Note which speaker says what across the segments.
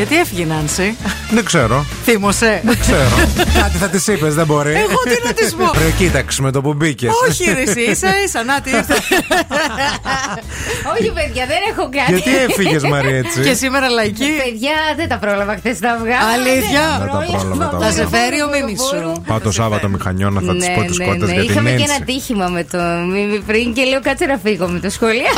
Speaker 1: Γιατί έφυγε η Νάνση;
Speaker 2: Δεν ξέρω.
Speaker 1: Θύμωσε.
Speaker 2: Δεν ξέρω. Κάτι θα της είπες, δεν μπορεί.
Speaker 1: Εγώ τι να της πω;
Speaker 2: Ρε, κοίταξε με το που μπήκες.
Speaker 1: Όχι, ρε, εσύ ίσα ίσα. Να τι ήρθε.
Speaker 3: Όχι, παιδιά, δεν έχω κάνει.
Speaker 2: Γιατί έφυγες, Μαρία, έτσι;
Speaker 1: Και σήμερα λαϊκή;
Speaker 3: Παιδιά, δεν τα πρόλαβα χθες να βγάλω.
Speaker 1: Αλήθεια;
Speaker 2: Δεν τα πρόλαβα, τα
Speaker 1: Θα σε φέρει ο Μίμης σου.
Speaker 2: Πάω το Σάββατο μηχανιώνα, θα της πω τις κότες για την
Speaker 3: Ναι, Είχαμε και ένα
Speaker 2: ένση.
Speaker 3: τύχημα με το Μίμη πριν και λέω κάτσε να φύγω με το σχολείο.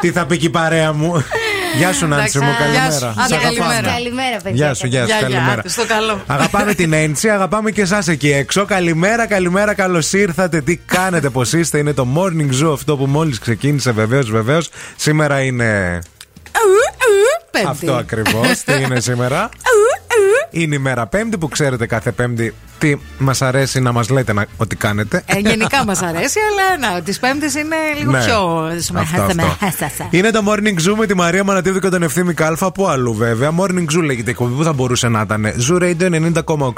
Speaker 2: Τι θα πει και η παρέα μου; Γεια σου, Νάντσι μου,
Speaker 1: Εντάξει, γεια σου.
Speaker 2: καλημέρα.
Speaker 1: Άντε,
Speaker 2: Σ' αγαπάμε.
Speaker 1: καλημέρα.
Speaker 3: Καλημέρα, παιδιά.
Speaker 2: Γεια σου, γεια σου,
Speaker 1: Γεια, γεια,
Speaker 2: καλημέρα.
Speaker 1: άντε, στο καλό.
Speaker 2: Αγαπάμε την Έντσι, αγαπάμε και εσάς εκεί έξω. Καλημέρα, καλημέρα, καλώς ήρθατε. Τι κάνετε, πώς είστε. Είναι το morning zoo αυτό που μόλις ξεκίνησε, βεβαίως, βεβαίως. Σήμερα είναι.
Speaker 1: Πέμπτη.
Speaker 2: Αυτό ακριβώς. Τι είναι σήμερα; Είναι η μέρα Πέμπτη που ξέρετε κάθε Πέμπτη τι μας αρέσει να μας λέτε να, ότι κάνετε.
Speaker 1: Ε, γενικά μας αρέσει, αλλά να, τις Πέμπτες είναι λίγο
Speaker 2: Ναι.
Speaker 1: πιο.
Speaker 2: Αυτό, αυτό. Είναι το Morning Zoo με τη Μαρία Μανατίδου και τον Ευθύμη Κάλφα. Πού αλλού βέβαια. Morning Zoo λέγεται η εκπομπή που θα μπορούσε να ήταν. Zoo Radio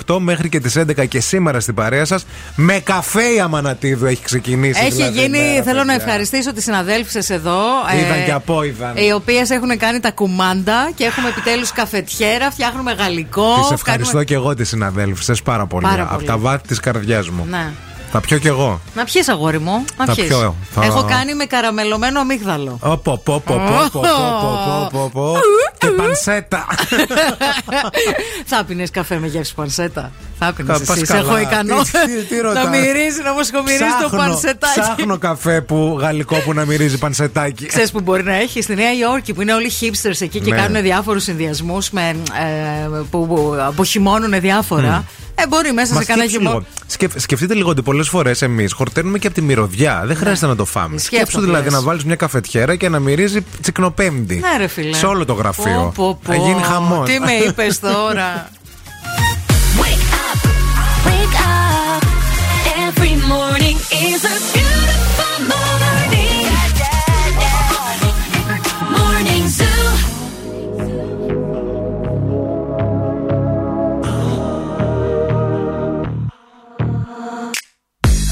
Speaker 2: 90,8 μέχρι και τις 11 και σήμερα στην παρέα σας. Με καφέ η Αμανατίδου έχει ξεκινήσει.
Speaker 1: Έχει
Speaker 2: δηλαδή,
Speaker 1: γίνει,
Speaker 2: μέρα,
Speaker 1: θέλω να
Speaker 2: παιδιά.
Speaker 1: ευχαριστήσω τις συναδέλφισες εδώ. ε,
Speaker 2: Είδαν και από είδαν.
Speaker 1: Οι οποίες έχουν κάνει τα κουμάντα και έχουμε επιτέλους καφετιέρα, φτιάχνουμε γαλλικό.
Speaker 2: Τις ευχαριστώ και εγώ τις συναδέλφου πάρα πολύ.
Speaker 1: Πάρα
Speaker 2: από
Speaker 1: πολύ.
Speaker 2: τα βάθη της καρδιάς μου.
Speaker 1: Ναι.
Speaker 2: Θα πιω κι εγώ.
Speaker 1: Να πιεις, αγόρι μου. Να
Speaker 2: θα. Πιω, θα...
Speaker 1: Έχω κάνει με καραμελωμένο αμύγδαλο.
Speaker 2: Οπό, πο, πο, πο, πο, Και πανσέτα.
Speaker 1: θα πίνεις καφέ με γεύση πανσέτα. Θα
Speaker 2: πίνεις.
Speaker 1: Έχω ικανό. Να μυρίζει, να μοσχομυρίζει το πανσετάκι.
Speaker 2: Ψάχνω καφέ που γαλλικό που να μυρίζει πανσετάκι.
Speaker 1: Ξέρεις που μπορεί να έχει; Στη Νέα Υόρκη που είναι όλοι hipsters εκεί και
Speaker 2: ναι.
Speaker 1: κάνουν διάφορους συνδυασμούς ε, που αποχυμώνουν διάφορα. Ε, μπορεί μέσα
Speaker 2: Μα
Speaker 1: σε κανένα
Speaker 2: σκέψου
Speaker 1: χειμώνα.
Speaker 2: λίγο. Σκεφ- σκεφτείτε λίγο ότι πολλές φορές εμείς χορταίνουμε και από τη μυρωδιά. Δεν χρειάζεται να το φάμε.
Speaker 1: Ισχύει
Speaker 2: Σκέψου
Speaker 1: αυτό που
Speaker 2: δηλαδή
Speaker 1: λες.
Speaker 2: να βάλεις μια καφετιέρα και να μυρίζει τσικνοπέμπτη.
Speaker 1: Ναι, ρε φίλε.
Speaker 2: Σε όλο το γραφείο.
Speaker 1: Πω, πω, πω.
Speaker 2: Θα γίνει χαμός.
Speaker 1: Τι με είπες τώρα;
Speaker 4: Wake up. Every morning is a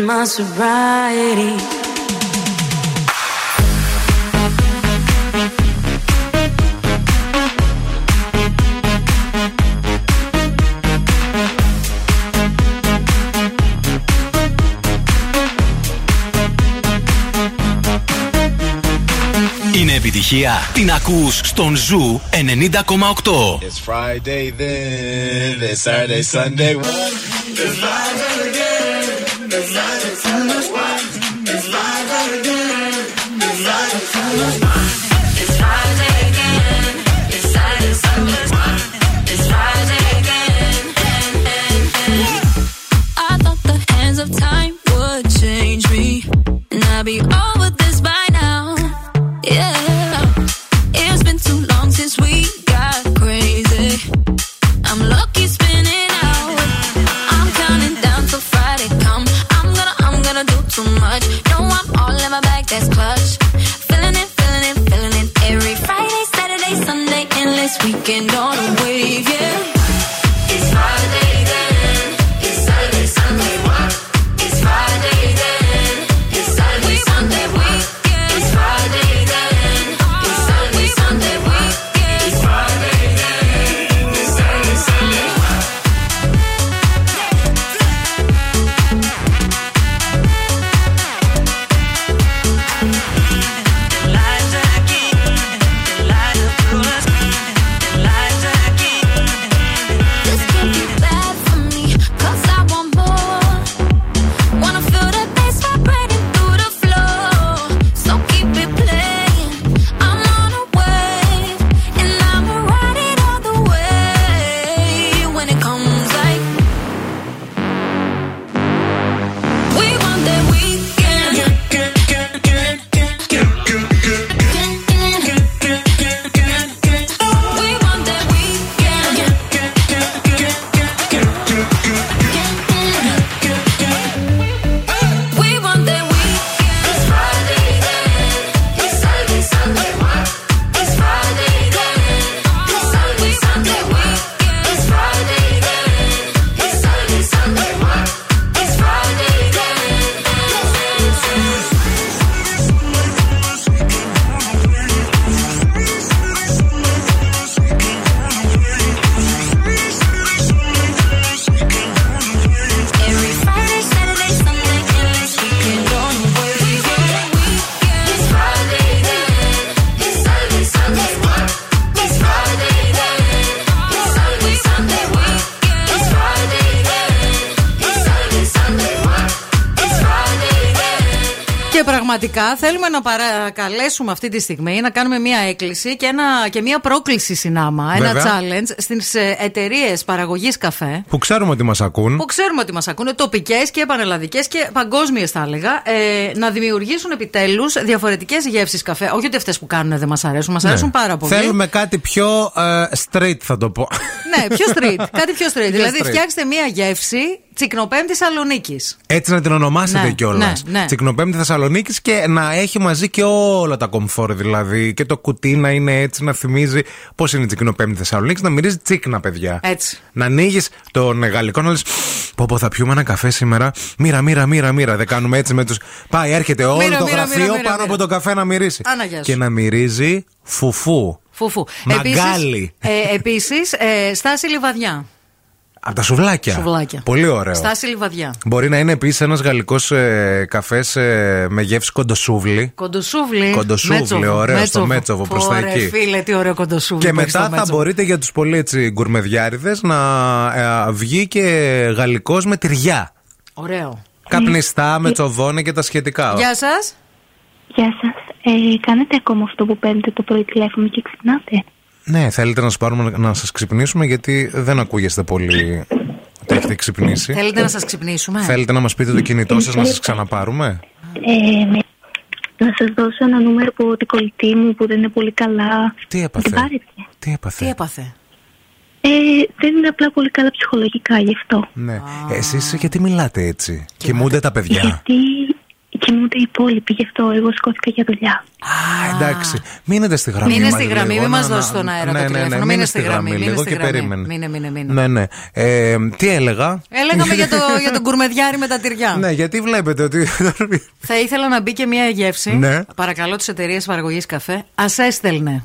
Speaker 5: My sobriety.
Speaker 6: Είναι επιτυχία. Την ακούς στον Ζου 90,8.
Speaker 7: It's Friday then, it's Saturday, Sunday. What? It's Friday again.
Speaker 4: the vibe, it's
Speaker 1: πραγματικά θέλουμε να παρακαλέσουμε αυτή τη στιγμή να κάνουμε μια έκκληση και, ένα, και μια πρόκληση συνάμα, ένα
Speaker 2: Βέβαια.
Speaker 1: challenge στις εταιρείες παραγωγής καφέ.
Speaker 2: Που ξέρουμε ότι μας ακούν.
Speaker 1: Που ξέρουμε ότι μας ακούνε τοπικές και πανελλαδικές και παγκόσμιες, θα έλεγα, ε, να δημιουργήσουν επιτέλους διαφορετικές γεύσεις καφέ. Όχι ότι αυτές που κάνουν δεν μας αρέσουν, μας
Speaker 2: Ναι.
Speaker 1: αρέσουν πάρα πολύ.
Speaker 2: Θέλουμε κάτι πιο ε, straight, θα το πω.
Speaker 1: Ναι, πιο street. κάτι πιο street. δηλαδή,
Speaker 2: street.
Speaker 1: φτιάξτε μία γεύση τσικνοπέμπτη Θεσσαλονίκης.
Speaker 2: Έτσι να την ονομάσετε
Speaker 1: Ναι,
Speaker 2: κιόλας.
Speaker 1: ναι, ναι.
Speaker 2: Τσικνοπέμπτη Θεσσαλονίκης και να έχει μαζί και όλα τα κομφόρ. Δηλαδή και το κουτί να είναι έτσι, να θυμίζει πώς είναι η Τσικνοπέμπτη Θεσσαλονίκης, να μυρίζει τσίκνα, παιδιά.
Speaker 1: Έτσι.
Speaker 2: Να ανοίγεις τον γαλλικό να λες: Πω, πω, θα πιούμε ένα καφέ σήμερα. Μοίρα, μοίρα, μοίρα, μοίρα. Δεν κάνουμε έτσι με του. Πάει, έρχεται όλο
Speaker 1: Μοίρα,
Speaker 2: το
Speaker 1: μοίρα,
Speaker 2: γραφείο
Speaker 1: μοίρα, μοίρα,
Speaker 2: πάνω
Speaker 1: μοίρα.
Speaker 2: από το καφέ να μυρίσει.
Speaker 1: Άνα, γεια σου.
Speaker 2: Και να μυρίζει φουφού.
Speaker 1: Φουφού.
Speaker 2: Μαγκάλι.
Speaker 1: Επίσης, ε, στάση λιβαδιά.
Speaker 2: Από τα σουβλάκια.
Speaker 1: Σουβλάκια.
Speaker 2: Πολύ ωραίο.
Speaker 1: Στάση λιβαδιά.
Speaker 2: Μπορεί να είναι επίσης ένας γαλλικός ε, καφές ε, με γεύση κοντοσούβλι.
Speaker 1: Κοντοσούβλι.
Speaker 2: Κοντοσούβλι,
Speaker 1: Μέτσοβο.
Speaker 2: ωραίο στο Μέτσοβο, προς τα
Speaker 1: Ωραία,
Speaker 2: εκεί.
Speaker 1: φίλε, τι ωραίο κοντοσούβλι.
Speaker 2: Και
Speaker 1: που έχεις
Speaker 2: μετά
Speaker 1: στο
Speaker 2: θα
Speaker 1: Μέτσοβο.
Speaker 2: μπορείτε για τους πολύ έτσι γκουρμεδιάριδες να ε, βγει και γαλλικός με τυριά.
Speaker 1: Ωραίο.
Speaker 2: Καπνιστά, με τσοδόνε και τα σχετικά.
Speaker 1: Γεια σας.
Speaker 8: Γεια σας. Ε, κάνετε ακόμα αυτό που παίρνετε το πρωί τηλέφωνο και ξυπνάτε;
Speaker 2: Ναι, θέλετε να σας πάρουμε να σας ξυπνήσουμε γιατί δεν ακούγεστε πολύ ότι έχετε ξυπνήσει.
Speaker 1: Θέλετε να σας ξυπνήσουμε;
Speaker 2: Θέλετε να μας πείτε το κινητό σας να σας ξαναπάρουμε;
Speaker 8: Ε, ναι. Να σας δώσω ένα νούμερο από την κολλητή μου που δεν είναι πολύ καλά.
Speaker 2: Τι
Speaker 8: Να
Speaker 2: έπαθε;
Speaker 8: Την πάρετε.
Speaker 2: Τι έπαθε;
Speaker 1: Τι έπαθε;
Speaker 8: Ε, δεν είναι απλά πολύ καλά ψυχολογικά γι' αυτό.
Speaker 2: Ναι. Εσείς γιατί μιλάτε έτσι; Κοιμούνται τα παιδιά;
Speaker 8: Γιατί, κοιμούνται οι υπόλοιποι, γι' αυτό εγώ σηκώθηκα για δουλειά.
Speaker 2: Α, εντάξει. Μείνετε στη γραμμή.
Speaker 1: Μείνε
Speaker 2: μας
Speaker 1: στη γραμμή,
Speaker 2: λίγο.
Speaker 1: μην
Speaker 2: Να,
Speaker 1: μας
Speaker 2: να,
Speaker 1: δώσει τον αέρα
Speaker 2: ναι,
Speaker 1: το
Speaker 2: ναι, ναι,
Speaker 1: τηλέφωνο.
Speaker 2: μείνε
Speaker 1: Μείνε
Speaker 2: στη
Speaker 1: στη γραμμή.
Speaker 2: γραμμή
Speaker 1: μείνε
Speaker 2: λίγο
Speaker 1: στη
Speaker 2: και
Speaker 1: γραμμή.
Speaker 2: περίμενε.
Speaker 1: Μείνε, μείνε, μείνε.
Speaker 2: Ναι, ναι. Ε, τι έλεγα;
Speaker 1: Έλεγαμε για, το, για τον κουρμεδιάρη με τα τυριά.
Speaker 2: Ναι, γιατί βλέπετε ότι.
Speaker 1: Θα ήθελα να μπει και μια γεύση.
Speaker 2: Ναι.
Speaker 1: Παρακαλώ τις εταιρείες παραγωγής καφέ. Α έστελνε.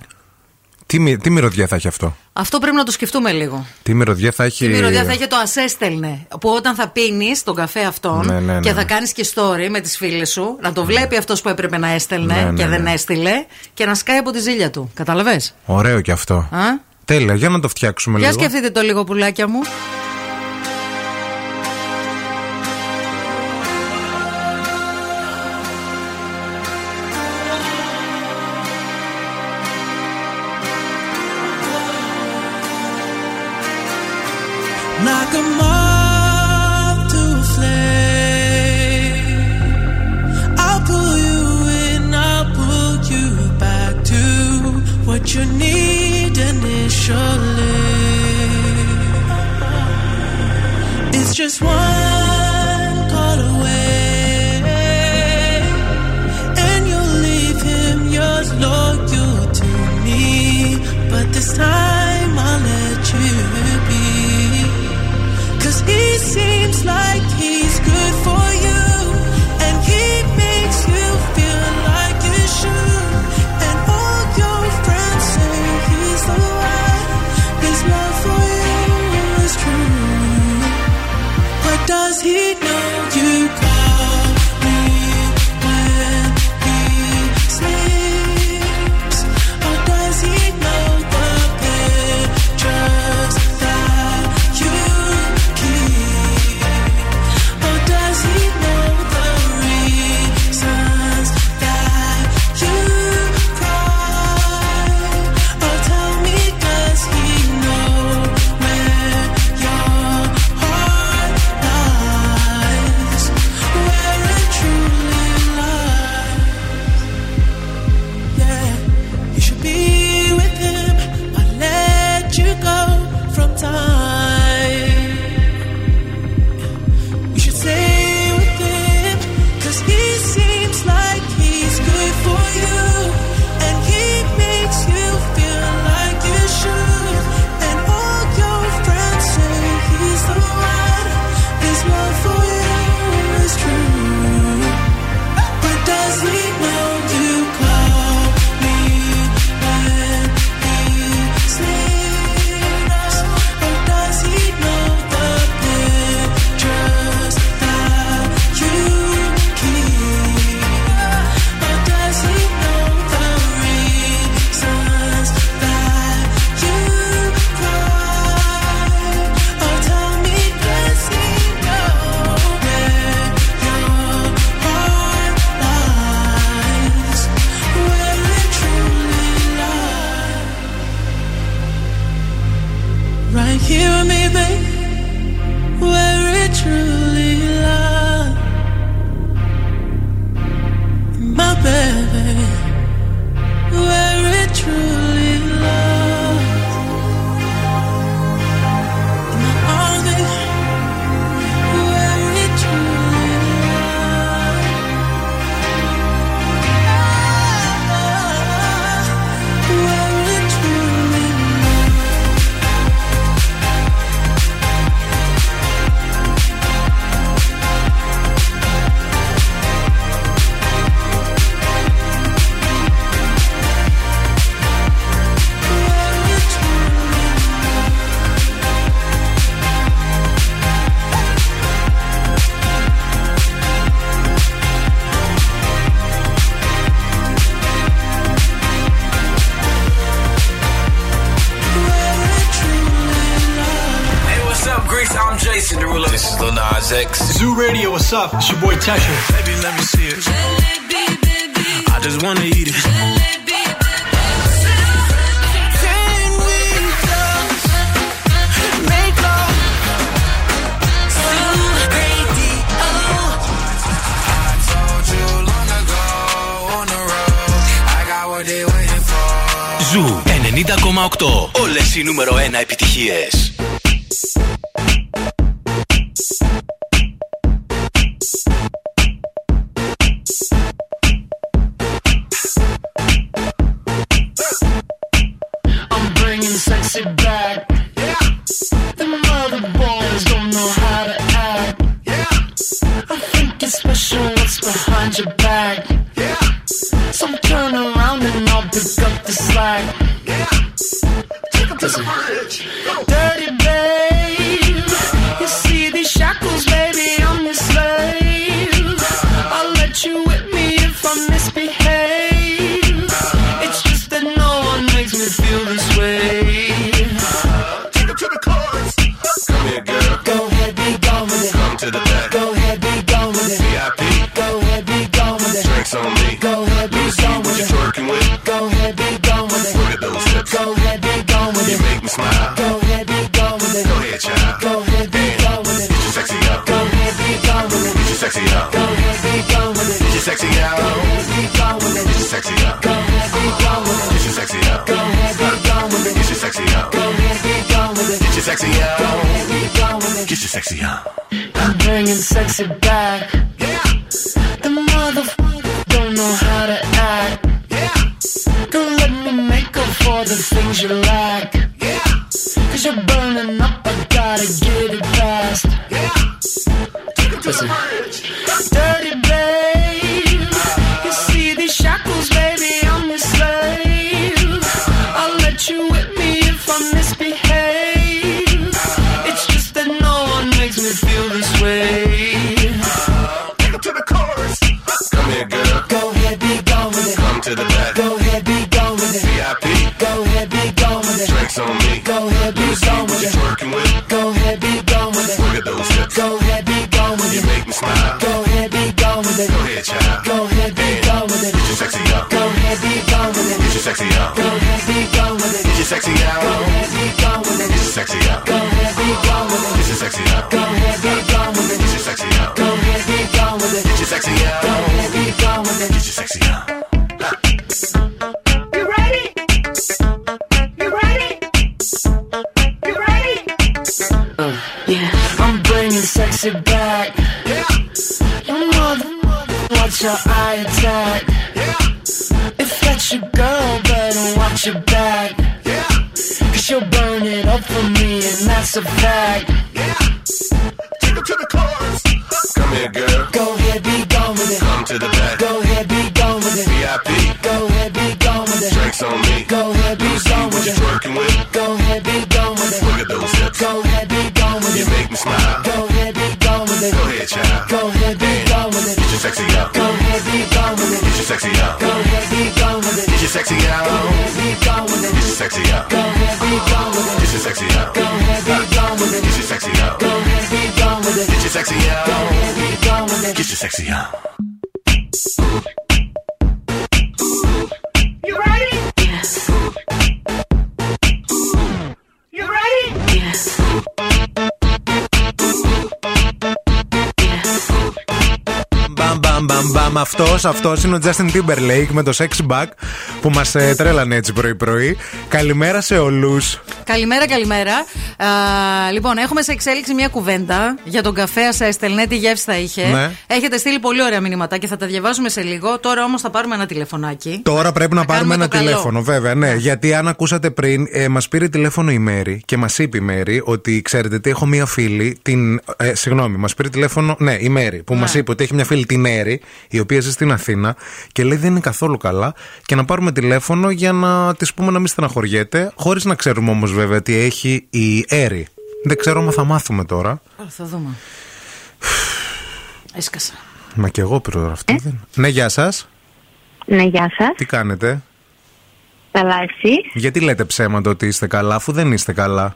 Speaker 2: Τι, μυ- τι μυρωδιά θα έχει αυτό;
Speaker 1: Αυτό πρέπει να το σκεφτούμε λίγο.
Speaker 2: Τι μυρωδιά θα έχει.
Speaker 1: Η μυρωδιά θα έχει το ασέστελνε. Που όταν θα πίνεις τον καφέ αυτόν
Speaker 2: Ναι, ναι, ναι,
Speaker 1: και θα
Speaker 2: ναι.
Speaker 1: κάνεις και story με τις φίλες σου, να το βλέπει αυτός που έπρεπε να έστελνε
Speaker 2: Ναι, ναι,
Speaker 1: και δεν
Speaker 2: ναι.
Speaker 1: έστειλε και να σκάει από τη ζήλια του. Καταλαβέ.
Speaker 2: Ωραίο κι αυτό.
Speaker 1: Α;
Speaker 2: Τέλεια, για να το φτιάξουμε
Speaker 1: Για
Speaker 2: λίγο.
Speaker 1: σκεφτείτε το λίγο πουλάκια μου.
Speaker 9: What's up? It's your boy Tesha.
Speaker 10: Sexy out.
Speaker 11: Go ahead, be gone with it.
Speaker 10: Get your sexy out.
Speaker 11: I'm bringing sexy back.
Speaker 10: Yeah.
Speaker 11: The motherfucker don't know how to act.
Speaker 10: Yeah.
Speaker 11: Don't let me make up for the things you lack.
Speaker 10: Yeah.
Speaker 11: Cause you're burning up, I gotta get
Speaker 2: Αυτός αυτός είναι ο Justin Timberlake με το Sexy Back που μας τρέλανε έτσι πρωί-πρωί. Καλημέρα σε όλους.
Speaker 1: Καλημέρα, καλημέρα. Α, λοιπόν, έχουμε σε εξέλιξη μια κουβέντα για τον καφέ σα έστελνε, τι γεύση θα είχε.
Speaker 2: Ναι.
Speaker 1: Έχετε στείλει πολύ ωραία μηνύματα και θα τα διαβάσουμε σε λίγο. Τώρα όμως θα πάρουμε ένα τηλεφωνάκι.
Speaker 2: Τώρα πρέπει να,
Speaker 1: Να
Speaker 2: πάρουμε
Speaker 1: κάνουμε
Speaker 2: ένα
Speaker 1: το καλό.
Speaker 2: τηλέφωνο, βέβαια. Ναι, γιατί αν ακούσατε πριν, ε, μας πήρε τηλέφωνο η Μέρη και μας είπε η Μέρη ότι ξέρετε τι, έχω μία φίλη. Την, ε, συγγνώμη, μας πήρε τηλέφωνο, ναι, η Μέρη, που μας είπε ότι έχει μια φίλη την Έρη, η οποία ζει στην Αθήνα και λέει δεν είναι καθόλου καλά και να πάρουμε τηλέφωνο για να της πούμε να μην στεναχωριέται, χωρίς να ξέρουμε όμως βέβαια τι έχει η Έρη. Δεν ξέρω αν θα μάθουμε τώρα.
Speaker 1: Άρα, θα δούμε. Έσκασα.
Speaker 2: Μα και εγώ πήρα αυτό. δεν- Ναι, γεια σας.
Speaker 12: Ναι, γεια σας.
Speaker 2: Τι κάνετε;
Speaker 12: Καλά, εσύ;
Speaker 2: Γιατί λέτε ψέματα ότι είστε καλά, αφού δεν είστε καλά;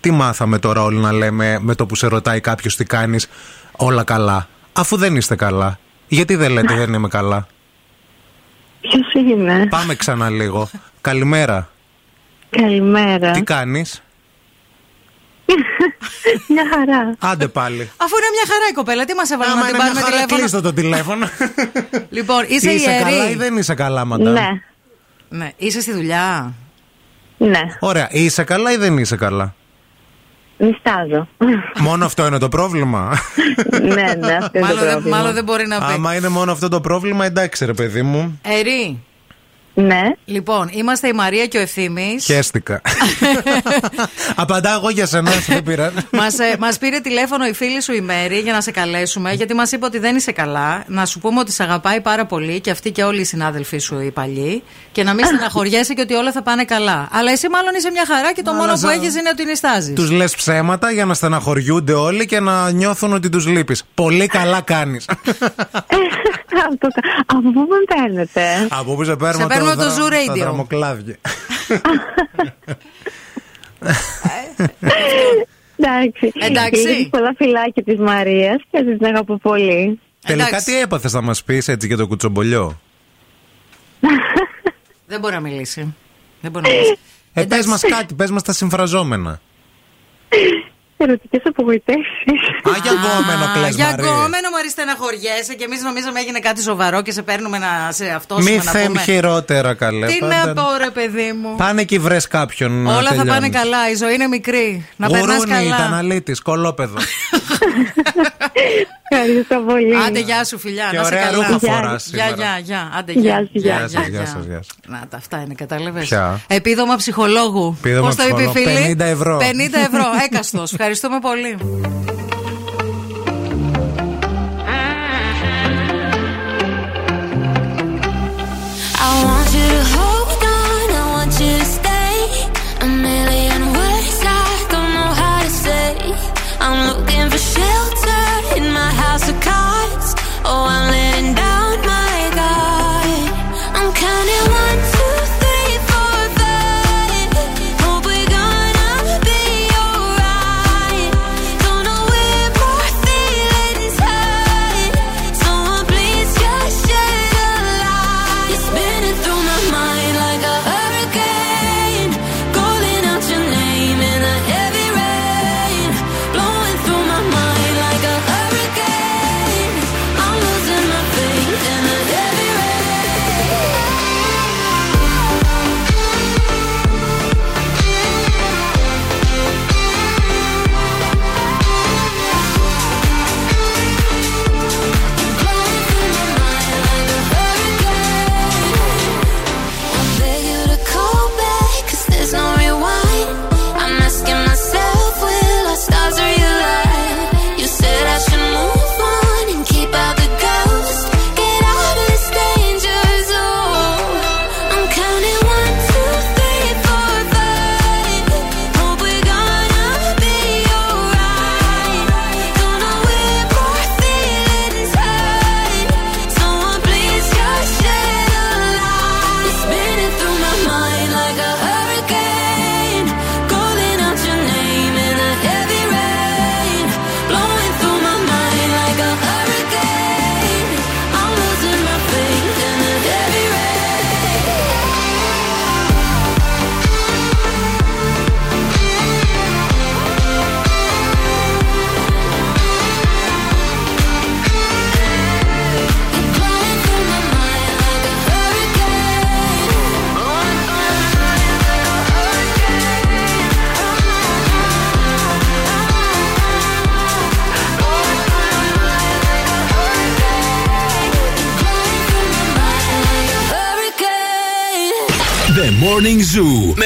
Speaker 2: Τι μάθαμε τώρα όλοι να λέμε με το που σε ρωτάει κάποιος τι κάνεις, όλα καλά; Αφού δεν είστε καλά. Γιατί δεν λέτε δεν είμαι καλά;
Speaker 12: Ποιος είναι.
Speaker 2: Πάμε ξανά λίγο. Καλημέρα.
Speaker 12: Καλημέρα.
Speaker 2: Τι κάνεις;
Speaker 12: Μια χαρά.
Speaker 2: Άντε πάλι.
Speaker 1: Αφού είναι μια χαρά η κοπέλα, τι μας έβαλε να
Speaker 2: Άμα
Speaker 1: την
Speaker 2: είναι μια
Speaker 1: πάρουμε
Speaker 2: χαρά,
Speaker 1: τηλέφωνο;
Speaker 2: κλείστο το τηλέφωνο.
Speaker 1: Λοιπόν, είσαι
Speaker 2: Είσαι
Speaker 1: ιερή.
Speaker 2: καλά ή δεν είσαι καλά, μαντά;
Speaker 12: Ναι,
Speaker 1: Ναι. Είσαι στη δουλειά;
Speaker 12: ναι.
Speaker 2: Ωραία, είσαι καλά ή δεν είσαι καλά;
Speaker 12: Νιστάζω.
Speaker 2: Μόνο αυτό είναι το πρόβλημα;
Speaker 12: ναι, ναι, αυτό είναι το
Speaker 1: Μάλλον δεν,
Speaker 12: πρόβλημα.
Speaker 1: μάλλον δεν μπορεί να πει.
Speaker 2: Άμα είναι μόνο αυτό το πρόβλημα, εντάξει ρε παιδί μου.
Speaker 1: Ερή,
Speaker 12: Ναι.
Speaker 1: Λοιπόν, είμαστε η Μαρία και ο Ευθύμης.
Speaker 2: Χαίστηκα. Απαντάω εγώ για σένα, δεν πήρα.
Speaker 1: Μας, ε, μας πήρε τηλέφωνο η φίλη σου η Μέρη για να σε καλέσουμε, γιατί μας είπε ότι δεν είσαι καλά. Να σου πούμε ότι σε αγαπάει πάρα πολύ και αυτή και όλοι οι συνάδελφοί σου οι παλιοί. Και να μην στεναχωριέσαι και ότι όλα θα πάνε καλά. Αλλά εσύ μάλλον είσαι μια χαρά και το
Speaker 2: Αλλά
Speaker 1: μόνο που
Speaker 2: ζα-
Speaker 1: έχεις είναι ότι νιστάζεις.
Speaker 2: Τους λες ψέματα για να στεναχωριούνται όλοι και να νιώθουν ότι τους λείπεις. Πολύ καλά κάνεις.
Speaker 12: Αυτό κα- Από πού με παίρνετε;
Speaker 2: Από πού σε παίρνουμε,
Speaker 1: Σε παίρνουμε από το
Speaker 2: δρα-
Speaker 1: Zoo
Speaker 2: τα
Speaker 1: Radio.
Speaker 2: δραμοκλάδια.
Speaker 12: Εντάξει.
Speaker 1: Εντάξει.
Speaker 12: Λίγες πολλά φυλάκια της Μαρίας και την αγαπώ πολύ.
Speaker 2: Τελικά
Speaker 1: Εντάξει.
Speaker 2: τι έπαθες να μας πεις έτσι για το κουτσομπολιό;
Speaker 1: Δεν μπορεί να μιλήσει. Δεν μπορεί να μιλήσει.
Speaker 2: Ε, πες
Speaker 1: Εντάξει.
Speaker 2: μας κάτι, πες μας τα συμφραζόμενα.
Speaker 12: Ερωτικές απογοητεύσεις.
Speaker 2: Α, για γκόμενο
Speaker 1: Α,
Speaker 2: κλαις,
Speaker 1: Για
Speaker 2: Μαρία.
Speaker 1: γκόμενο Μαρή στεναχωριέσαι και εμείς νομίζαμε έγινε κάτι σοβαρό και σε παίρνουμε να σε αυτό
Speaker 2: Μη
Speaker 1: να
Speaker 2: θέμ
Speaker 1: πούμε.
Speaker 2: χειρότερα, καλέ.
Speaker 1: Τι
Speaker 2: Πάντα-
Speaker 1: να πω, ρε παιδί μου.
Speaker 2: Πάνε και βρες κάποιον. να
Speaker 1: Όλα θα πάνε
Speaker 2: τελειώνεις.
Speaker 1: καλά. Η ζωή είναι μικρή. Να περνάς
Speaker 2: Γουρούνι,
Speaker 1: καλά.
Speaker 2: ταναλίτη, κολόπεδο.
Speaker 12: Ευχαριστώ πολύ.
Speaker 1: Άντε, γεια σου, φιλιά.
Speaker 2: Και
Speaker 1: να σε
Speaker 2: ωραία
Speaker 1: καλά.
Speaker 2: ρούχα
Speaker 12: Γεια.
Speaker 2: φοράς
Speaker 1: Γεια,
Speaker 2: σήμερα.
Speaker 1: γεια, γεια. Άντε,
Speaker 12: Γεια
Speaker 1: γεια.
Speaker 12: σου, γεια.
Speaker 2: Γεια σας, γεια σας, γεια σας.
Speaker 1: Να τα αυτά είναι, κατάλαβες.
Speaker 2: Ποια;
Speaker 1: Επίδομα ψυχολόγου.
Speaker 2: Επίδομα
Speaker 1: Πώς το είπε η
Speaker 2: ψυχολόγου.
Speaker 1: φίλη.
Speaker 2: 50 ευρώ.
Speaker 1: 50 ευρώ. Έκαστος. Ευχαριστούμε πολύ.
Speaker 5: I want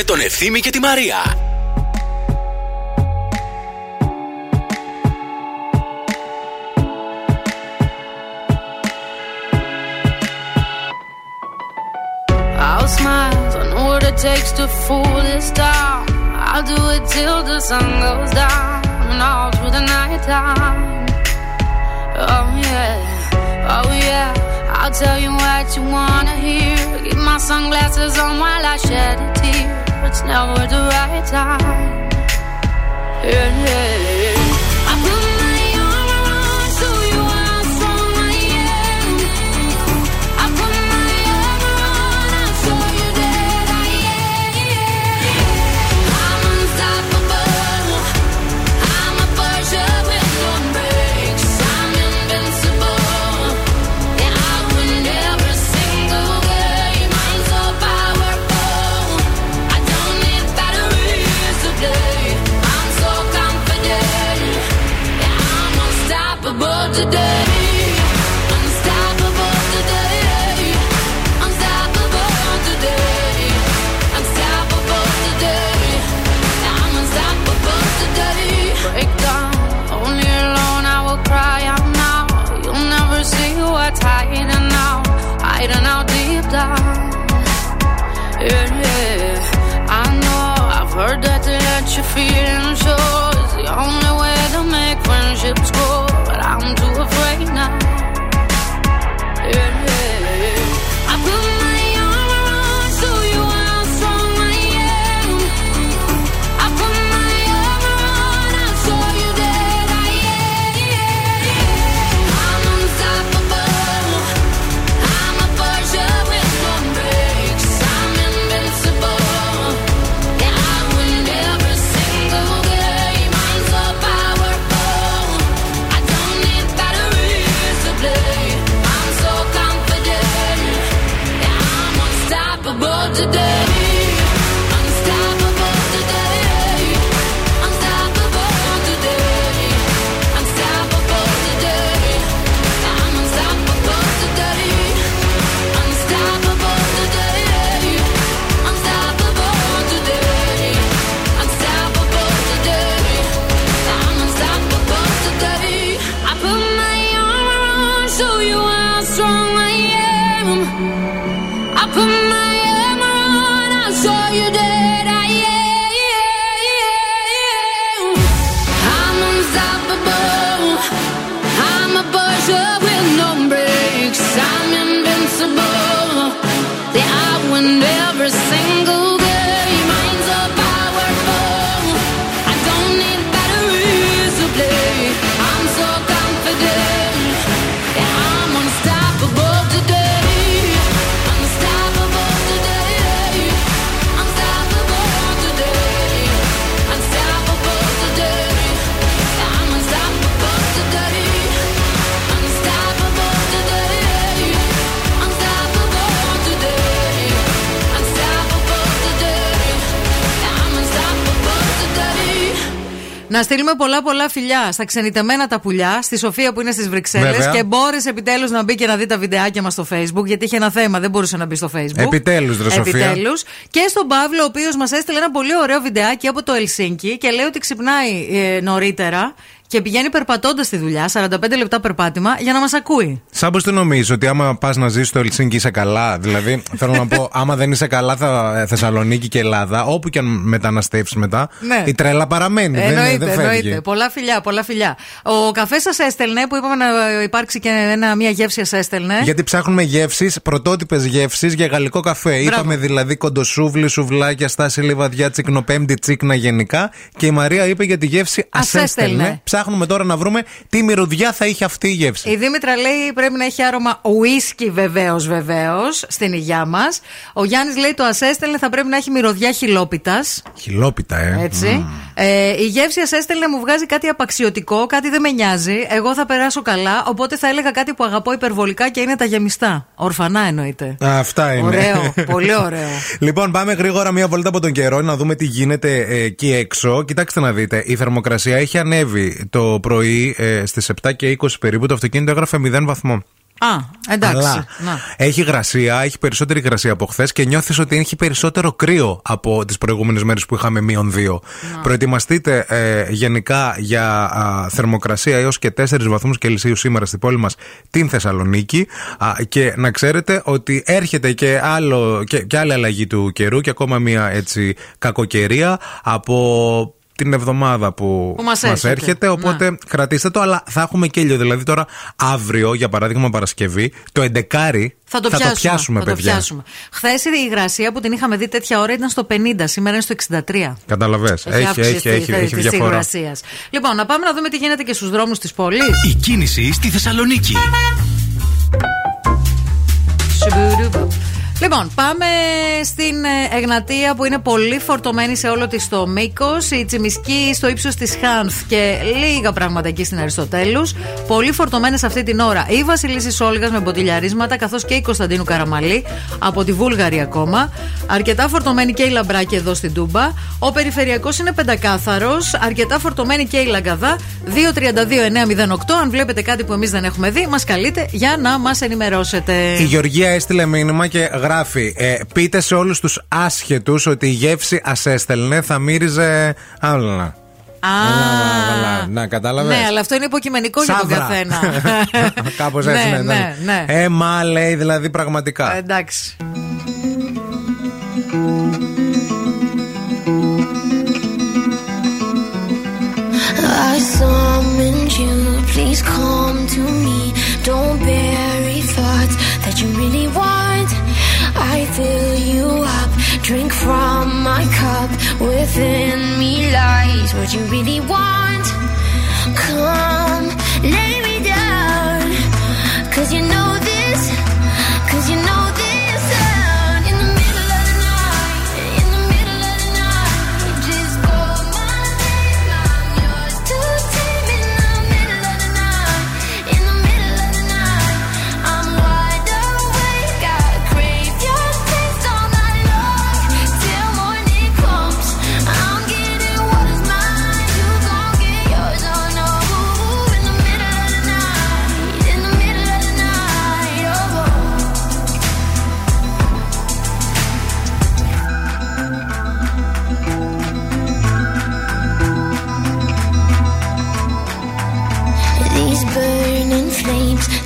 Speaker 6: τον Ευθύμη και τη Μαρία.
Speaker 4: I'll smile, I know what it takes to fool this town. I'll do it till the sun goes down and all through the night time. Oh yeah, oh yeah. I'll tell you what you wanna hear. Keep my sunglasses on while I shed a tear. It's never the right time. Yeah, yeah, that to let your feelings show is the only way to make friendships grow. But I'm too afraid now.
Speaker 1: Να στείλουμε πολλά πολλά φιλιά στα ξενιτεμένα τα πουλιά, στη Σοφία που είναι στις Βρυξέλλες
Speaker 2: Βέβαια.
Speaker 1: και μπόρεσε επιτέλους να μπει και να δει τα βιντεάκια μας στο Facebook, γιατί είχε ένα θέμα, δεν μπορούσε να μπει στο Facebook.
Speaker 2: Επιτέλους, ρε Σοφία.
Speaker 1: Επιτέλους. Και στον Παύλο, ο οποίος μας έστειλε ένα πολύ ωραίο βιντεάκι από το Ελσίνκι και λέει ότι ξυπνάει ε, νωρίτερα και πηγαίνει περπατώντας στη δουλειά, 45 λεπτά περπάτημα, για να μας ακούει.
Speaker 2: Σαν πώ το νομίζεις ότι άμα πας να ζήσει στο Ελσίνκι είσαι καλά; Δηλαδή, θέλω να πω, άμα δεν είσαι καλά θα, ε, Θεσσαλονίκη και Ελλάδα, όπου και αν μεταναστεύσεις μετά,
Speaker 1: Ναι.
Speaker 2: η τρέλα παραμένει. δεν,
Speaker 1: Εννοείται,
Speaker 2: δεν φεύγει.
Speaker 1: εννοείται. Πολλά φιλιά, πολλά φιλιά. Ο καφές σας έστελνε, που είπαμε να υπάρξει και ένα, μια γεύση σας έστελνε.
Speaker 2: Γιατί ψάχνουμε γεύσεις, πρωτότυπες γεύσεις για γαλλικό καφέ. Είπαμε δηλαδή κοντοσούβλι, σουβλάκια, στάση λιβαδιά, τσικνοπέμπτη, τσίκνα γενικά. Και η Μαρία είπε για τη γεύση
Speaker 1: Ας
Speaker 2: ασέστελνε.
Speaker 1: Έστελνε.
Speaker 2: Ψάχνουμε τώρα να βρούμε τι μυρωδιά θα είχε αυτή η γεύση.
Speaker 1: Η Δήμητρα λέει πρέπει να έχει άρωμα ουίσκι βεβαίως, βεβαίως, στην υγειά μας. Ο Γιάννης λέει το ασέστελνε θα πρέπει να έχει μυρωδιά χιλόπιτας.
Speaker 2: Χιλόπιτα, ε.
Speaker 1: Έτσι. Ε, η γεύση ασέστελνε μου βγάζει κάτι απαξιωτικό, κάτι δεν με νοιάζει. Εγώ θα περάσω καλά, οπότε θα έλεγα κάτι που αγαπώ υπερβολικά και είναι τα γεμιστά. Ορφανά εννοείται.
Speaker 2: Α, Αυτά είναι.
Speaker 1: Ωραίο, πολύ ωραίο.
Speaker 2: Λοιπόν, πάμε γρήγορα μία βολτα από τον καιρό να δούμε τι γίνεται ε, εκεί έξω. Κοιτάξτε να δείτε, η θερμοκρασία έχει ανέβει το πρωί ε, στις 7 και 20 περίπου. Το αυτοκίνητο έγραφε 0 βαθμό.
Speaker 1: Α, εντάξει.
Speaker 2: Αλλά
Speaker 1: Να.
Speaker 2: έχει γρασία, έχει περισσότερη υγρασία από χθες και νιώθεις ότι έχει περισσότερο κρύο από τις προηγούμενες μέρες που είχαμε μείον 2. Προετοιμαστείτε ε, γενικά για α, θερμοκρασία έως και 4 βαθμούς Κελσίου σήμερα στην πόλη μας, την Θεσσαλονίκη. Α, και να ξέρετε ότι έρχεται και, άλλο, και, και άλλη αλλαγή του καιρού και ακόμα μια έτσι κακοκαιρία από την εβδομάδα που,
Speaker 1: Που μας έρχεται.
Speaker 2: έρχεται. Οπότε κρατήστε το, αλλά θα έχουμε και ήλιο. Δηλαδή τώρα αύριο, για παράδειγμα Παρασκευή, το 11
Speaker 1: Θα το
Speaker 2: θα
Speaker 1: πιάσουμε.
Speaker 2: το πιάσουμε,
Speaker 1: θα το
Speaker 2: παιδιά.
Speaker 1: πιάσουμε. Χθες η υγρασία που την είχαμε δει τέτοια ώρα ήταν στο 50, σήμερα είναι στο 63.
Speaker 2: Καταλαβέ. Έχει,
Speaker 1: αύξηση
Speaker 2: έχει, έχει,
Speaker 1: τη-
Speaker 2: έχει
Speaker 1: της
Speaker 2: διαφορά.
Speaker 1: υγρασίας. Λοιπόν, να πάμε να δούμε τι γίνεται και στους δρόμους της πόλης.
Speaker 6: Η κίνηση στη Θεσσαλονίκη.
Speaker 1: Λοιπόν, πάμε στην ε, Εγνατία που είναι πολύ φορτωμένη σε όλο της το μήκος. Η Τσιμισκή στο ύψος της Χάνθ και λίγα πράγματα εκεί στην Αριστοτέλους. Πολύ φορτωμένες αυτή την ώρα η Βασιλίση Όλγας με μποτιλιαρίσματα καθώς και η Κωνσταντίνου Καραμαλή από τη Βούλγαρη ακόμα. Αρκετά φορτωμένη και η Λαμπράκη εδώ στην Τούμπα. Ο περιφερειακός είναι πεντακάθαρος. Αρκετά φορτωμένη και η Λαγκαδά. 232-908. Αν βλέπετε κάτι που εμείς δεν έχουμε δει, μας καλείτε για να μας ενημερώσετε.
Speaker 2: Η Γεωργία έστειλε μήνυμα και γράφει ε, Πείτε σε όλους τους άσχετους ότι η γεύση ας έστελνε θα μύριζε άλλα.
Speaker 1: Α,
Speaker 2: να κατάλαβες;
Speaker 1: Ναι, αλλά αυτό είναι υποκειμενικό Σαύρα. για τον καθένα.
Speaker 2: Κάπως έτσι,
Speaker 1: ναι
Speaker 2: ναι,
Speaker 1: ναι, ναι, ναι.
Speaker 2: Ε, μα λέει δηλαδή πραγματικά.
Speaker 4: Ε, εντάξει. I summoned you, please come to me. Don't bury thoughts that you really fill you up. Drink from my cup. Within me lies what you really want. Come, lay me down. Cause you know.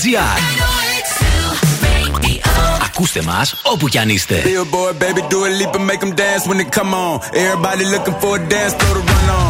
Speaker 6: zooradio.gr Ακούστε μας όπου κι αν είστε.
Speaker 9: Billboard, baby, do a leap and make them dance when they come on. Everybody looking for a dance floor to run on.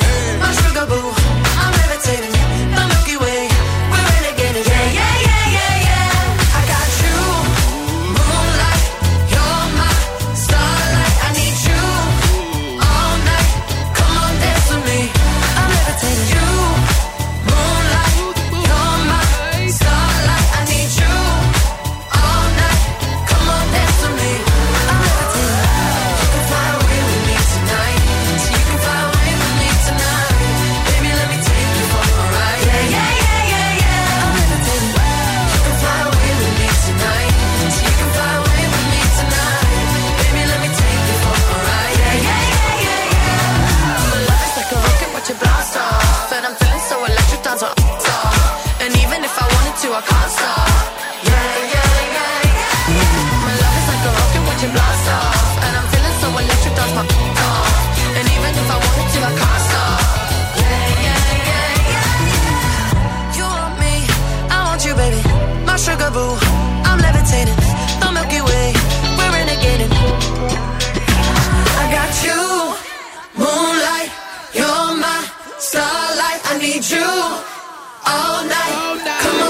Speaker 5: You all night. Come on,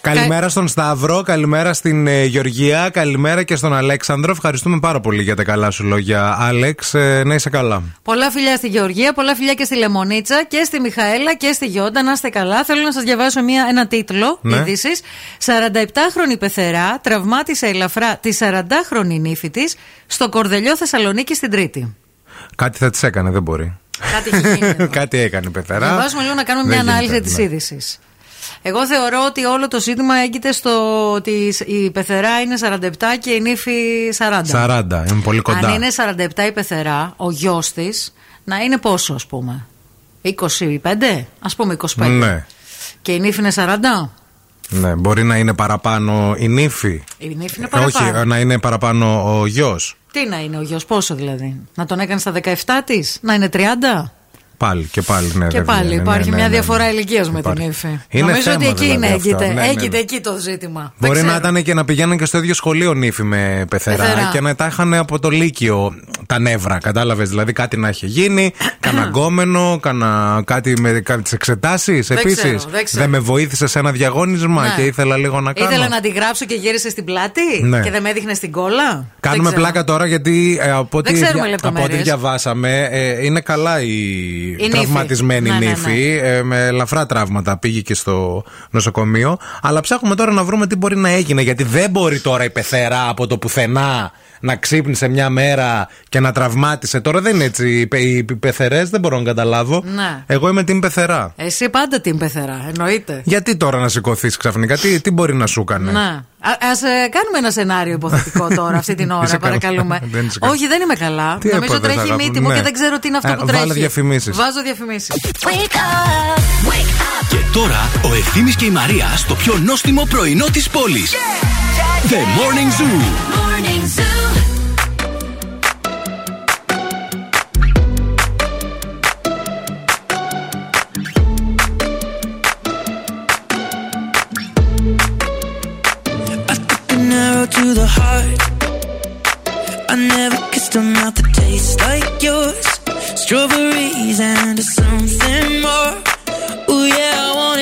Speaker 2: Καλημέρα στον Σταύρο, καλημέρα στην ε, Γεωργία, καλημέρα και στον Αλέξανδρο. Ευχαριστούμε πάρα πολύ για τα καλά σου λόγια, Άλεξ. Ε, να είσαι καλά.
Speaker 1: Πολλά φιλιά στη Γεωργία, πολλά φιλιά και στη Λεμονίτσα και στη Μιχαέλα και στη Γιόντα. Να είστε καλά. Θέλω να σας διαβάσω μια, ένα τίτλο
Speaker 2: Ναι.
Speaker 1: είδηση. 47χρονη πεθερά τραυμάτισε ελαφρά τη 40χρονη νύφη της στο Κορδελιό Θεσσαλονίκη στην Τρίτη.
Speaker 2: Κάτι θα της έκανε, δεν μπορεί.
Speaker 1: Κάτι έχει γίνει. εδώ.
Speaker 2: Κάτι έκανε η πεθερά.
Speaker 1: Διαβάζουμε λίγο να κάνουμε
Speaker 2: Δεν
Speaker 1: μια ανάλυση
Speaker 2: γίνεται,
Speaker 1: της
Speaker 2: ναι.
Speaker 1: είδησης. Εγώ θεωρώ ότι όλο το ζήτημα έγκυται στο ότι η πεθερά είναι 47 και η νύφη 40.
Speaker 2: 40, είναι πολύ κοντά.
Speaker 1: Αν είναι 47 η πεθερά, ο γιος της να είναι πόσο, ας πούμε; 25, ας πούμε 25.
Speaker 2: Ναι,
Speaker 1: Και η νύφη είναι 40.
Speaker 2: ναι, μπορεί να είναι παραπάνω η νύφη.
Speaker 1: Η νύφη είναι
Speaker 2: Ε, Όχι,
Speaker 1: παραπάνω.
Speaker 2: ε, να είναι παραπάνω ο γιος.
Speaker 1: Τι να είναι ο γιος, πόσο δηλαδή; Να τον έκανε στα 17 της, να είναι 30.
Speaker 2: Πάλι και πάλι, ναι.
Speaker 1: και
Speaker 2: δεν
Speaker 1: πάλι
Speaker 2: βγαίνει,
Speaker 1: υπάρχει
Speaker 2: ναι, ναι,
Speaker 1: μια
Speaker 2: ναι,
Speaker 1: διαφορά
Speaker 2: ναι.
Speaker 1: ηλικίας με την
Speaker 2: Υπάρχει.
Speaker 1: ύφη.
Speaker 2: Είναι
Speaker 1: Νομίζω ότι
Speaker 2: θέμα
Speaker 1: εκεί
Speaker 2: δηλαδή
Speaker 1: είναι,
Speaker 2: αυτό.
Speaker 1: έγκυται,
Speaker 2: Ναι, ναι, ναι.
Speaker 1: έγκυται εκεί το ζήτημα. Δεν
Speaker 2: Μπορεί να
Speaker 1: ξέρω.
Speaker 2: ήταν και να πηγαίνουν και στο ίδιο σχολείο νύφη με πεθερά,
Speaker 1: Πεθερά.
Speaker 2: και να τα είχαν από το Λύκειο τα νεύρα. Κατάλαβες. Δηλαδή κάτι να είχε γίνει, κανένα γκόμενο, κανένα κάτι με τις εξετάσεις
Speaker 1: Δεν
Speaker 2: επίσης.
Speaker 1: ξέρω, δεν ξέρω.
Speaker 2: με βοήθησε σε ένα διαγώνισμα
Speaker 1: Ναι.
Speaker 2: και ήθελα λίγο να κάνω.
Speaker 1: Ήθελα να τη γράψω και γύρισε στην πλάτη
Speaker 2: Ναι.
Speaker 1: και δεν με έδειχνε στην κόλλα;
Speaker 2: Κάνουμε
Speaker 1: Δεν ξέρω.
Speaker 2: πλάκα τώρα γιατί ε, από, ό,τι
Speaker 1: Δεν ξέρουμε
Speaker 2: δια- από ό,τι
Speaker 1: λεπτομέρειες.
Speaker 2: διαβάσαμε ε, είναι καλά η,
Speaker 1: νύφη.
Speaker 2: τραυματισμένη
Speaker 1: Ναι, ναι, ναι.
Speaker 2: νύφη. ε, με ελαφρά τραύματα πήγε και στο νοσοκομείο. Αλλά ψάχνουμε τώρα να βρούμε τι μπορεί να έγινε. Γιατί δεν μπορεί τώρα η πεθερά από το πουθενά να ξύπνησε μια μέρα και να τραυμάτισε. Τώρα δεν είναι έτσι. Οι, πε- οι πεθερές δεν μπορώ να καταλάβω.
Speaker 1: Ναι.
Speaker 2: Εγώ είμαι την πεθερά.
Speaker 1: Εσύ πάντα την πεθερά, εννοείται.
Speaker 2: Γιατί τώρα να σηκωθείς ξαφνικά, τι, τι μπορεί να σου έκανε.
Speaker 1: Να. Α ας, ε, κάνουμε ένα σενάριο υποθετικό τώρα αυτή την ώρα,
Speaker 2: Είσαι καλά.
Speaker 1: παρακαλούμε.
Speaker 2: Δεν είσαι καλά.
Speaker 1: Όχι, δεν είμαι καλά.
Speaker 2: Τι
Speaker 1: Νομίζω
Speaker 2: έπαθες,
Speaker 1: τρέχει η
Speaker 2: αγάπη
Speaker 1: μύτη
Speaker 2: μου,
Speaker 1: μου
Speaker 2: ναι.
Speaker 1: και δεν ξέρω τι είναι αυτό
Speaker 2: Ε,
Speaker 1: που
Speaker 2: βάλε
Speaker 1: τρέχει.
Speaker 2: διαφημίσεις.
Speaker 1: Βάζω διαφημίσεις.
Speaker 13: Wake up, wake up.
Speaker 6: Και τώρα ο Ευθύμης και η Μαρία στο πιο νόστιμο πρωινό της πόλης. The Morning Zoo.
Speaker 13: Morning Zoo.
Speaker 5: I never kissed a mouth that tastes like yours. Strawberries and something more. Ooh yeah, I want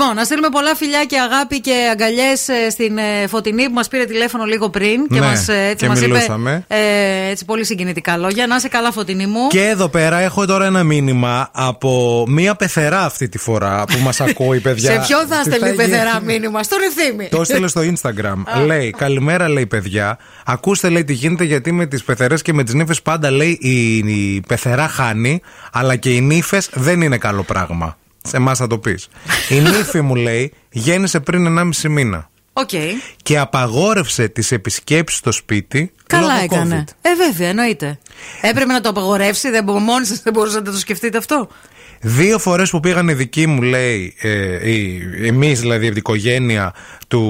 Speaker 1: Λοιπόν, να στείλουμε πολλά φιλιά και αγάπη και αγκαλιές στην ε, Φωτεινή που μας πήρε τηλέφωνο λίγο πριν και
Speaker 2: Ναι,
Speaker 1: μας έτσι
Speaker 2: και
Speaker 1: μας είπε
Speaker 2: μιλούσαμε.
Speaker 1: ε, έτσι πολύ συγκινητικά λόγια. Να είσαι καλά, Φωτεινή μου.
Speaker 2: Και εδώ πέρα έχω τώρα ένα μήνυμα από μία πεθερά αυτή τη φορά που μας ακούει, παιδιά.
Speaker 1: Σε ποιον θα
Speaker 2: Τι
Speaker 1: στέλνει
Speaker 2: γίνει.
Speaker 1: πεθερά μήνυμα, στον ευθύμη.
Speaker 2: Το έστειλε στο Instagram. λέει, καλημέρα, λέει παιδιά. Ακούστε, λέει, τι γίνεται γιατί με τις πεθερές και με τις νύφες πάντα λέει η, η πεθερά χάνει, αλλά και οι νύφες δεν είναι καλό πράγμα. Σε εμάς θα το πεις. η νύφη μου λέει γέννησε πριν 1,5 μήνα
Speaker 1: Οκ.
Speaker 2: και απαγόρευσε τις επισκέψεις στο σπίτι.
Speaker 1: Καλά
Speaker 2: λόγω
Speaker 1: έκανε.
Speaker 2: COVID.
Speaker 1: Ε, βέβαια, εννοείται. Έπρεπε να το απαγορεύσει, δεν μπο- μόνοι σας δεν μπορούσατε να το σκεφτείτε αυτό.
Speaker 2: Δύο φορές που πήγαν οι δικοί μου, λέει, ε, εμείς δηλαδή από την οικογένεια του.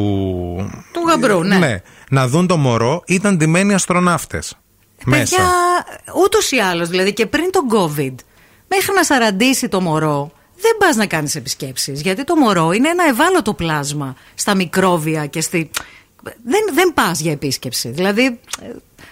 Speaker 1: Του γαμπρού, ναι.
Speaker 2: να δουν το μωρό, ήταν ντυμένοι αστροναύτες. Μέσα.
Speaker 1: Παιδιά, ούτως ή άλλως, δηλαδή και πριν τον COVID, μέχρι να σαραντήσει το μωρό, δεν πας να κάνεις επισκέψεις. Γιατί το μωρό είναι ένα ευάλωτο πλάσμα στα μικρόβια και στη. Δεν, δεν πας για επίσκεψη. Δηλαδή,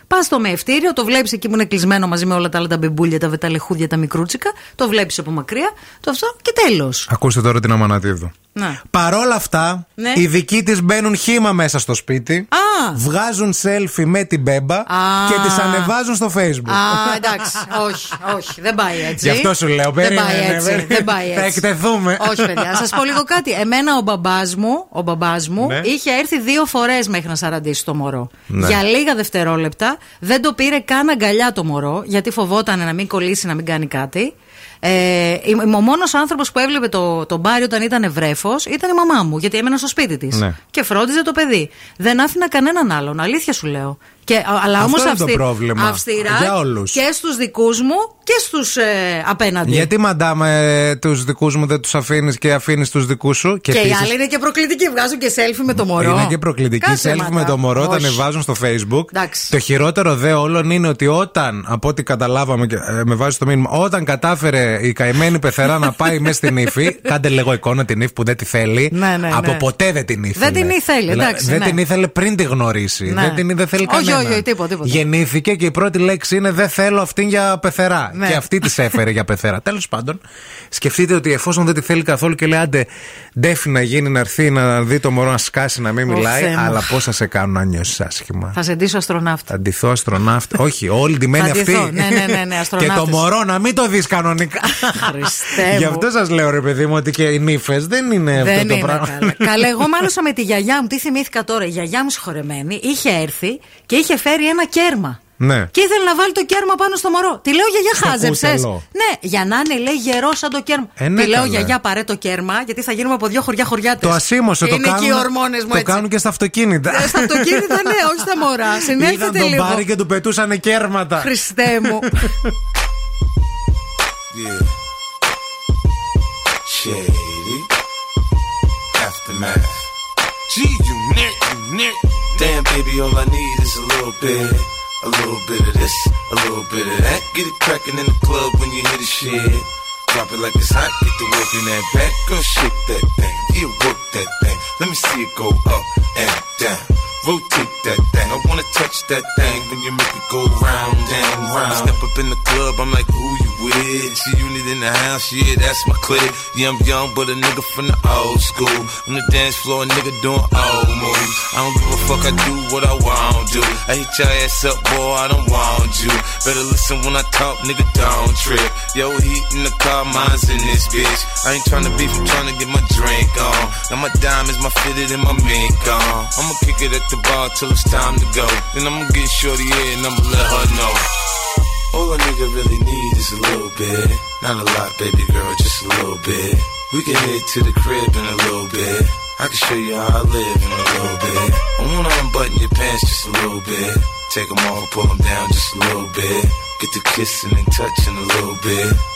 Speaker 1: πας στο μεευτήριο, το βλέπεις εκεί που είναι κλεισμένο μαζί με όλα τα άλλα τα μπιμπούλια, τα βεταλεχούδια, τα μικρούτσικα, το βλέπεις από μακριά, το αυτό και τέλος.
Speaker 2: Ακούστε τώρα την Αμανατίδου.
Speaker 1: Να.
Speaker 2: Παρόλα αυτά,
Speaker 1: Ναι.
Speaker 2: οι δικοί της μπαίνουν χήμα μέσα στο σπίτι.
Speaker 1: Α.
Speaker 2: Βγάζουν selfie με την μπέμπα
Speaker 1: Α.
Speaker 2: και τις ανεβάζουν στο facebook.
Speaker 1: Α, εντάξει. όχι, όχι, δεν πάει έτσι.
Speaker 2: Γι' αυτό σου λέω,
Speaker 1: Δεν
Speaker 2: περίμενε,
Speaker 1: πάει έτσι.
Speaker 2: περίμενε.
Speaker 1: Δεν πάει
Speaker 2: Θα
Speaker 1: έτσι.
Speaker 2: εκτεθούμε.
Speaker 1: Όχι, παιδιά. Να σας πω λίγο κάτι. Εμένα ο μπαμπάς μου, ο μπαμπάς μου
Speaker 2: Ναι.
Speaker 1: είχε έρθει δύο φορές μέχρι να σαραντήσει το μωρό.
Speaker 2: Ναι.
Speaker 1: Για λίγα δευτερόλεπτα δεν το πήρε καν αγκαλιά το μωρό, γιατί φοβόταν να μην κολλήσει, να μην κάνει κάτι. Ε, ο μόνος άνθρωπος που έβλεπε το, το μπάρι όταν ήταν βρέφος ήταν η μαμά μου, γιατί έμενα στο σπίτι της.
Speaker 2: Ναι.
Speaker 1: Και φρόντιζε το παιδί. Δεν άφηνα κανέναν άλλον. Αλήθεια σου λέω. Και, α- αλλά
Speaker 2: Αυτό
Speaker 1: όμως
Speaker 2: είναι το πρόβλημα.
Speaker 1: αυστηρά
Speaker 2: Για όλους.
Speaker 1: και στους δικούς μου και στους ε, απέναντι.
Speaker 2: Γιατί μαντάμε τους δικούς μου δεν τους αφήνεις και αφήνεις τους δικούς σου;
Speaker 1: Και, οι
Speaker 2: επίσης-
Speaker 1: άλλοι είναι και προκλητικοί. Βγάζουν και selfie με το μωρό.
Speaker 2: Είναι και προκλητική
Speaker 1: Κάτσε,
Speaker 2: selfie
Speaker 1: μάνα.
Speaker 2: με το μωρό, τα
Speaker 1: Όχι.
Speaker 2: ανεβάζουν στο facebook.
Speaker 1: Εντάξει.
Speaker 2: Το χειρότερο δε όλων είναι ότι όταν, από ό,τι καταλάβαμε και ε, με βάζει το μήνυμα, όταν κατάφερε η καημένη πεθερά να πάει μέσα στην ύφη, κάντε λίγο εικόνα την ύφη που δεν τη θέλει.
Speaker 1: Ναι, ναι,
Speaker 2: από
Speaker 1: ναι.
Speaker 2: ποτέ δεν την ήθελε.
Speaker 1: Δεν την ήθελε,
Speaker 2: Δηλαδή,
Speaker 1: εντάξει,
Speaker 2: Δεν
Speaker 1: ναι.
Speaker 2: την ήθελε πριν τη γνωρίσει.
Speaker 1: Ναι.
Speaker 2: Δεν την δεν θέλει
Speaker 1: Όχι,
Speaker 2: κανένα.
Speaker 1: Όχι, τίποτα, τίποτα.
Speaker 2: Γεννήθηκε και η πρώτη λέξη είναι Δεν θέλω αυτήν για πεθερά.
Speaker 1: Ναι.
Speaker 2: Και αυτή της έφερε για πεθερά. Τέλος πάντων, σκεφτείτε ότι εφόσον δεν τη θέλει καθόλου και λέει άντε, ντέφι να γίνει να έρθει να δει το μωρό να σκάσει να μην
Speaker 1: Ω,
Speaker 2: μιλάει,
Speaker 1: Θεέ μου.
Speaker 2: αλλά πώς θα σε κάνουν να νιώσεις άσχημα.
Speaker 1: Θα σε ντύσω αστροναύτη.
Speaker 2: Θα ντυθώ αστροναύτη. Όχι, όλη ντυμένη
Speaker 1: Θα
Speaker 2: αυτή.
Speaker 1: ντυθώ, ναι, ναι, ναι, ναι,
Speaker 2: και
Speaker 1: αστροναύτης.
Speaker 2: το μωρό να μην το δεις κανονικά.
Speaker 1: Χριστέ
Speaker 2: Γι'
Speaker 1: μου.
Speaker 2: αυτό σας λέω, ρε παιδί μου, ότι και οι νύφες δεν είναι
Speaker 1: Δεν
Speaker 2: αυτό το
Speaker 1: είναι
Speaker 2: πράγμα.
Speaker 1: καλά. Καλά, εγώ μάλωσα με τη γιαγιά μου. Τι θυμήθηκα τώρα. Η γιαγιά μου συγχωρεμένη είχε έρθει και είχε φέρει ένα κέρμα.
Speaker 2: Ναι.
Speaker 1: Και ήθελε να βάλει το κέρμα πάνω στο μωρό. Τη λέω γιαγιά,
Speaker 2: Στο
Speaker 1: χάζεψες.
Speaker 2: κούτελο.
Speaker 1: Ναι, για να είναι λέει γερός σαν το κέρμα.
Speaker 2: Ε, ναι,
Speaker 1: Τη λέω
Speaker 2: καλέ.
Speaker 1: γιαγιά, πάρε το κέρμα, γιατί θα γίνουμε από δύο χωριά χωριάτες.
Speaker 2: Το ασήμωσε, το
Speaker 1: Είναι
Speaker 2: κάνουν,
Speaker 1: και οι ορμόνες μου
Speaker 2: το
Speaker 1: έτσι.
Speaker 2: κάνουν και στα αυτοκίνητα.
Speaker 1: Ε, Στα αυτοκίνητα, ναι, όχι στα μωρά.
Speaker 2: Είδαν
Speaker 1: Συνέλθετε
Speaker 2: τον
Speaker 1: λίγο.
Speaker 2: μπάρι και του πετούσαν κέρματα.
Speaker 1: Χριστέ μου.
Speaker 14: Yeah. Shady. Aftermath. Gee, you nick, you nick. Damn, baby, all I need is a little bit. A little bit of this, a little bit of that. Get it crackin' in the club when you hear the shit. Drop it like it's hot, get the work in that back. Girl, shake that thing, yeah, work that thing. Let me see it go up and down. Rotate that thing. I wanna touch that thing when you make it go round and round. Step up in the club, I'm like, who you with? She unit in the house, yeah, that's my clique. Yeah, I'm young, but a nigga from the old school. On the dance floor, a nigga doing old moves. I don't give a fuck, I do what I want to. I hit your ass up, boy, I don't want you. Better listen when I talk, nigga, don't trip. Yo, heat in the car, mine's in this bitch. I ain't tryna beef, I'm tryna get my drink on. Now my diamonds, my fitted, and my mink on. I'ma kick it at the bar till it's time to go. Then I'ma get shorty in and I'ma let her know. All a nigga really need is a little bit. Not a lot, baby girl, just a little bit. We can head to the crib in a little bit. I can show you how I live in a little bit. I wanna unbutton your pants just a little bit. Take them off, pull them down just a little bit. Get the kissing and touching a little bit.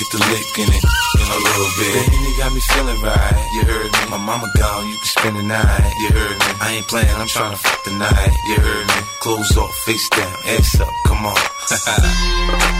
Speaker 14: Get the lick in it in a little bit. Baby, you got me feeling right. You heard me. My mama gone, you can spend the night. You heard me. I ain't playing, I'm trying to fuck the night. You heard me. Clothes off, face down, ass up, come on.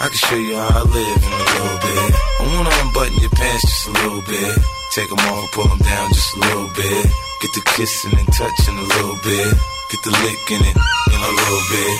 Speaker 14: I can show you how I live in a little bit. I wanna unbutton your pants just a little bit. Take them off, pull them down just a little bit. Get the kissing and touching a little bit. Get the licking it in a little bit.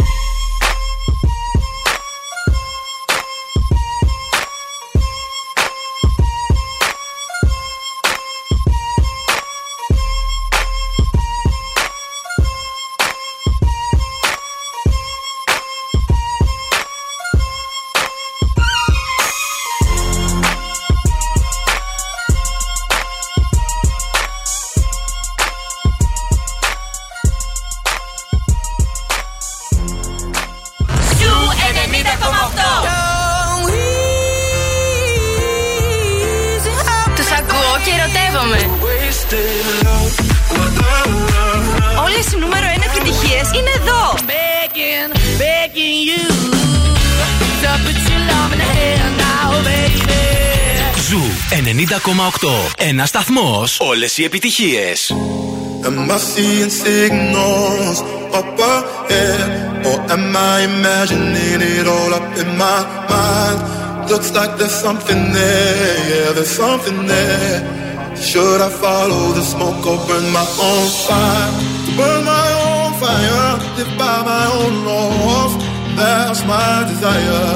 Speaker 6: Ένα σταθμό. Όλε οι επιτυχίε.
Speaker 15: Am I seeing signals up ahead? Or am I imagining it all up in my mind? Looks like there's something there, yeah, there's something there. Should I follow the smoke or burn my own fire? Burn my own fire, live by my own laws. That's my desire.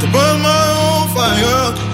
Speaker 15: To burn my own fire,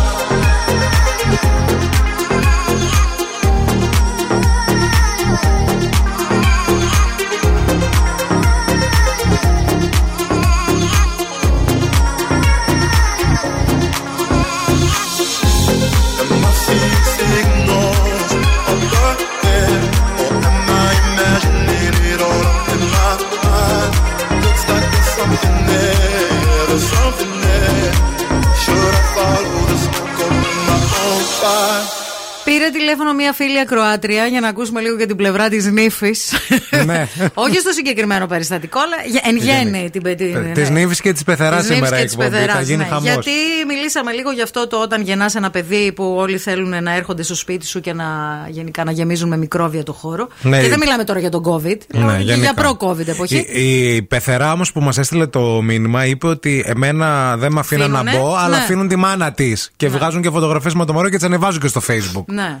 Speaker 1: Τηλέφωνο μία φίλη ακροάτρια για να ακούσουμε λίγο για την πλευρά της νύφης.
Speaker 2: ναι.
Speaker 1: Όχι στο συγκεκριμένο περιστατικό, αλλά για- εν γέννη την παιδί.
Speaker 2: Της νύφης και της πεθεράς
Speaker 1: Της νύφης
Speaker 2: σήμερα η
Speaker 1: και της
Speaker 2: εκπομπή. Θα
Speaker 1: πεθεράς,
Speaker 2: γίνει
Speaker 1: ναι.
Speaker 2: χαμό.
Speaker 1: Γιατί μιλήσαμε λίγο γι' αυτό το όταν γεννάς ένα παιδί που όλοι θέλουν να έρχονται στο σπίτι σου και να, γενικά, να γεμίζουν με μικρόβια το χώρο.
Speaker 2: Ναι.
Speaker 1: Και δεν μιλάμε τώρα για τον COVID.
Speaker 2: Ναι,
Speaker 1: λέω για
Speaker 2: γενικά.
Speaker 1: προ-COVID εποχή.
Speaker 2: Η, η πεθερά όμως που μας έστειλε το μήνυμα είπε ότι εμένα δεν με αφήναν να
Speaker 1: Αφήνουνε,
Speaker 2: μπω, αλλά
Speaker 1: ναι.
Speaker 2: αφήνουν τη μάνα της. Και βγάζουν και φωτογραφίες με το μωρό και τις ανεβάζουν και στο Facebook.
Speaker 1: Ναι.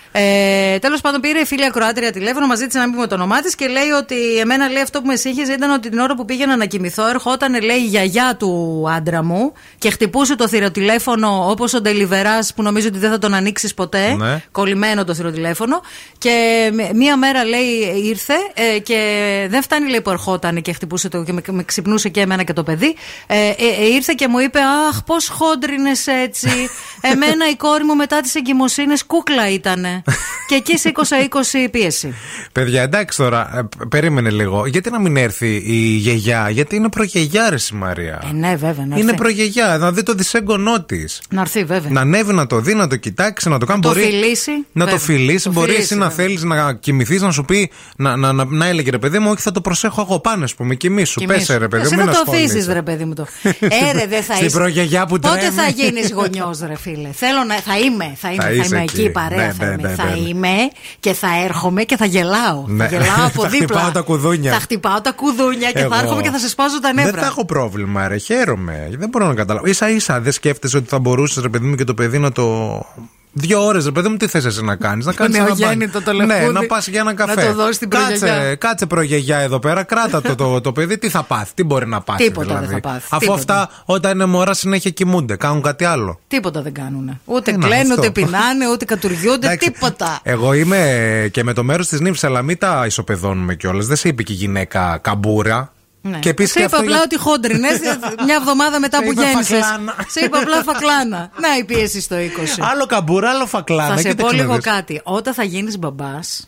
Speaker 1: Ε, Τέλος πάντων, πήρε η φίλη ακροάτρια τηλέφωνο, μας ζήτησε να μην πούμε το όνομά της και λέει ότι εμένα λέει αυτό που με σύγχυζε ήταν ότι την ώρα που πήγαινα να κοιμηθώ, ερχόταν λέει η γιαγιά του άντρα μου και χτυπούσε το θηροτηλέφωνο όπως ο Ντελιβεράς που νομίζω ότι δεν θα τον ανοίξεις ποτέ.
Speaker 2: Ναι.
Speaker 1: Κολλημένο το θηροτηλέφωνο. Και μ- μία μέρα λέει ήρθε ε, και δεν φτάνει λέει που ερχόταν και χτυπούσε το και με, με ξυπνούσε και εμένα και το παιδί. Ε, ε, ε, ήρθε και μου είπε Αχ, πώς χόντρινες έτσι. Εμένα η κόρη μου μετά τις εγκυμοσύνες κούκλα ήτανε. και εκεί σήκωσα 20 πίεση.
Speaker 2: Παιδιά, εντάξει τώρα, ε, περίμενε λίγο. Γιατί να μην έρθει η γιαγιά, Γιατί είναι προγιαγιά, ρε η Μαρία.
Speaker 1: Ε, ναι, βέβαια. Να
Speaker 2: είναι
Speaker 1: έρθει.
Speaker 2: προγιαγιά, να δει το δυσέγγονό της.
Speaker 1: Να έρθει, βέβαια.
Speaker 2: Να ανέβει να το δει, να το κοιτάξει, να το κάνει.
Speaker 1: το
Speaker 2: μπορεί...
Speaker 1: φιλήσει.
Speaker 2: Να το
Speaker 1: βέβαια.
Speaker 2: φιλήσει,
Speaker 1: Το
Speaker 2: μπορείς
Speaker 1: φιλήσει,
Speaker 2: εσύ να
Speaker 1: βέβαια.
Speaker 2: θέλεις να κοιμηθείς, να σου πει, να, να, να, να έλεγε ρε παιδί μου, Όχι, θα το προσέχω εγώ πάνω, ας πούμε, κοιμήσου.
Speaker 1: Κοιμήσου.
Speaker 2: Πέσε ρε παιδί
Speaker 1: Εσύ
Speaker 2: μου,
Speaker 1: θα
Speaker 2: μην
Speaker 1: το
Speaker 2: ασχολείσαι.
Speaker 1: αφήσεις, ρε παιδί μου το. Ε, ρε, δεν θα
Speaker 2: Στην
Speaker 1: είσαι.
Speaker 2: προγιαγιά που
Speaker 1: Πότε
Speaker 2: τρέμει.
Speaker 1: θα γίνεις γονιός, ρε φίλε; Θέλω να. Θα είμαι, θα είμαι,
Speaker 2: Θα
Speaker 1: θα,
Speaker 2: είσαι
Speaker 1: είμαι
Speaker 2: εκεί.
Speaker 1: εκεί, παρέα
Speaker 2: Ναι,
Speaker 1: θα
Speaker 2: ναι,
Speaker 1: είμαι.
Speaker 2: ναι,
Speaker 1: θα
Speaker 2: ναι, ναι.
Speaker 1: είμαι και θα έρχομαι και θα γελάω.
Speaker 2: Ναι.
Speaker 1: Θα γελάω από
Speaker 2: Θα
Speaker 1: δίπλα.
Speaker 2: χτυπάω τα κουδούνια.
Speaker 1: Θα χτυπάω τα κουδούνια και
Speaker 2: Εγώ.
Speaker 1: θα έρχομαι και θα σε σπάζω τα
Speaker 2: Δεν
Speaker 1: νεύρα.
Speaker 2: θα έχω πρόβλημα, ρε. Χαίρομαι. Δεν μπορώ να καταλάβω. σα ίσα δεν σκέφτεσαι ότι θα μπορούσες, ρε παιδί μου, και το παιδί να το. Δύο ώρες, ρε παιδί μου, τι θες εσύ να κάνεις. Να κάνεις ένα
Speaker 1: νεογέννητο
Speaker 2: μπάνι.
Speaker 1: το
Speaker 2: Ναι,
Speaker 1: λεφούδι.
Speaker 2: να πας για ένα
Speaker 1: Να
Speaker 2: καφέ.
Speaker 1: το δώσεις στην
Speaker 2: κάτσε,
Speaker 1: προγιαγιά.
Speaker 2: κάτσε προγιαγιά εδώ πέρα, κράτα το, το, το παιδί, τι θα πάθει, τι μπορεί να πάθει.
Speaker 1: Τίποτα δεν
Speaker 2: δηλαδή.
Speaker 1: θα πάθει,
Speaker 2: Αφού
Speaker 1: τίποτα.
Speaker 2: αυτά όταν είναι μωρά συνέχεια κοιμούνται, κάνουν κάτι άλλο.
Speaker 1: Τίποτα δεν κάνουν. Ούτε
Speaker 2: Ε, να,
Speaker 1: κλαίνουν,
Speaker 2: αυτό.
Speaker 1: ούτε πεινάνε, ούτε κατουριούνται,
Speaker 2: Εντάξει,
Speaker 1: τίποτα.
Speaker 2: Εγώ είμαι και με το μέρος της νύφη, αλλά μην τα ισοπεδώνουμε κιόλας. Δεν σε είπε και η γυναίκα καμπούρα.
Speaker 1: Ναι.
Speaker 2: Και επίσης
Speaker 1: Σε
Speaker 2: και
Speaker 1: είπα
Speaker 2: αυτό
Speaker 1: απλά
Speaker 2: για-
Speaker 1: ότι χόντρινες μια εβδομάδα μετά
Speaker 2: Σε
Speaker 1: που
Speaker 2: είπα
Speaker 1: γέννησες.
Speaker 2: φακλάνα.
Speaker 1: Σε είπα απλά φακλάνα. Να η πίεση στο 20.
Speaker 2: Άλλο καμπούρα, άλλο φακλάνα.
Speaker 1: Θα σε
Speaker 2: Κοίταξε
Speaker 1: πω
Speaker 2: να
Speaker 1: λίγο
Speaker 2: δεις.
Speaker 1: κάτι. Όταν θα γίνεις μπαμπάς.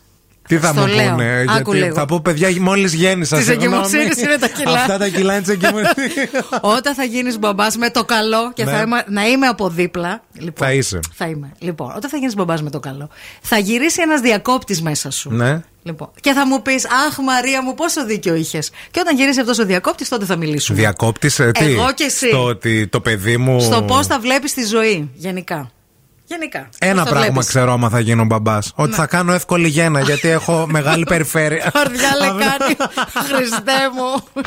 Speaker 2: Τι θα
Speaker 1: Στο
Speaker 2: μου
Speaker 1: λέω.
Speaker 2: πούνε,
Speaker 1: Άκου
Speaker 2: γιατί
Speaker 1: λίγο.
Speaker 2: θα πω παιδιά μόλις γέννησα.
Speaker 1: Της
Speaker 2: συγγνώμη.
Speaker 1: εγκυμοσύνης είναι τα κιλά.
Speaker 2: Αυτά τα κιλά είναι τη εγκυμοσύνη.
Speaker 1: Όταν θα γίνεις μπαμπάς με το καλό και
Speaker 2: Ναι.
Speaker 1: θα είμαι, να είμαι από δίπλα. Λοιπόν,
Speaker 2: Θα είσαι.
Speaker 1: Θα είμαι. Λοιπόν, όταν θα γίνεις μπαμπάς με το καλό, θα γυρίσει ένας διακόπτης μέσα σου.
Speaker 2: Ναι.
Speaker 1: Λοιπόν, και θα μου πεις, Αχ, Μαρία μου, πόσο δίκιο είχες. Και όταν γυρίσει αυτός ο διακόπτης, τότε θα μιλήσουμε.
Speaker 2: Διακόπτης, τι;
Speaker 1: Εγώ και εσύ.
Speaker 2: Στο ότι το παιδί μου.
Speaker 1: Στο πώς θα βλέπεις τη ζωή, γενικά. Γενικά.
Speaker 2: Ένα
Speaker 1: Πώς θα
Speaker 2: πράγμα
Speaker 1: βλέπεις;
Speaker 2: ξέρω άμα θα γίνω μπαμπάς. Ότι
Speaker 1: Ναι.
Speaker 2: θα κάνω εύκολη γέννα γιατί έχω μεγάλη περιφέρεια.
Speaker 1: Καρδιά λεκάνη, Χριστέ μου.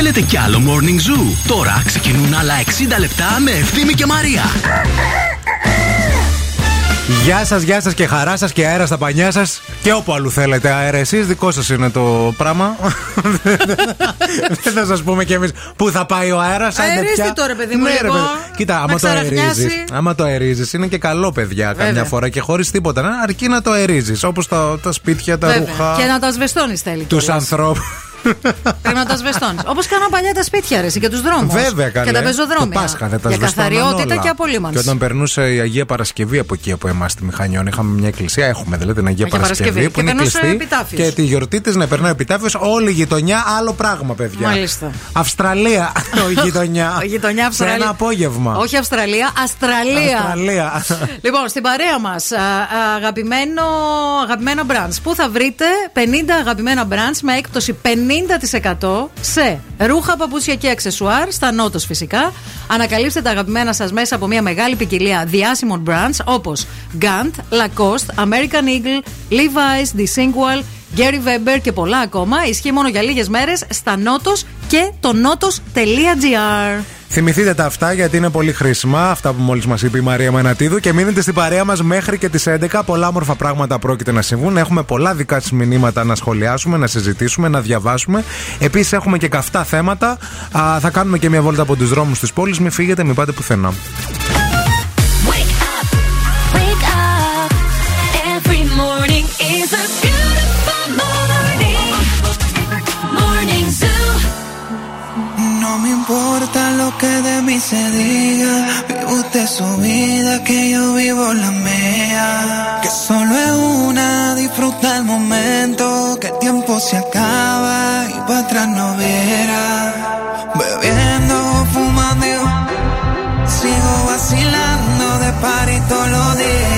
Speaker 6: Θέλετε κι άλλο Morning Zoo? Τώρα ξεκινούν άλλα 60 λεπτά με Ευθύμη και Μαρία.
Speaker 2: Γεια σας, γεια σας και χαρά σας και αέρα στα πανιά σας. Και όπου αλλού θέλετε αέρα, εσείς δικό σας είναι το πράγμα. Δεν θα σας πούμε κι εμείς πού θα πάει ο αέρας.
Speaker 1: Αερίστε το, ρε παιδί μου, λίγο.
Speaker 2: Κοίτα,
Speaker 1: Να
Speaker 2: άμα το
Speaker 1: ξαραχνιάσει.
Speaker 2: αερίζει. Άμα το αερίζεις, είναι και καλό, παιδιά, καμιά
Speaker 1: Βέβαια.
Speaker 2: φορά και χωρίς τίποτα. Να αρκεί να το αερίζεις. Όπως τα, τα σπίτια, τα
Speaker 1: Βέβαια.
Speaker 2: ρούχα.
Speaker 1: Και να τα σβεστώνεις θέλει.
Speaker 2: Τους
Speaker 1: κιόλας.
Speaker 2: ανθρώπους.
Speaker 1: Πρέπει να τα σβεστώνει. Όπως κάναν παλιά τα σπίτια, ρε, και τους δρόμους.
Speaker 2: Βέβαια, καλέ.
Speaker 1: Και τα πεζοδρόμια.
Speaker 2: Το Πάσχα δεν τα
Speaker 1: Για
Speaker 2: σβεστώναν
Speaker 1: καθαριότητα
Speaker 2: όλα.
Speaker 1: και απολύμανση.
Speaker 2: Και όταν περνούσε η Αγία Παρασκευή από εκεί από εμάς στη Μηχανιών, είχαμε μια εκκλησία. Έχουμε δηλαδή την Αγία,
Speaker 1: Αγία
Speaker 2: Παρασκευή,
Speaker 1: Παρασκευή.
Speaker 2: που
Speaker 1: Και
Speaker 2: είναι
Speaker 1: περνούσε
Speaker 2: κλειστή.
Speaker 1: επιτάφιος.
Speaker 2: Και τη γιορτή της να περνάει επιτάφιος. Όλη η γειτονιά άλλο πράγμα, παιδιά.
Speaker 1: Μάλιστα.
Speaker 2: Αυστραλία η γειτονιά.
Speaker 1: Η γειτονιά
Speaker 2: Σε
Speaker 1: Αυστραλία.
Speaker 2: ένα απόγευμα.
Speaker 1: Όχι Αυστραλία, Αστραλία.
Speaker 2: Αυστραλία.
Speaker 1: Λοιπόν, στην παρέα μας, αγαπημένο, αγαπημένα brands. Πού θα βρείτε 50 αγαπημένα brands με έκπτωση 50% σε ρούχα, παπούτσια και αξεσουάρ, στα νότος φυσικά. Ανακαλύψτε τα αγαπημένα σας μέσα από μια μεγάλη ποικιλία διάσημων brands όπως Gant, Lacoste, American Eagle, Levi's, Desigual, Gary Weber και πολλά ακόμα. Ισχύει μόνο για λίγες μέρες στα νότος και το νότο.gr.
Speaker 2: Θυμηθείτε τα αυτά γιατί είναι πολύ χρήσιμα. Αυτά που μόλις μας είπε η Μαρία Μανατίδου. Και μείνετε στην παρέα μας μέχρι και τις 11. Πολλά όμορφα πράγματα πρόκειται να συμβούν. Έχουμε πολλά δικά σας μηνύματα να σχολιάσουμε, να συζητήσουμε, να διαβάσουμε. Επίσης έχουμε και καυτά θέματα. Α, θα κάνουμε και μια βόλτα από τους δρόμους της πόλης. Μην φύγετε, μην πάτε πουθενά.
Speaker 16: se diga. Vive usted su vida, que yo vivo la mía. Que solo es una, disfruta el momento. Que el tiempo se acaba y para atrás no verá. Bebiendo, fumando, sigo vacilando de par y todos los días.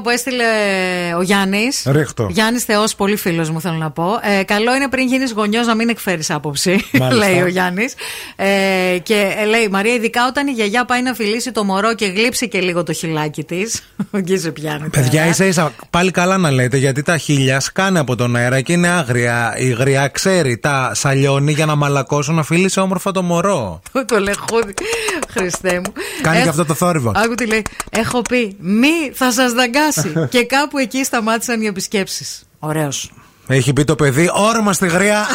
Speaker 1: Μήνυμα που έστειλε ο Γιάννης.
Speaker 2: Ρίχτω.
Speaker 1: Γιάννης Θεός, πολύ φίλος μου θέλω να πω. Ε, καλό είναι πριν γίνεις γονιός να μην εκφέρεις άποψη,
Speaker 2: Μάλιστα.
Speaker 1: λέει ο Γιάννης. Ε, και ε, λέει Μαρία, ειδικά όταν η γιαγιά πάει να φιλήσει το μωρό και γλύψει και λίγο το χιλάκι της. Εκεί σε πιάνει.
Speaker 2: Παιδιά,
Speaker 1: τώρα.
Speaker 2: ίσα ίσα πάλι καλά να λέτε γιατί τα χίλια σκάνε από τον αέρα και είναι άγρια. Η γριά ξέρει τα σαλιώνει για να μαλακώσουν να φίλησε όμορφα το μωρό.
Speaker 1: το λεχούδι. Χριστέ μου.
Speaker 2: Κάνει και
Speaker 1: Έχω-
Speaker 2: αυτό το θόρυβο.
Speaker 1: Άκου τι λέει. Έχω πει, μη θα σας δαγκάσει. και κάπου εκεί σταμάτησαν οι επισκέψεις. Ωραίος.
Speaker 2: Έχει πει το παιδί, όρμα στη γριά.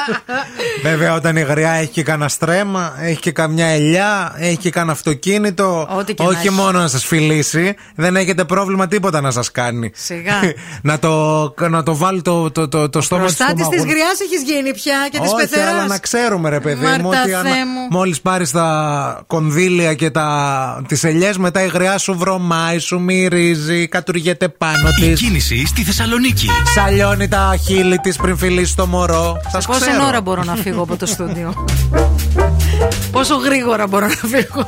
Speaker 2: Βέβαια, όταν η γριά έχει και κανένα στρέμμα, έχει και καμιά ελιά, έχει και κανένα αυτοκίνητο.
Speaker 1: Ό,τι και να
Speaker 2: όχι
Speaker 1: έχει.
Speaker 2: μόνο να σας φιλήσει, δεν έχετε πρόβλημα τίποτα να σας κάνει.
Speaker 1: Σιγά.
Speaker 2: να, το, να το βάλει το, το, το, το στόμα της στο
Speaker 1: Προστάτης της
Speaker 2: μαγούλι.
Speaker 1: γριάς έχεις γίνει πια και της
Speaker 2: Όχι,
Speaker 1: πεθεράς.
Speaker 2: αλλά να ξέρουμε, ρε παιδί μου,
Speaker 1: Μάρτα
Speaker 2: ότι
Speaker 1: Θεέ μου.
Speaker 2: μόλις πάρεις τα κονδύλια και τα... τις ελιές, μετά η γριά σου βρωμάει, σου μυρίζει, κατουργέται πάνω της.
Speaker 6: Η κίνηση στη Θεσσαλονίκη.
Speaker 2: Σαλιώνει τα χείλη της πριν φιλήσει το μωρό. Σας
Speaker 1: Πόση
Speaker 2: ξέρω.
Speaker 1: ώρα μπορώ να φύγω από το στούντιο; Πόσο γρήγορα μπορώ να φύγω;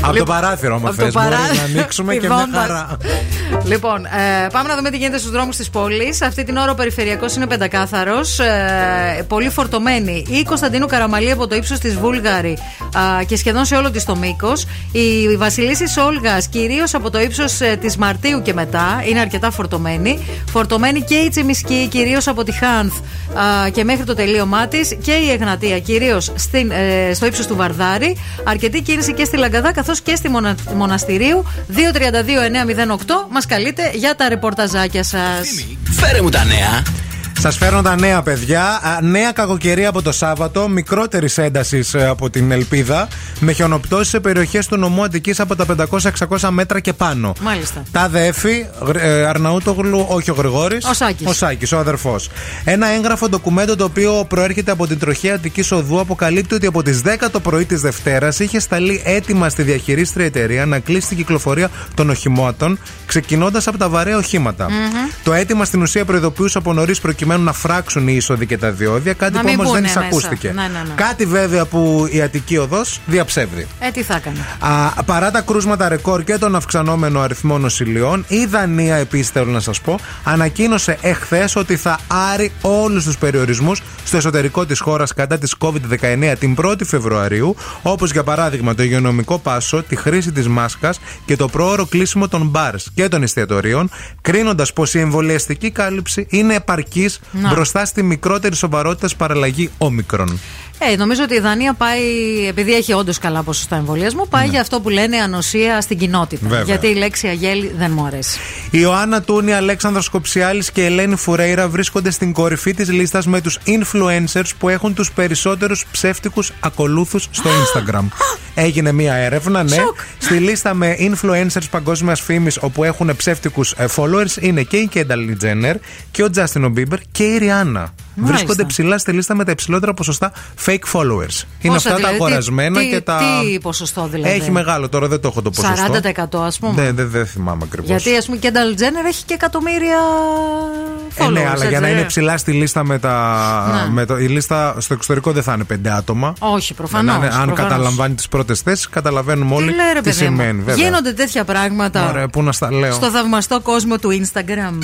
Speaker 2: Από το παράθυρο, άμα
Speaker 1: Από το
Speaker 2: θες, μπορείς
Speaker 1: παράθυρο.
Speaker 2: να ανοίξουμε και μια
Speaker 1: Πηδώντας.
Speaker 2: χαρά.
Speaker 1: Λοιπόν, ε, πάμε να δούμε τι γίνεται στους δρόμους της πόλης. Αυτή την ώρα ο περιφερειακός είναι πεντακάθαρος. Ε, πολύ φορτωμένη. Η Κωνσταντίνου Καραμαλή από το ύψος της Βούλγαρη α, και σχεδόν σε όλο της το μήκος. Η Βασιλίσης Όλγας κυρίως από το ύψος της Μαρτίου και μετά είναι αρκετά φορτωμένη. Φορτωμένη και η Τσιμισκή κυρίως από τη Χάνθ α, και μέχρι το τελείωμά της. Και η Εγνατία κυρίως ε, στο ύψος του Βαρδάρη. Αρκετή κίνηση και στη Λαγκαδά καθώς και στη Μονα... Μοναστηρίου. 232-908 μας καλείτε για τα ρεπορταζάκια σας.
Speaker 6: Φέρε μου τα νέα.
Speaker 2: Σας φέρνω τα νέα παιδιά. Α, Νέα κακοκαιρία από το Σάββατο, μικρότερης έντασης από την Ελπίδα, με χιονοπτώσεις σε περιοχές του νομού Αττικής από τα 500-600 μέτρα και πάνω.
Speaker 1: Μάλιστα.
Speaker 2: Τα δέφη, Γρ- ε, Αρναούτογλου, όχι ο Γρηγόρης.
Speaker 1: Ο Σάκης.
Speaker 2: Ο Σάκης, ο αδερφός. Ένα έγγραφο ντοκουμέντο το οποίο προέρχεται από την τροχέα Αττικής Οδού αποκαλύπτει ότι από τις 10 το πρωί της Δευτέρας είχε σταλεί έτοιμα στη διαχειρίστρια εταιρεία να κλείσει την κυκλοφορία των οχημάτων, ξεκινώντας από τα βαρέα οχήματα. Το αίτημα στην ουσία προειδοποιούσε από νωρίς προκειμένου να φράξουν οι είσοδοι και τα διόδια, κάτι
Speaker 1: Να
Speaker 2: που
Speaker 1: μην
Speaker 2: όμως δεν
Speaker 1: μπουνε
Speaker 2: εισακούστηκε.
Speaker 1: μέσα. Ναι, ναι, ναι.
Speaker 2: Κάτι βέβαια που η Αττική Οδός διαψεύδει.
Speaker 1: Ε, τι θα έκανε.
Speaker 2: Α, παρά τα κρούσματα ρεκόρ και τον αυξανόμενο αριθμό νοσηλειών, η Δανία, επίσης θέλω να σας πω, ανακοίνωσε εχθές ότι θα άρει όλους τους περιορισμούς στο εσωτερικό της χώρας κατά της COVID-19 την 1η Φεβρουαρίου, όπως για παράδειγμα το υγειονομικό πάσο, τη χρήση της μάσκας και το πρόωρο κλείσιμο των μπαρς και των εστιατορίων, κρίνοντας πως η εμβολιαστική κάλυψη είναι επαρκής
Speaker 1: Να.
Speaker 2: μπροστά στη μικρότερη σοβαρότητα παραλλαγή όμικρον.
Speaker 1: Ε, νομίζω ότι η Δανία πάει, επειδή έχει όντως καλά ποσοστά εμβολιασμού, πάει για αυτό που λένε ανοσία στην κοινότητα.
Speaker 2: Ναι. Βέβαια.
Speaker 1: Γιατί η λέξη αγέλη δεν μου αρέσει.
Speaker 2: Η Ιωάννα Τούνη, Αλέξανδρος Κοψιάλης και Ελένη Φουρέιρα βρίσκονται στην κορυφή της λίστας με τους influencers που έχουν τους περισσότερους ψεύτικους ακολούθους στο Instagram. Έγινε μία έρευνα, ναι. Στη λίστα με influencers παγκόσμιας φήμης όπου έχουν ψεύτικους ε, followers είναι και η Kendall Jenner και ο Justin Bieber και η Rihanna. Βρίσκονται ψηλά στη λίστα με τα υψηλότερα ποσοστά fake followers. Είναι
Speaker 1: Πόσα
Speaker 2: αυτά τα
Speaker 1: δηλαδή, τι-
Speaker 2: αγορασμένα
Speaker 1: τι-
Speaker 2: και τα.
Speaker 1: Τι ποσοστό δηλαδή;
Speaker 2: Έχει μεγάλο, τώρα δεν το έχω το ποσοστό.
Speaker 1: 40% ας πούμε.
Speaker 2: Δεν, δεν, δεν θυμάμαι ακριβώς.
Speaker 1: Γιατί ας πούμε και η Kendall Jenner έχει και εκατομμύρια
Speaker 2: Ε,
Speaker 1: followers.
Speaker 2: ναι, αλλά για να
Speaker 1: έτσι,
Speaker 2: είναι
Speaker 1: ε.
Speaker 2: ψηλά στη λίστα με τα.
Speaker 1: Ναι.
Speaker 2: Με το, η λίστα στο εξωτερικό δεν θα είναι πέντε άτομα.
Speaker 1: Όχι, προφανώς.
Speaker 2: Να είναι- αν καταλαμβάνει τις πρώτες θέσεις, καταλαβαίνουμε όλοι
Speaker 1: Τι λέει, ρε,
Speaker 2: τι
Speaker 1: παιδί μου;
Speaker 2: σημαίνει. Βέβαια.
Speaker 1: Γίνονται τέτοια πράγματα
Speaker 2: Ωραία, πού να στα λέω;
Speaker 1: στο θαυμαστό κόσμο του Instagram.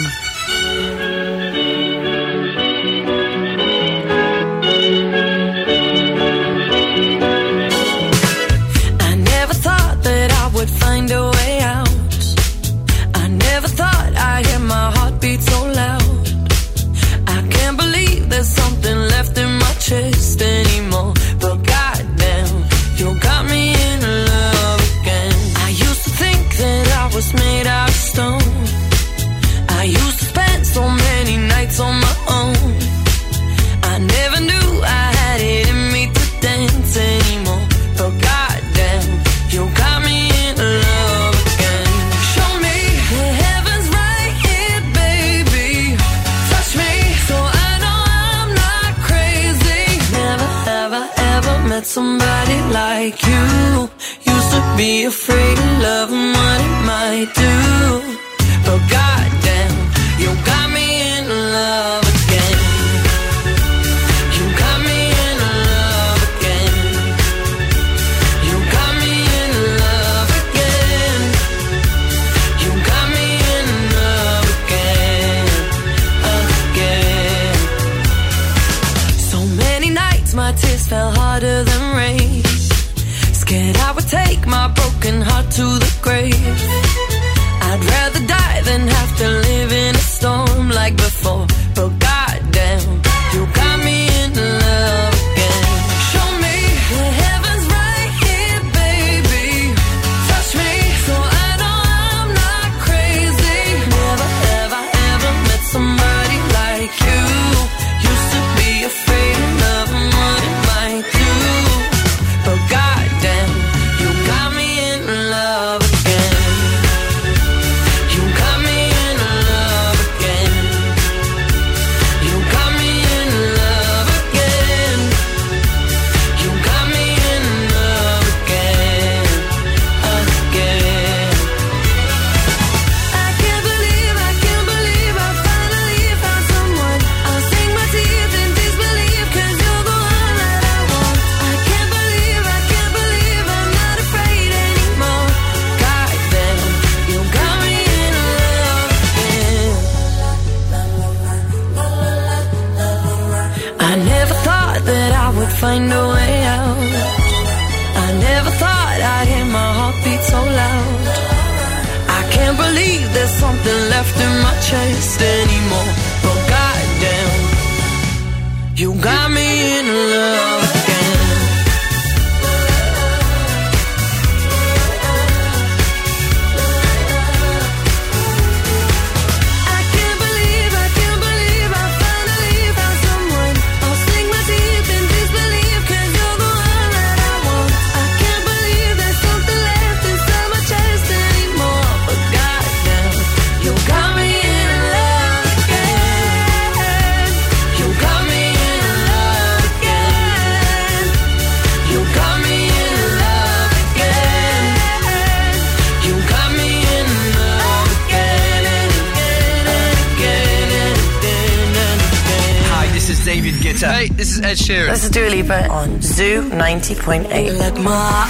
Speaker 17: Sheeran.
Speaker 5: This is Dua Lipa on Zoo 90.8. My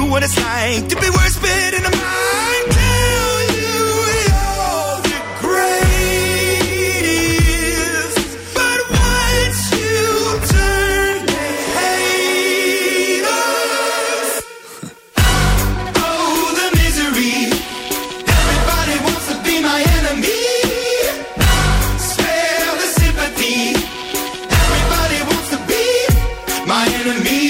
Speaker 15: you what it's like to be worse fit in a mind. Tell you all the but once you turn, oh, the misery. Everybody wants to be my enemy. Spare the sympathy. Everybody wants to be my enemy.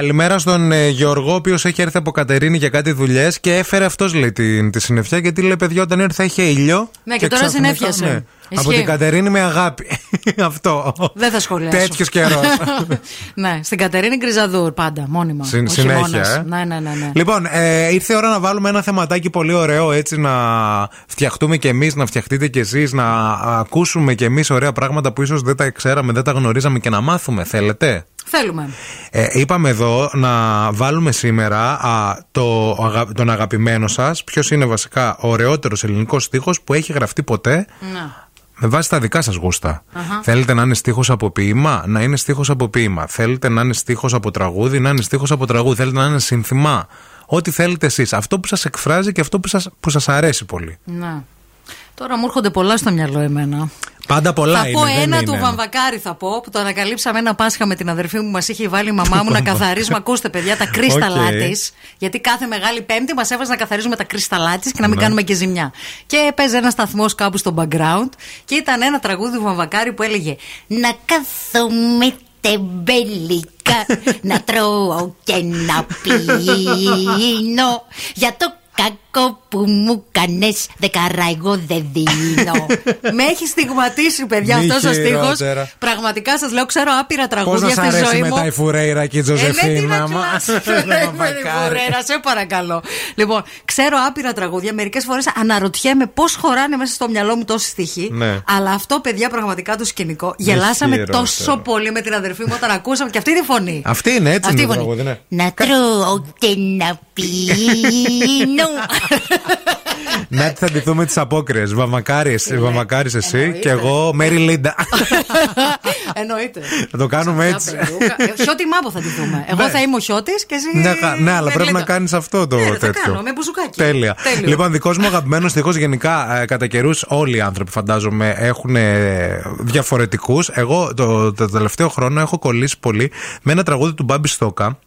Speaker 2: Καλημέρα στον ε, Γιώργο, ο οποίος έχει έρθει από Κατερίνη για κάτι δουλειές και έφερε αυτός λέει την, τη συννεφιά γιατί λέει παιδιά όταν ήρθα είχε ήλιο.
Speaker 1: Ναι, και τώρα
Speaker 2: ξαφνικά,
Speaker 1: συνέφιασε.
Speaker 2: ναι,
Speaker 1: Ισχύει.
Speaker 2: από την Κατερίνη με αγάπη. αυτό.
Speaker 1: Δεν θα σχολιάσω.
Speaker 2: Τέτοιος καιρός.
Speaker 1: ναι, στην Κατερίνη Γκριζαδούρ πάντα, μόνιμα.
Speaker 2: Συν-
Speaker 1: Ο
Speaker 2: συνέχεια,
Speaker 1: χειμώνας.
Speaker 2: ε.
Speaker 1: Ναι, ναι, ναι. ναι.
Speaker 2: Λοιπόν, ε, ήρθε η ώρα να βάλουμε ένα θεματάκι πολύ ωραίο έτσι να φτιαχτούμε κι εμείς, να φτιαχτείτε κι εσείς, να ακούσουμε κι εμείς ωραία πράγματα που ίσως δεν τα ξέραμε, δεν τα γνωρίζαμε και να μάθουμε. Θέλετε;
Speaker 1: Θέλουμε.
Speaker 2: Ε, είπαμε εδώ να βάλουμε σήμερα α, το, αγα- τον αγαπημένο σας Ποιος είναι βασικά ο ωραιότερος ελληνικός στίχος που έχει γραφτεί ποτέ
Speaker 1: Να.
Speaker 2: Με βάση τα δικά σας γούστα.
Speaker 1: Αχα.
Speaker 2: Θέλετε να είναι στίχος από ποίημα, να είναι στίχος από ποίημα. Θέλετε να είναι στίχος από τραγούδι, να είναι στίχος από τραγούδι. Θέλετε να είναι σύνθημα. Ό,τι θέλετε εσείς. Αυτό που σας εκφράζει και αυτό που σας, που σας αρέσει πολύ.
Speaker 1: Να. Τώρα μου έρχονται πολλά στο μυαλό εμένα.
Speaker 2: Πάντα πολλά
Speaker 1: θα
Speaker 2: είναι.
Speaker 1: πω
Speaker 2: δεν
Speaker 1: ένα
Speaker 2: είναι
Speaker 1: του Βαμβακάρη θα πω που το ανακαλύψαμε ένα Πάσχα με την αδερφή μου. Μας είχε βάλει η μαμά μου να καθαρίζουμε. Ακούστε, παιδιά, τα κρίσταλά
Speaker 2: Οκ.
Speaker 1: της. Γιατί κάθε Μεγάλη Πέμπτη μας έβαζε να καθαρίζουμε τα κρίσταλά της και να μην
Speaker 2: Ναι.
Speaker 1: κάνουμε και ζημιά. Και έπαιζε ένα σταθμό κάπου στο background και ήταν ένα τραγούδι του Βαμβακάρη που έλεγε Να κάθομαι τεμπελικά να τρώω και να πίνω για το κακό που μου κάνες δεκαρά εγώ δεν δίνω Με έχει στιγματίσει παιδιά
Speaker 2: Μη
Speaker 1: αυτός ο στίχος
Speaker 2: χειρότερα.
Speaker 1: Πραγματικά σας λέω ξέρω άπειρα
Speaker 2: Πώς
Speaker 1: τραγούδια
Speaker 2: να σ'
Speaker 1: στη
Speaker 2: αρέσει
Speaker 1: ζωή μου
Speaker 2: μετά η Φουρέιρα και η
Speaker 1: ε, ναι, τι
Speaker 2: Τζοζεφίνα
Speaker 1: να
Speaker 2: μας;
Speaker 1: κοιμάσαι, Φουρέρα, σε παρακαλώ. Λοιπόν, ξέρω άπειρα τραγούδια. Μερικές φορές αναρωτιέμαι πώς χωράνε μέσα στο μυαλό μου τόσοι στοιχοί.
Speaker 2: Ναι.
Speaker 1: Αλλά αυτό, παιδιά, πραγματικά το σκηνικό. Γελάσαμε
Speaker 2: χειρότερο.
Speaker 1: τόσο πολύ με την αδερφή μου όταν ακούσαμε και αυτή τη φωνή.
Speaker 2: Αυτή είναι έτσι
Speaker 1: Αυτή
Speaker 2: είναι το
Speaker 1: η φωνή.
Speaker 2: τραγούδι, ναι.
Speaker 1: Να τρώω και να πίνω.
Speaker 2: Να θα ντυθούμε τις απόκριες. Βαμακάρη Βαμακάρης εσύ και εγώ Μέρι Λίντα.
Speaker 1: Εννοείται.
Speaker 2: Θα το κάνουμε έτσι.
Speaker 1: Ε, Χιώτη Μάπο θα τη δούμε. Εγώ
Speaker 2: Ναι.
Speaker 1: θα είμαι ο Χιώτη και εσύ.
Speaker 2: Ναι, κα- ναι, αλλά
Speaker 1: με
Speaker 2: πρέπει να
Speaker 1: γλέντα.
Speaker 2: κάνεις αυτό το
Speaker 1: Ναι, θα
Speaker 2: τέτοιο.
Speaker 1: κάνω, με μπουζουκάκι.
Speaker 2: Τέλεια.
Speaker 1: Τέλειο.
Speaker 2: Λοιπόν, δικός μου αγαπημένος στίχος γενικά ε, κατά καιρούς όλοι οι άνθρωποι φαντάζομαι έχουν διαφορετικούς. Εγώ το, το τελευταίο χρόνο έχω κολλήσει πολύ με ένα τραγούδι του Μπάμπη Στόκα.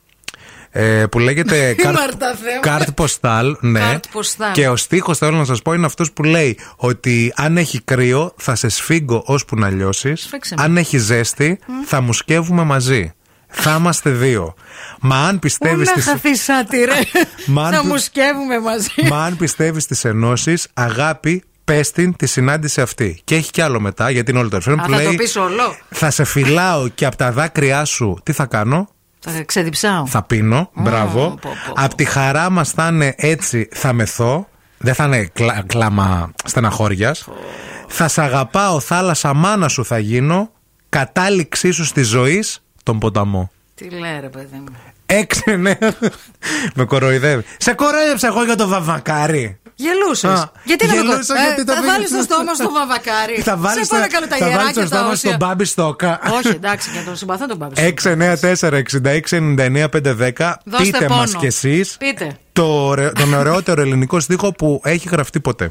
Speaker 2: Ε, που λέγεται Καρτ
Speaker 1: Μάρτα Θεέ μου.
Speaker 2: Καρτ Ποστάλ. Ναι.
Speaker 1: Καρτ Ποστάλ.
Speaker 2: Και ο στίχος θέλω να σας πω είναι αυτός που λέει ότι αν έχει κρύο θα σε σφίγγω ώσπου να λιώσεις.
Speaker 1: Σφίξε με.
Speaker 2: Αν έχει ζέστη θα μου σκεύουμε μαζί. Θα είμαστε δύο. Μα αν
Speaker 1: Πού
Speaker 2: πιστεύεις
Speaker 1: να
Speaker 2: στις...
Speaker 1: χαθεί σάτυρε.
Speaker 2: Μα αν
Speaker 1: Θα
Speaker 2: πι-
Speaker 1: μου σκεύουμε μαζί.
Speaker 2: Μα αν πιστεύεις στις ενώσεις, αγάπη, πες την τη συνάντηση αυτή. Και έχει κι άλλο μετά, γιατί είναι όλο το ρεφρέν
Speaker 1: Α,
Speaker 2: που
Speaker 1: θα το
Speaker 2: λέει.
Speaker 1: πεις όλο.
Speaker 2: Θα σε φυλάω και από τα δάκρυά σου, τι θα κάνω;
Speaker 1: Θα ξεδιψάω.
Speaker 2: Θα πίνω, μπράβο.
Speaker 1: πω, πω, πω.
Speaker 2: Απ' τη χαρά μας θα είναι έτσι, θα μεθώ. Δεν θα είναι κλα- κλάμα στεναχώριας. Θα σ' αγαπάω, θάλασσα μάνα σου θα γίνω. Κατάληξή σου στη ζωή, τον ποταμό.
Speaker 1: Τι λέει ρε παιδί μου.
Speaker 2: Έξι, ναι. Με κοροϊδεύει. Σε κοροϊδεύσα εγώ για το βαβακάρι.
Speaker 1: Γελούσες.
Speaker 2: Α,
Speaker 1: Γιατί να το
Speaker 2: γελούσα
Speaker 1: κάνεις;
Speaker 2: γιατί
Speaker 1: Ε,
Speaker 2: το
Speaker 1: Θα
Speaker 2: πήγα-
Speaker 1: βάλεις στο στόμα στο βαβακάρι.
Speaker 2: Θα βάλεις
Speaker 1: Σε
Speaker 2: το-
Speaker 1: παρακαλώ τα
Speaker 2: θα βάλεις
Speaker 1: γεράκια
Speaker 2: το
Speaker 1: τα
Speaker 2: στόμα
Speaker 1: όσια.
Speaker 2: στον Μπάμπη Στόκα.
Speaker 1: Όχι, εντάξει, για τον συμπαθώ τον Μπάμπη.
Speaker 2: 694-6699-510.
Speaker 1: Δώστε
Speaker 2: Πείτε
Speaker 1: πόνο.
Speaker 2: μας κι εσείς
Speaker 1: Πείτε.
Speaker 2: το, ωραίο- τον ωραιότερο ελληνικό στίχο που έχει γραφτεί ποτέ.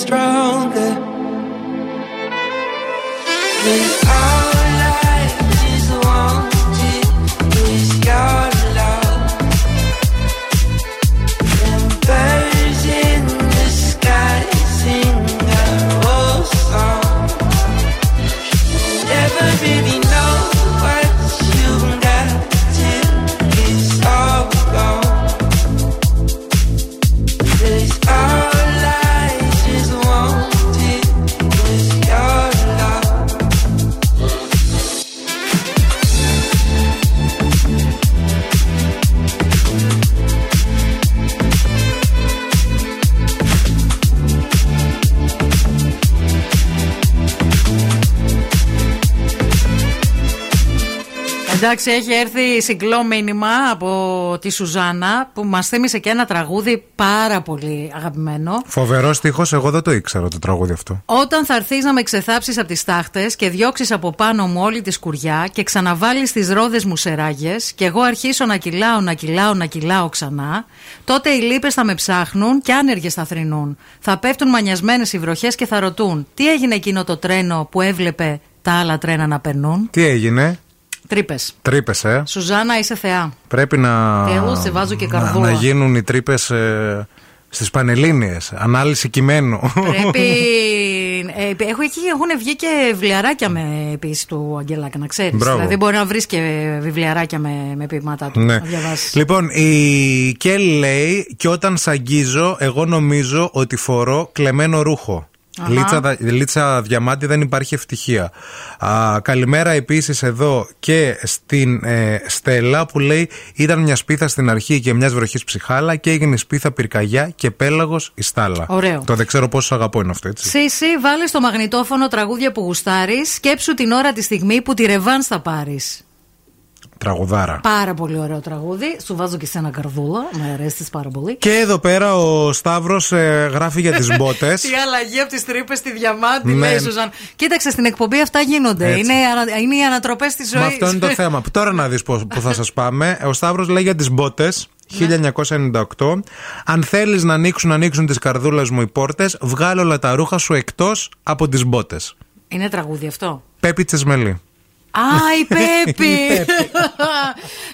Speaker 18: stronger.
Speaker 1: Εντάξει, έχει έρθει συγκλό μήνυμα από τη Σουζάνα που μας θύμισε και ένα τραγούδι πάρα πολύ αγαπημένο.
Speaker 2: Φοβερός στίχος, εγώ δεν το ήξερα το τραγούδι αυτό.
Speaker 1: Όταν θα έρθεις να με ξεθάψεις από τις τάχτες και διώξεις από πάνω μου όλη τη σκουριά και ξαναβάλεις τις ρόδες μου σε ράγες και εγώ αρχίσω να κυλάω, να κυλάω, να κυλάω ξανά, τότε οι λύπες θα με ψάχνουν και άνεργες θα θρυνούν. Θα πέφτουν μανιασμένες οι βροχές και θα ρωτούν τι έγινε εκείνο το τρένο που έβλεπε τα άλλα τρένα να περνούν;
Speaker 2: Τι έγινε,
Speaker 1: Τρύπες.
Speaker 2: τρύπες, ε.
Speaker 1: Σουζάνα, είσαι θεά.
Speaker 2: Πρέπει να.
Speaker 1: Εγώ σε βάζω και
Speaker 2: να,
Speaker 1: καρδούλα.
Speaker 2: να γίνουν οι τρύπες ε, στις Πανελλήνιες Ανάλυση κειμένου.
Speaker 1: Πρέπει. ε, έχω, εκεί έχουν βγει και βιβλιαράκια με επίσης του Αγγελάκα, να ξέρεις.
Speaker 2: Μπράβο.
Speaker 1: Δηλαδή μπορεί να βρεις και βιβλιαράκια με, με ποίηματά του.
Speaker 2: Ναι.
Speaker 1: Να διαβάσεις.
Speaker 2: Λοιπόν, η Κέλ λέει και όταν σ' αγγίζω, εγώ νομίζω ότι φορώ κλεμμένο ρούχο.
Speaker 1: Αχα.
Speaker 2: Λίτσα, δα- Λίτσα Διαμάντη δεν υπάρχει ευτυχία. Α, καλημέρα επίσης εδώ και στην ε, Στέλλα που λέει ήταν μια σπίθα στην αρχή και μιας βροχής ψυχάλα και έγινε σπίθα πυρκαγιά και πέλαγος η στάλα.
Speaker 1: Ωραίο.
Speaker 2: Το δεν ξέρω πόσο αγαπώ είναι αυτό έτσι.
Speaker 1: Σύση, βάλε στο μαγνητόφωνο τραγούδια που γουστάρεις. Σκέψου την ώρα τη στιγμή που τη ρεβάν θα πάρεις.
Speaker 2: Τραγουδάρα.
Speaker 1: Πάρα πολύ ωραίο τραγούδι. Σου βάζω και σε ένα καρδούλα. Με αρέσεις πάρα πολύ.
Speaker 2: Και εδώ πέρα ο Σταύρος γράφει για τις μπότες.
Speaker 1: Τι αλλαγή από τις τρύπες στη διαμάντη,
Speaker 2: Ναι.
Speaker 1: λέει η Σουζάν. Κοίταξε, στην εκπομπή αυτά γίνονται.
Speaker 2: Έτσι.
Speaker 1: Είναι, ανα- είναι οι ανατροπές της ζωής.
Speaker 2: Μα αυτό είναι το θέμα. Τώρα να δεις που θα σας πάμε. Ο Σταύρος λέει για τις μπότες.
Speaker 1: Ναι.
Speaker 2: 1998. Αν θέλεις να ανοίξουν, ανοίξουν τις καρδούλες μου οι πόρτες, βγάλω όλα τα ρούχα σου εκτός από τις μπότες.
Speaker 1: Είναι τραγούδι αυτό;
Speaker 2: Πέπι Τσεσμελή.
Speaker 1: Α, η Πέπη!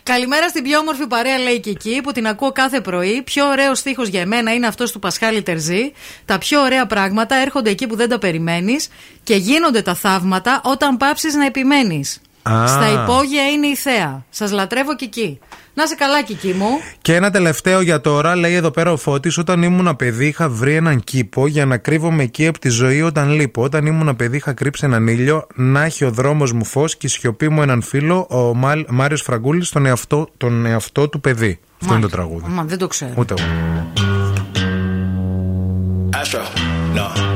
Speaker 1: Καλημέρα στην πιο όμορφη παρέα, λέει και εκεί, που την ακούω κάθε πρωί. Πιο ωραίο στίχος για εμένα είναι αυτός του Πασχάλη Τερζή. Τα πιο ωραία πράγματα έρχονται εκεί που δεν τα περιμένεις και γίνονται τα θαύματα όταν πάψεις να επιμένεις.
Speaker 2: Α.
Speaker 1: Στα υπόγεια είναι η θέα. Σας λατρεύω και εκεί. Να είσαι καλά, Κική μου.
Speaker 2: Και ένα τελευταίο για τώρα, λέει εδώ πέρα ο Φώτης. Όταν ήμουν παιδί, είχα βρει έναν κήπο για να κρύβομαι εκεί από τη ζωή όταν λείπω. Όταν ήμουν παιδί, είχα κρύψει έναν ήλιο, να έχει ο δρόμος μου φως και η σιωπή μου έναν φίλο, ο Μάλ, Μάριος Φραγκούλης, τον εαυτό, τον εαυτό του παιδί. Αυτό είναι το τραγούδι.
Speaker 1: Μα δεν το ξέρω.
Speaker 2: Ούτε εγώ.
Speaker 19: Astro, no.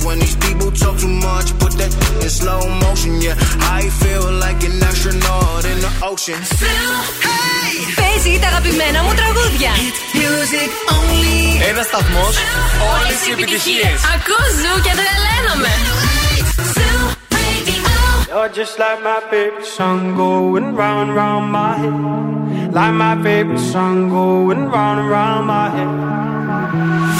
Speaker 19: freeze. When these people talk too much, put that in slow motion. Yeah, I feel like an astronaut in the ocean.
Speaker 4: Παίζει τα αγαπημένα μου τραγούδια. Music only.
Speaker 5: Ένα σταθμό, όλε οι επιτυχίε.
Speaker 4: Ακούω ζου και τρελαίνομαι.
Speaker 20: You're just like my favorite song going round and round my head. Like my favorite song going round and round my head.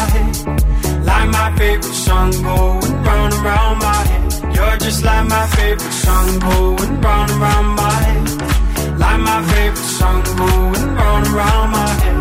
Speaker 5: like my favorite song going round and round my head. You're just like my favorite song going round and round my head. Like my favorite song going round and round my head.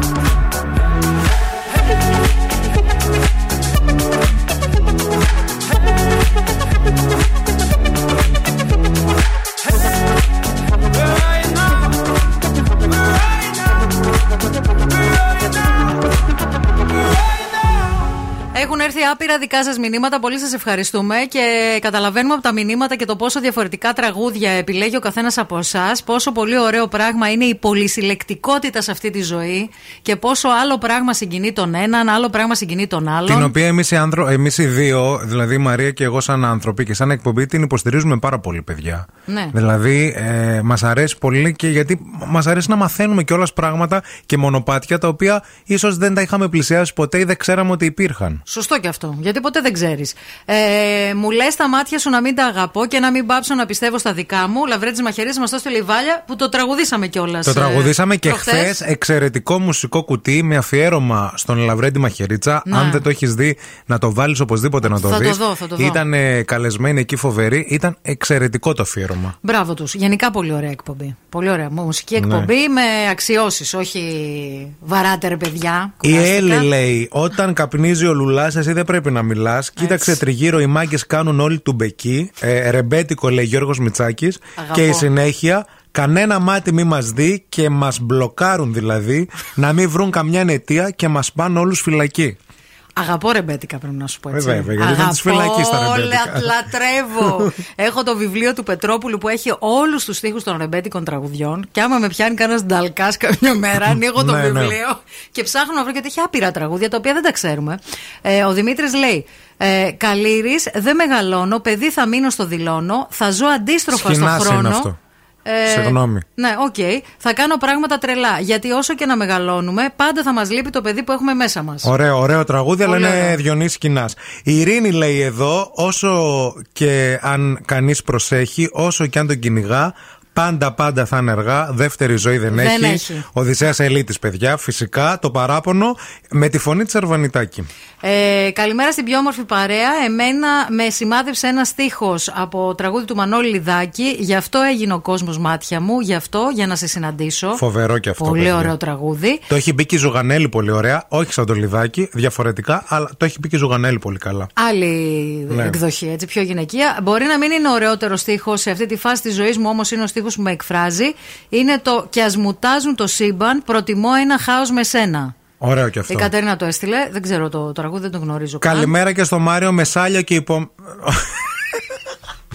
Speaker 1: Έχουν έρθει άπειρα δικά σας μηνύματα. Πολύ σας ευχαριστούμε και καταλαβαίνουμε από τα μηνύματα και το πόσο διαφορετικά τραγούδια επιλέγει ο καθένας από εσάς. Πόσο πολύ ωραίο πράγμα είναι η πολυσυλλεκτικότητα σε αυτή τη ζωή και πόσο άλλο πράγμα συγκινεί τον έναν, άλλο πράγμα συγκινεί τον άλλον.
Speaker 2: Την οποία εμείς οι, άνθρω... εμείς οι δύο, δηλαδή η Μαρία και εγώ, σαν άνθρωποι και σαν εκπομπή, την υποστηρίζουμε πάρα πολύ, παιδιά.
Speaker 1: Ναι.
Speaker 2: Δηλαδή, ε, μας αρέσει πολύ και γιατί μας αρέσει να μαθαίνουμε κιόλας πράγματα και μονοπάτια τα οποία ίσως δεν τα είχαμε πλησιάσει ποτέ ή δεν ξέραμε ότι υπήρχαν.
Speaker 1: Σωστό και αυτό. Γιατί ποτέ δεν ξέρεις. Ε, μου λες τα μάτια σου να μην τα αγαπώ και να μην πάψω να πιστεύω στα δικά μου. Λαβρέτης Μαχαιρή μας το έστειλε η Βάλια που το τραγουδήσαμε κιόλας.
Speaker 2: Το τραγουδήσαμε και χθες. Εξαιρετικό μουσικό κουτί με αφιέρωμα στον Λαβρέντι Μαχαιρίτσα.
Speaker 1: Ναι.
Speaker 2: Αν δεν το έχεις δει, να το βάλεις οπωσδήποτε να το
Speaker 1: Θα το
Speaker 2: δεις.
Speaker 1: δω, θα το δω.
Speaker 2: Ήταν ε, καλεσμένοι εκεί φοβεροί. Ήταν εξαιρετικό το αφιέρωμα.
Speaker 1: Μπράβο τους. Γενικά πολύ ωραία εκπομπή. Πολύ ωραία. Μουσική
Speaker 2: Ναι.
Speaker 1: εκπομπή με αξιώσεις, όχι βαράτε ρε παιδιά.
Speaker 2: Η
Speaker 1: Κουράστηκα.
Speaker 2: Έλλη λέει: Όταν καπνίζει ο Λουλά, εσύ δεν πρέπει να μιλάς. Κοίταξε τριγύρω, οι μάγκες κάνουν όλοι του μπεκί. Ε, ρεμπέτικο λέει Γιώργος Μιτσάκη.
Speaker 1: Αγαπώ.
Speaker 2: Και η συνέχεια. Κανένα μάτι μη μας δει και μας μπλοκάρουν δηλαδή να μην βρουν καμιά αιτία και μας πάνε όλους φυλακή.
Speaker 1: Αγαπώ ρεμπέτικα πρέπει να σου πω έτσι.
Speaker 2: Ε, βέβαια, γιατί ήταν της φυλακής τα
Speaker 1: Αγαπώ,
Speaker 2: ρεμπέτικα.
Speaker 1: λα- λατρεύω. Έχω το βιβλίο του Πετρόπουλου που έχει όλους τους στίχους των ρεμπέτικων τραγουδιών. Και άμα με πιάνει κανένας νταλκάς καμιά μέρα, ανοίγω το
Speaker 2: Ναι, ναι.
Speaker 1: βιβλίο και ψάχνω να βρω γιατί έχει άπειρα τραγούδια τα οποία δεν τα ξέρουμε. Ε, ο Δημήτρης λέει. Ε, Καλήρης, δεν μεγαλώνω, παιδί θα μείνω σ' το δηλώνω, θα ζω αντίστροφα
Speaker 2: Σχοινάς
Speaker 1: στο χρόνο.
Speaker 2: είναι αυτό.
Speaker 1: Ε,
Speaker 2: Συγγνώμη.
Speaker 1: Ναι, οκ. Θα κάνω πράγματα τρελά. Γιατί όσο και να μεγαλώνουμε, πάντα θα μας λείπει το παιδί που έχουμε μέσα μας.
Speaker 2: Ωραίο, ωραίο τραγούδι, αλλά
Speaker 1: Πολύ
Speaker 2: είναι
Speaker 1: ωραίο.
Speaker 2: Διονύσης Σχοινάς. Η Ειρήνη λέει εδώ, όσο και αν κανείς προσέχει, όσο και αν τον κυνηγά, πάντα πάντα θα είναι αργά. Δεύτερη ζωή δεν,
Speaker 1: Δεν
Speaker 2: έχει.
Speaker 1: έχει.
Speaker 2: Οδυσσέας Ελύτης, παιδιά, φυσικά. Το παράπονο με τη φωνή της Αρβανιτάκη.
Speaker 1: Ε, καλημέρα στην πιο όμορφη παρέα. Εμένα με σημάδεψε ένα στίχος από τραγούδι του Μανώλη Λιδάκη. Γι' αυτό έγινε ο κόσμος μάτια μου. Γι' αυτό, για να σε συναντήσω.
Speaker 2: Φοβερό και αυτό.
Speaker 1: Πολύ
Speaker 2: παιδιά.
Speaker 1: ωραίο τραγούδι.
Speaker 2: Το έχει μπει και η Ζουγανέλη πολύ ωραία. Όχι σαν το Λιδάκη, διαφορετικά, αλλά το έχει μπει και η Ζουγανέλη πολύ καλά.
Speaker 1: Άλλη
Speaker 2: Ναι.
Speaker 1: εκδοχή, έτσι, πιο γυναικεία. Μπορεί να μην είναι ο ωραιότερο στίχος σε αυτή τη φάση της ζωής μου, όμως είναι ο στίχο που με εκφράζει. Είναι το Κι ας μου τάζουν το σύμπαν, προτιμώ ένα χάος με σένα.
Speaker 2: Ωραίο και αυτό.
Speaker 1: Η Κατέρινα το έστειλε. Δεν ξέρω το τραγούδι, δεν το γνωρίζω. καν.
Speaker 2: Καλημέρα και στο Μάριο Μεσάλιο και υπό.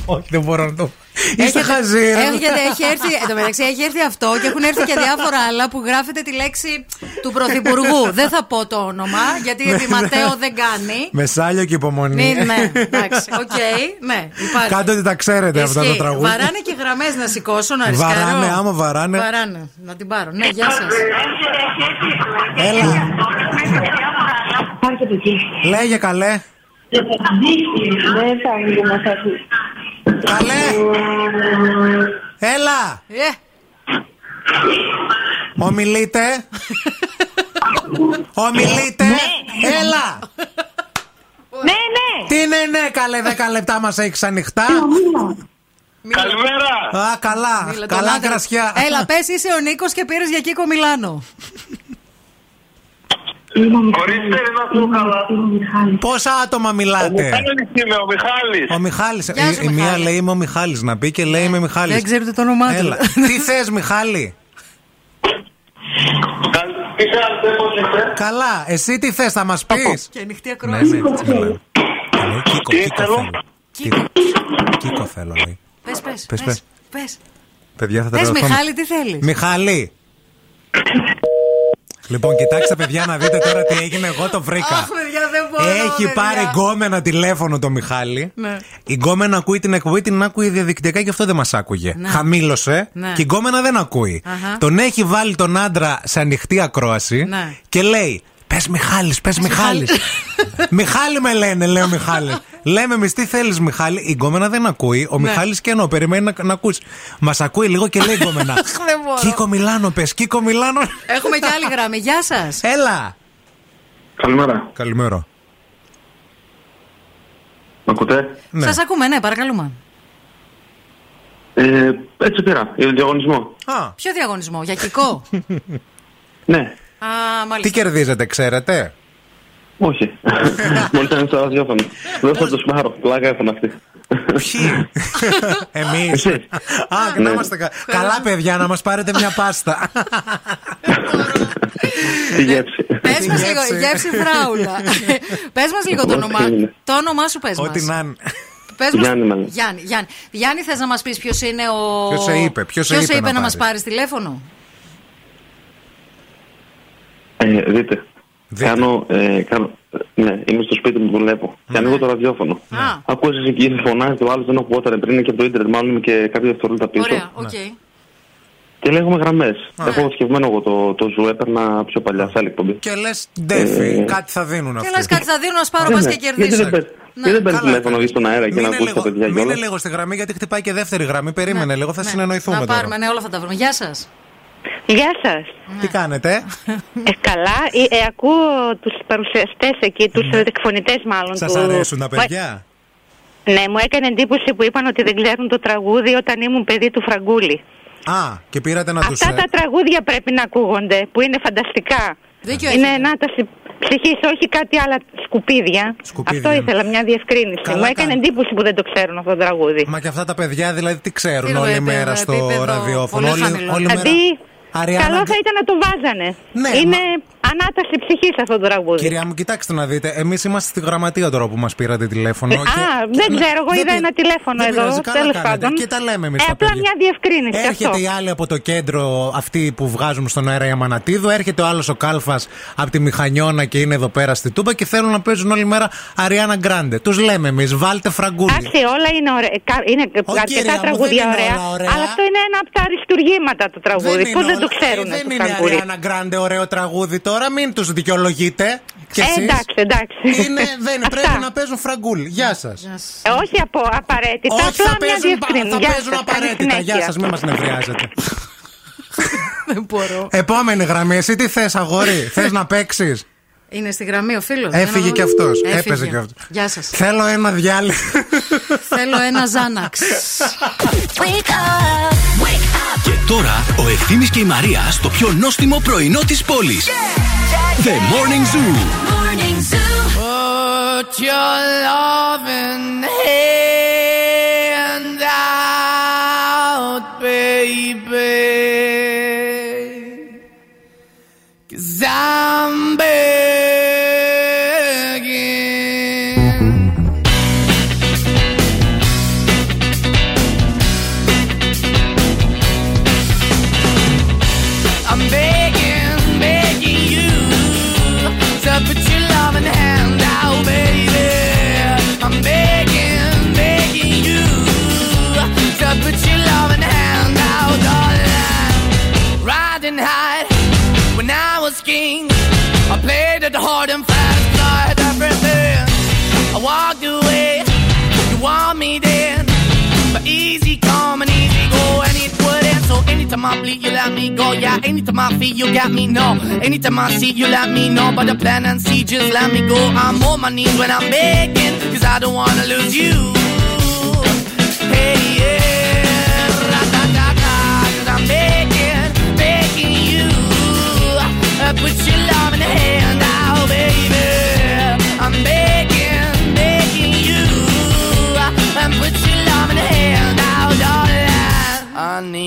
Speaker 2: Όχι, δεν μπορώ να το. Είστε χαζοί, ρε.
Speaker 1: Έχετε, έχει έρθει, εν τω μεταξύ έχει έρθει αυτό και έχουν έρθει και διάφορα άλλα που γράφετε τη λέξη του Πρωθυπουργού. δεν θα πω το όνομα, γιατί επί Ματέο δεν κάνει.
Speaker 2: Μεσάλιο και υπομονή.
Speaker 1: Ναι, ναι, εντάξει, οκ, ναι, υπάρχει.
Speaker 2: Κάντε ότι τα ξέρετε αυτά τα
Speaker 1: Ισχύει.
Speaker 2: τραγούδια.
Speaker 1: Βαράνε και γραμμές να σηκώσω, να ρισκάρω.
Speaker 2: Βαράνε, άμα βαράνε.
Speaker 1: Βαράνε, να την πάρω. Ναι, γεια σας.
Speaker 2: Έλα. Λέγε καλέ.
Speaker 8: Δεν θα είναι
Speaker 2: Καλέ. Έλα.
Speaker 1: Ε.
Speaker 2: Ομιλείτε. Ομιλείτε. Έλα.
Speaker 8: Ναι, ναι.
Speaker 2: Τι ναι, ναι, καλέ, 10 λεπτά μας έχεις ανοιχτά.
Speaker 21: Καλημέρα.
Speaker 2: Α, καλά.
Speaker 1: Μίλα, τον
Speaker 2: καλά
Speaker 1: άντρα.
Speaker 2: κρασιά.
Speaker 1: Έλα, πες είσαι ο Νίκος και πήρες για Κίκο Μιλάνο.
Speaker 21: Ορίστε, να σου καλά.
Speaker 2: Πόσα άτομα
Speaker 21: Ο
Speaker 2: μιλάτε;
Speaker 21: Μιχάλης είμαι, ο Μιχάλης.
Speaker 2: Ο Μιχάλης.
Speaker 1: Γεια σου,
Speaker 2: η, η μία
Speaker 1: Μιχάλη.
Speaker 2: λέει είμαι ο Μιχάλης να πει και λέει είμαι Μιχάλης.
Speaker 1: Δεν ξέρετε το όνομά του.
Speaker 2: Έλα. Τι θες Μιχάλη;
Speaker 21: Τι κάνετε, πώς είστε.
Speaker 2: Καλά. Εσύ τι θες θα μας πεις;
Speaker 1: Και ανοιχτή
Speaker 2: Ναι,
Speaker 1: ακρόαση.
Speaker 2: ναι, έτσι μιλάνε. Λέει, Κίκο,
Speaker 21: Τι
Speaker 2: Κίκο
Speaker 21: θέλω;
Speaker 2: θέλω. Κίκο, Κίκο θέλω λέει.
Speaker 1: Πες, πες,
Speaker 2: Πες,
Speaker 1: πες, πες.
Speaker 2: Παιδιά θα
Speaker 1: Πες
Speaker 2: τρελαθώ.
Speaker 1: Μιχάλη, τι θέλεις;
Speaker 2: Μιχάλη. Λοιπόν, κοιτάξτε παιδιά να δείτε τώρα τι έγινε. Εγώ το βρήκα.
Speaker 1: Αχ, παιδιά, δεν μπορώ.
Speaker 2: Έχει
Speaker 1: παιδιά.
Speaker 2: πάρει γκόμενα τηλέφωνο το Μιχάλη.
Speaker 1: Ναι.
Speaker 2: Η γκόμενα ακούει την εκπομπή, την άκουε διαδικτυακά και αυτό δεν μας άκουγε.
Speaker 1: Ναι.
Speaker 2: Χαμήλωσε
Speaker 1: Ναι.
Speaker 2: και η γκόμενα δεν ακούει.
Speaker 1: Αχα.
Speaker 2: Τον έχει βάλει τον άντρα σε ανοιχτή ακρόαση
Speaker 1: Ναι.
Speaker 2: και λέει: Πες Μιχάλης, πες Μιχάλης. Μιχάλη με λένε, λέω Μιχάλη. Λέμε εμείς τι θέλεις, Μιχάλη. Η γκόμενα δεν ακούει. Ο
Speaker 1: Ναι.
Speaker 2: Μιχάλης και ενώ περιμένει να, να ακούσει. Μας ακούει λίγο και λέει γκόμενα.
Speaker 1: Δεν μπορώ.
Speaker 2: Κίκο Μιλάνο, πες, Κίκο Μιλάνο.
Speaker 1: Έχουμε και άλλη γραμμή. Γεια σας.
Speaker 2: Έλα.
Speaker 21: Καλημέρα.
Speaker 2: Καλημέρα.
Speaker 21: Μ' ακούτε;
Speaker 2: Ναι.
Speaker 1: Σας ακούμε, ναι, παρακαλούμε.
Speaker 21: Ε, έτσι πήρα, για τον διαγωνισμό.
Speaker 1: Ποιο διαγωνισμό, για κικό;
Speaker 21: Ναι,
Speaker 1: Α,
Speaker 2: Τι
Speaker 1: μάλιστα.
Speaker 2: κερδίζετε, ξέρετε;
Speaker 21: όχι. Μόλις ήταν στο ραδιόφωνο. Δεν θα το σπάρω, πλάκα έφωνα αυτή.
Speaker 2: Εμείς.
Speaker 21: Εσύ.
Speaker 2: Α, και να είμαστε κα- καλά, παιδιά, να μας πάρετε μια πάστα.
Speaker 21: Τη γεύση.
Speaker 1: Πες μας λίγο,
Speaker 2: γεύση.
Speaker 1: γεύση φράουλα. Πες μας λίγο το
Speaker 21: Ό,τι
Speaker 1: όνομά
Speaker 21: είναι.
Speaker 1: Το όνομά σου πες μας.
Speaker 2: Ό,τι να είναι.
Speaker 21: Γιάννη με λένε.
Speaker 1: Γιάννη, Γιάννη. Γιάννη, θες να μας πεις ποιος είναι ο.
Speaker 2: Ποιος σε είπε, ποιος σε
Speaker 1: Ποιος
Speaker 2: είπε να
Speaker 1: να μας
Speaker 2: πάρεις;
Speaker 1: πάρεις τηλέφωνο;
Speaker 21: Ε, δείτε. Κάνω, ε, κάνω, ναι, είμαι στο σπίτι μου, δουλεύω. Και ανοίγω το ραδιόφωνο. Ακούω εσείς εκεί φωνάζετε, ο άλλος δεν ακουγόταν πριν και από το ίντερνετ, μάλλον είμαι και κάποια δευτερόλεπτα πίσω.
Speaker 1: Ωραία, οκ.
Speaker 21: Και λέγουμε γραμμές. Έχω σκεφτμένο εγώ το, το ζου, έπαιρνα πιο παλιά, σε άλλη εκπομπή.
Speaker 2: Και λες, Ντέφι,
Speaker 21: Ε,
Speaker 2: κάτι θα δίνουν
Speaker 1: Και
Speaker 2: αυτοί.
Speaker 1: λες κάτι θα δίνω να σπάρω,
Speaker 21: Ε,
Speaker 1: πας
Speaker 21: ναι.
Speaker 1: και
Speaker 21: Γιατί
Speaker 1: κερδίσω.
Speaker 21: δεν παίρνει- γιατί δεν παίρνεις τηλέφωνο βγει στον αέρα και να
Speaker 2: Μείνε
Speaker 21: ακούσει τα
Speaker 2: λίγο-
Speaker 21: παιδιά
Speaker 2: Μείνε
Speaker 21: κιόλα.
Speaker 2: λίγο στη γραμμή γιατί χτυπάει και δεύτερη γραμμή. Περίμενε λίγο, θα
Speaker 1: Ναι.
Speaker 2: συνεννοηθούμε
Speaker 1: Να
Speaker 2: τώρα.
Speaker 1: πάρουμε, ναι, όλα θα τα βρούμε. Γεια σας.
Speaker 22: Γεια σας.
Speaker 2: Τι κάνετε,
Speaker 22: Ε, καλά. Ε, ε, ακούω τους παρουσιαστές εκεί, τους ναι. εκφωνητές μάλλον.
Speaker 2: Σας
Speaker 22: του...
Speaker 2: αρέσουν τα παιδιά;
Speaker 22: Ναι, μου έκανε εντύπωση που είπαν ότι δεν ξέρουν το τραγούδι όταν ήμουν παιδί του Φραγκούλη.
Speaker 2: Α, και πήρατε να τους.
Speaker 22: Αυτά τα τραγούδια πρέπει να ακούγονται, που είναι φανταστικά.
Speaker 1: Δίκιο
Speaker 22: είναι
Speaker 1: έχετε.
Speaker 22: ανάταση ψυχής, όχι κάτι άλλα σκουπίδια.
Speaker 2: Σκουπίδια.
Speaker 22: Αυτό ήθελα, μια διευκρίνηση.
Speaker 2: Καλά
Speaker 22: μου έκανε
Speaker 2: κάνετε.
Speaker 22: εντύπωση που δεν το ξέρουν αυτό το τραγούδι.
Speaker 2: Μα και αυτά τα παιδιά δηλαδή τι ξέρουν
Speaker 22: Τι
Speaker 2: όλη
Speaker 22: επίπεδο,
Speaker 2: μέρα στο
Speaker 22: επίπεδο
Speaker 2: ραδιόφωνο;
Speaker 22: πολύ
Speaker 2: Όλη,
Speaker 22: χαμηλό.
Speaker 2: όλη μέρα.
Speaker 22: Δηλαδή,
Speaker 2: Αριάννα
Speaker 22: καλό
Speaker 2: Γκ-
Speaker 22: θα ήταν να το βάζανε.
Speaker 2: Ναι,
Speaker 22: είναι ανάταση ψυχή αυτό το τραγούδι.
Speaker 2: Κυρία μου, κοιτάξτε να δείτε. Εμείς είμαστε στη γραμματεία τώρα που μας πήρατε τηλέφωνο.
Speaker 22: Ε,
Speaker 2: και-
Speaker 22: Α, δεν
Speaker 2: Ναι,
Speaker 22: ξέρω, εγώ
Speaker 2: δεν
Speaker 22: είδα
Speaker 2: πει-
Speaker 22: ένα τηλέφωνο
Speaker 2: δεν
Speaker 22: εδώ,
Speaker 2: πειράζει, καλά
Speaker 22: τέλος
Speaker 2: κάνετε.
Speaker 22: πάντων.
Speaker 2: Και τα λέμε εμείς
Speaker 22: Ε,
Speaker 2: τα
Speaker 22: απλά
Speaker 2: παιδιά.
Speaker 22: μια διευκρίνηση.
Speaker 2: Έρχεται
Speaker 22: αυτό.
Speaker 2: η άλλη από το κέντρο, αυτή που βγάζουμε στον αέρα η Αμανατίδου. Έρχεται ο άλλος ο Κάλφας από τη Μηχανιώνα και είναι εδώ πέρα στη Τούμπα και θέλουν να παίζουν όλη μέρα Αριάννα Γκράντε. Τους λέμε εμείς, βάλτε φραγκούλι.
Speaker 22: Εντάξει, όλα είναι ωραία. κα- Είναι
Speaker 2: κυρία
Speaker 22: αρκετά
Speaker 2: μου,
Speaker 22: τραγούδια
Speaker 2: δεν είναι
Speaker 22: ωραία,
Speaker 2: όλα ωραία.
Speaker 22: Αλλά αυτό είναι ένα από τα αριστουργήματα του τραγούδι.
Speaker 2: Δεν
Speaker 22: Πώ
Speaker 2: είναι
Speaker 22: δεν το
Speaker 2: όλα-
Speaker 22: ξέρουν
Speaker 2: ε,
Speaker 22: το
Speaker 2: Δεν είναι
Speaker 22: φραγκούλι.
Speaker 2: Αριάννα Γκράντε ωραίο τραγούδι τώρα, μην τους δικαιολογείτε. Και
Speaker 22: Ε,
Speaker 2: εσείς.
Speaker 22: εντάξει, εντάξει.
Speaker 2: Είναι, δεν είναι,
Speaker 22: Αυτά.
Speaker 2: πρέπει να παίζουν φραγκούλι. Γεια σας.
Speaker 22: Ε, όχι από απαραίτητα,
Speaker 2: Όχι,
Speaker 22: απλά
Speaker 2: θα
Speaker 22: μια
Speaker 2: παίζουν,
Speaker 22: διευκρίνηση.
Speaker 2: θα
Speaker 22: Γεια
Speaker 2: παίζουν
Speaker 22: σας, καλή
Speaker 2: απαραίτητα. Γεια
Speaker 22: συνέχεια.
Speaker 2: σας, μην μας νευριάζετε.
Speaker 1: Δεν μπορώ.
Speaker 2: Επόμενη γραμμή, εσύ τι θες, αγόρι, θες να παίξεις;
Speaker 1: Είναι στη γραμμή ο φίλος.
Speaker 2: Έφυγε κι αυτός. Έπαιζε κι αυτός.
Speaker 1: Γεια σας.
Speaker 2: Θέλω ένα διάλειμμα.
Speaker 1: Θέλω ένα Ζάναξ.
Speaker 6: Και τώρα ο Ευθύμης και η Μαρία στο πιο νόστιμο πρωινό της πόλης. The Morning Zoo.
Speaker 23: Put your loving hand hard and fast, I had everything. I walked away, you want me then, but easy come and easy go, and it wouldn't. So anytime I bleed, you let me go. Yeah, anytime I feel, you got me. No, anytime I see, you let me know. But the plan and see, just let me go. I'm on my knees when I'm begging, cause I don't wanna lose you. Hey, yeah, ra-da-da-da, cause I'm begging, begging you. Uh, put your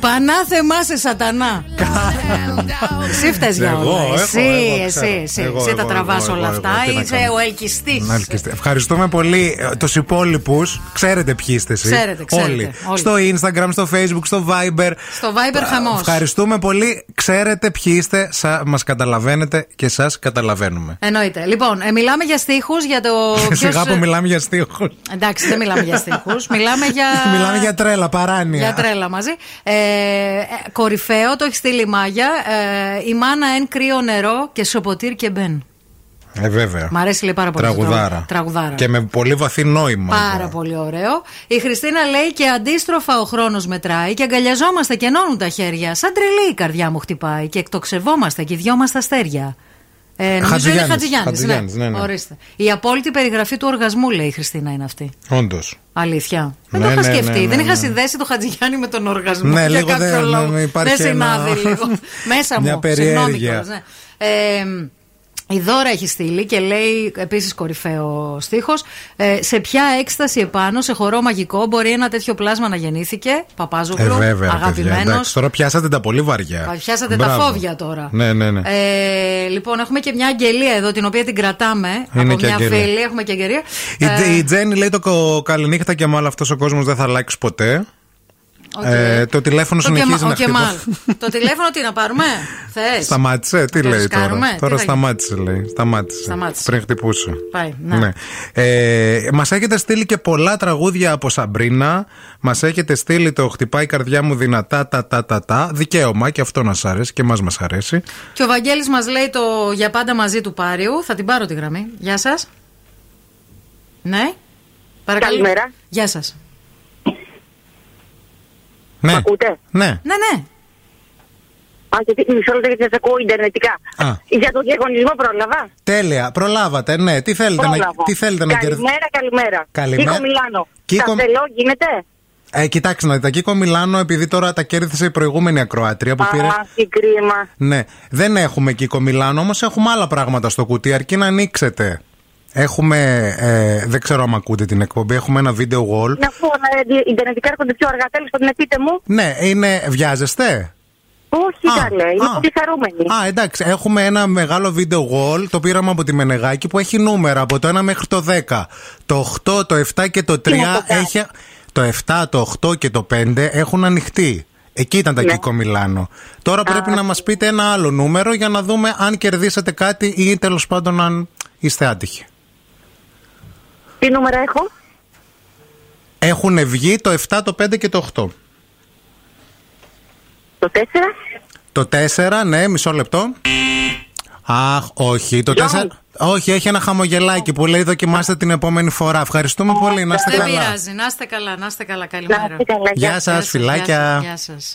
Speaker 1: Πανάθεμά σε σατανά. Εσύ φταίει για
Speaker 2: Εγώ,
Speaker 1: όλα.
Speaker 2: έχω,
Speaker 1: Εσύ,
Speaker 2: εγώ,
Speaker 1: εσύ,
Speaker 2: ξέρω.
Speaker 1: εσύ.
Speaker 2: Εγώ,
Speaker 1: Εσύ τα
Speaker 2: εγώ,
Speaker 1: τραβάς
Speaker 2: εγώ,
Speaker 1: όλα
Speaker 2: εγώ,
Speaker 1: αυτά.
Speaker 2: εγώ, τι να
Speaker 1: Είσαι
Speaker 2: κάνω.
Speaker 1: ο ελκυστής.
Speaker 2: Να ελκυστεί. Ευχαριστούμε πολύ τους υπόλοιπους. Ξέρετε ποιοι είστε εσείς.
Speaker 1: Ξέρετε, ξέρετε,
Speaker 2: Όλοι.
Speaker 1: όλοι.
Speaker 2: Στο Instagram, στο Facebook, στο Viber.
Speaker 1: Στο Viber χαμός.
Speaker 2: Ευχαριστούμε πολύ. Ξέρετε ποιοι είστε. Μας καταλαβαίνετε και εσά καταλαβαίνουμε.
Speaker 1: Εννοείται. Λοιπόν, ε, μιλάμε για στίχους, για το. ποιος-
Speaker 2: Σιγά που μιλάμε για στίχους.
Speaker 1: Εντάξει, δεν μιλάμε για στίχους. μιλάμε για.
Speaker 2: Μιλάμε για τρέλα, παράνοια.
Speaker 1: Για τρέλα μαζί. Ε, ε, κορυφαίο, το έχεις στείλει η Μάγια. Ε, η μάνα εν κρύο νερό και σοποτήρ και μπεν.
Speaker 2: Ε, βέβαια.
Speaker 1: Μ' αρέσει λέει πάρα πολύ. το
Speaker 2: Τραγουδάρα.
Speaker 1: τραγου- Τραγουδάρα.
Speaker 2: Και με πολύ βαθύ νόημα.
Speaker 1: Πάρα πολύ ωραίο. Η Χριστίνα λέει και αντίστροφα ο χρόνος μετράει και αγκαλιαζόμαστε και ενώνουν τα χέρια. Σαν τρελή η καρδιά μου χτυπάει και εκτοξευόμαστε και οι δυο μα τα αστέρια. Ε, νομίζω είναι
Speaker 2: Χατζηγιάννης.
Speaker 1: Χατζηγιάννης,
Speaker 2: Χατζηγιάννης, ναι, ναι.
Speaker 1: Ορίστε. Η απόλυτη περιγραφή του οργασμού, λέει η Χριστίνα, είναι αυτή.
Speaker 2: Όντως.
Speaker 1: Αλήθεια. Δεν
Speaker 2: Ναι,
Speaker 1: το είχα
Speaker 2: ναι,
Speaker 1: σκεφτεί.
Speaker 2: ναι, ναι,
Speaker 1: δεν είχα
Speaker 2: ναι.
Speaker 1: συνδέσει το Χατζηγιάννη με τον οργασμό.
Speaker 2: Ναι,
Speaker 1: για
Speaker 2: λίγο
Speaker 1: κάποιο
Speaker 2: δεν-
Speaker 1: λόγο.
Speaker 2: ναι, υπάρχει
Speaker 1: δεν
Speaker 2: ένα-
Speaker 1: συνάδει λίγο. Μέσα μου.
Speaker 2: Μια
Speaker 1: Συγγνώμη
Speaker 2: περιέργεια.
Speaker 1: κιόλας, ναι. Ε, η Δώρα έχει στείλει και λέει επίσης κορυφαίο στίχος. Ε, σε ποια έκσταση επάνω, σε χορό μαγικό, μπορεί ένα τέτοιο πλάσμα να γεννήθηκε.
Speaker 2: Ε,
Speaker 1: Παπάζογλου,
Speaker 2: βέβαια. ρε παιδιά,
Speaker 1: αγαπημένος.
Speaker 2: εντάξει, τώρα πιάσατε τα πολύ βαριά.
Speaker 1: Πιάσατε τα
Speaker 2: Μπράβο.
Speaker 1: φόβια τώρα.
Speaker 2: Ναι, ναι, ναι.
Speaker 1: Ε, λοιπόν, έχουμε και μια αγγελία εδώ, την οποία την κρατάμε
Speaker 2: Είναι
Speaker 1: από
Speaker 2: και
Speaker 1: μια
Speaker 2: αγγελία.
Speaker 1: φίλη. Έχουμε και αγγελία.
Speaker 2: Η,
Speaker 1: Ε,
Speaker 2: η Τζέννη λέει το κο- καληνύχτα και μάλλον αυτός ο κόσμος δεν θα αλλάξει ποτέ.
Speaker 1: Οκ.
Speaker 2: Ε, το τηλέφωνο
Speaker 1: Το
Speaker 2: συνεχίζει
Speaker 1: Κεμα-
Speaker 2: να
Speaker 1: ο Κεμάλ.
Speaker 2: χτυπά.
Speaker 1: το τηλέφωνο τι να πάρουμε, θες;
Speaker 2: Σταμάτησε, τι
Speaker 1: Το
Speaker 2: λέει τώρα.
Speaker 1: ρισκάρουμε, τι
Speaker 2: Τώρα
Speaker 1: θα
Speaker 2: σταμάτησε, λέει. Σταμάτησε.
Speaker 1: Σταμάτησε.
Speaker 2: Πριν χτυπούσε.
Speaker 1: Πάει, ναι.
Speaker 2: Ε, Μας έχετε στείλει και πολλά τραγούδια από Σαμπρίνα. Μας έχετε στείλει το Χτυπάει η καρδιά μου δυνατά, τα, τα, τα, τα. Δικαίωμα και αυτό να σ' αρέσει και εμάς μας αρέσει.
Speaker 1: Και ο Βαγγέλης μας λέει το για πάντα μαζί του Πάριου. Θα την πάρω τη γραμμή. Γεια σας. Ναι. Παρακαλώ.
Speaker 24: Καλημέρα.
Speaker 1: Γεια σας.
Speaker 2: Ναι.
Speaker 24: Ακούτε;
Speaker 2: Ναι.
Speaker 1: Ναι, ναι.
Speaker 24: Α, γιατί μισό λεπτό γιατί σας ακούω ιντερνετικά.
Speaker 2: Α.
Speaker 24: Για τον διαγωνισμό πρόλαβα.
Speaker 2: Τέλεια, προλάβατε, ναι. Τι θέλετε, να,
Speaker 24: Πρόλαβα.
Speaker 2: τι θέλετε να κερδίσετε.
Speaker 24: Καλημέρα, καλημέρα.
Speaker 2: Καλημέρα.
Speaker 24: Κίκο Μιλάνο.
Speaker 2: Κίκο-
Speaker 24: Κίκο... Καστελό γίνεται.
Speaker 2: Ε, κοιτάξτε να δείτε, Κίκο Μιλάνο, επειδή τώρα τα κέρδισε η προηγούμενη ακροάτρια που πήρε.
Speaker 24: Α, τι κρίμα.
Speaker 2: Ναι, δεν έχουμε Κίκο Μιλάνο, όμως έχουμε άλλα πράγματα στο κουτί, αρκεί να ανοίξετε. Έχουμε, ε, δεν ξέρω αν ακούτε την εκπομπή, έχουμε ένα video wall.
Speaker 24: Να πω, να ιντερνετικά έρχονται πιο αργά. Τέλος πάντων, πείτε μου.
Speaker 2: Ναι, είναι, βιάζεστε;
Speaker 24: Όχι,
Speaker 2: Α,
Speaker 24: καλέ. Είμαι
Speaker 2: α.
Speaker 24: πολύ χαρούμενη.
Speaker 2: Α, εντάξει, έχουμε ένα μεγάλο video wall, το πήραμε από τη Μενεγάκη που έχει νούμερα από το 1 μέχρι το 10. Το 8, το 7 και το 3
Speaker 24: Τι να το κάνω.
Speaker 2: έχει. Το 7, το 8 και το 5 έχουν ανοιχτεί. Εκεί ήταν τα
Speaker 24: Ναι.
Speaker 2: Κίκο Μιλάνο. Τώρα πρέπει να μας πείτε ένα άλλο νούμερο για να δούμε αν κερδίσατε κάτι ή τέλος πάντων αν είστε άτυχοι.
Speaker 24: Τι νούμερα έχω;
Speaker 2: Έχουν βγει το 7, το 5 και το 8.
Speaker 24: Το 4.
Speaker 2: Το 4, ναι, μισό λεπτό. Αχ, όχι. Το 4. Όχι, έχει ένα χαμογελάκι που λέει δοκιμάστε την επόμενη φορά. Ευχαριστούμε πολύ. Να είστε
Speaker 1: Δεν
Speaker 2: καλά.
Speaker 1: πειράζει. Να είστε καλά, να είστε καλά. Καλημέρα.
Speaker 2: Γεια σας, φιλάκια.
Speaker 1: Γεια σας.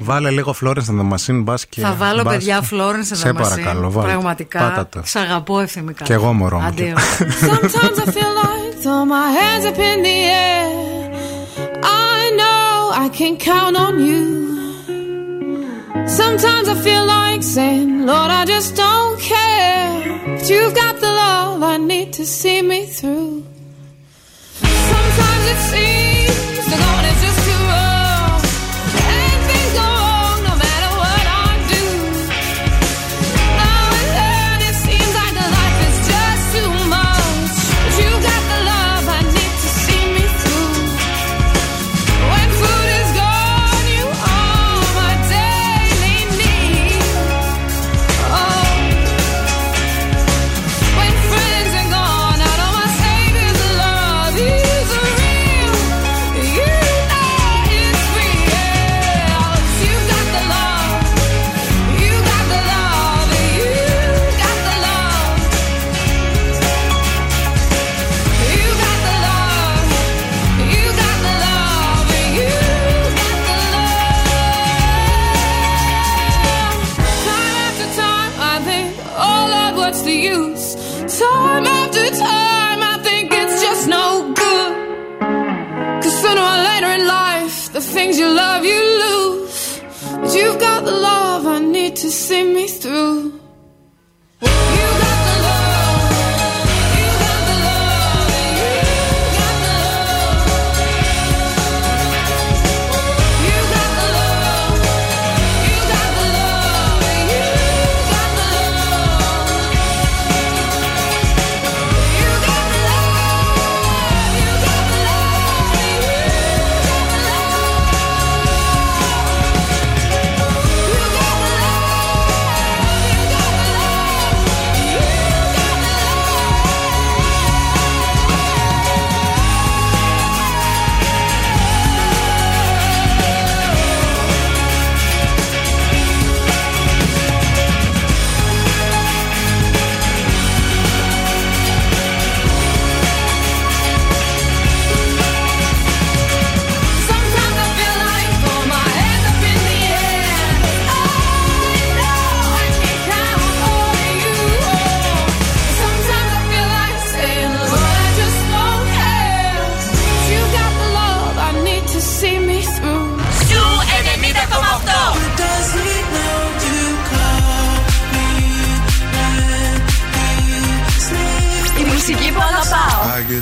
Speaker 2: Βάλε λίγο Florence and the Machine, μπα και.
Speaker 1: Θα βάλω
Speaker 2: μπας
Speaker 1: παιδιά και... Florence and the Σε
Speaker 2: παρακαλώ, βάλε.
Speaker 1: Πραγματικά.
Speaker 2: Πάτα.
Speaker 1: Σ' αγαπώ ευθυμικά.
Speaker 2: Κι εγώ μωρό μου.
Speaker 1: Αντίο.
Speaker 4: Sometimes I feel like throw my hands up in the air. I know I can count on you. Sometimes I feel like saying, Lord, I just don't care. But you've got the love I need to see me through. Sometimes it seems the going is love I need to see me through.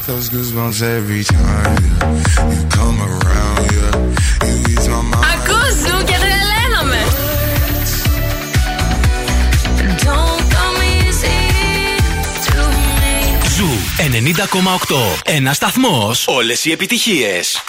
Speaker 15: those goosebumps every time you
Speaker 25: Zoo και τρελαίνομαι.
Speaker 6: Don't come.
Speaker 5: Zoo 90,8. Ένας σταθμός. Όλες οι επιτυχίες.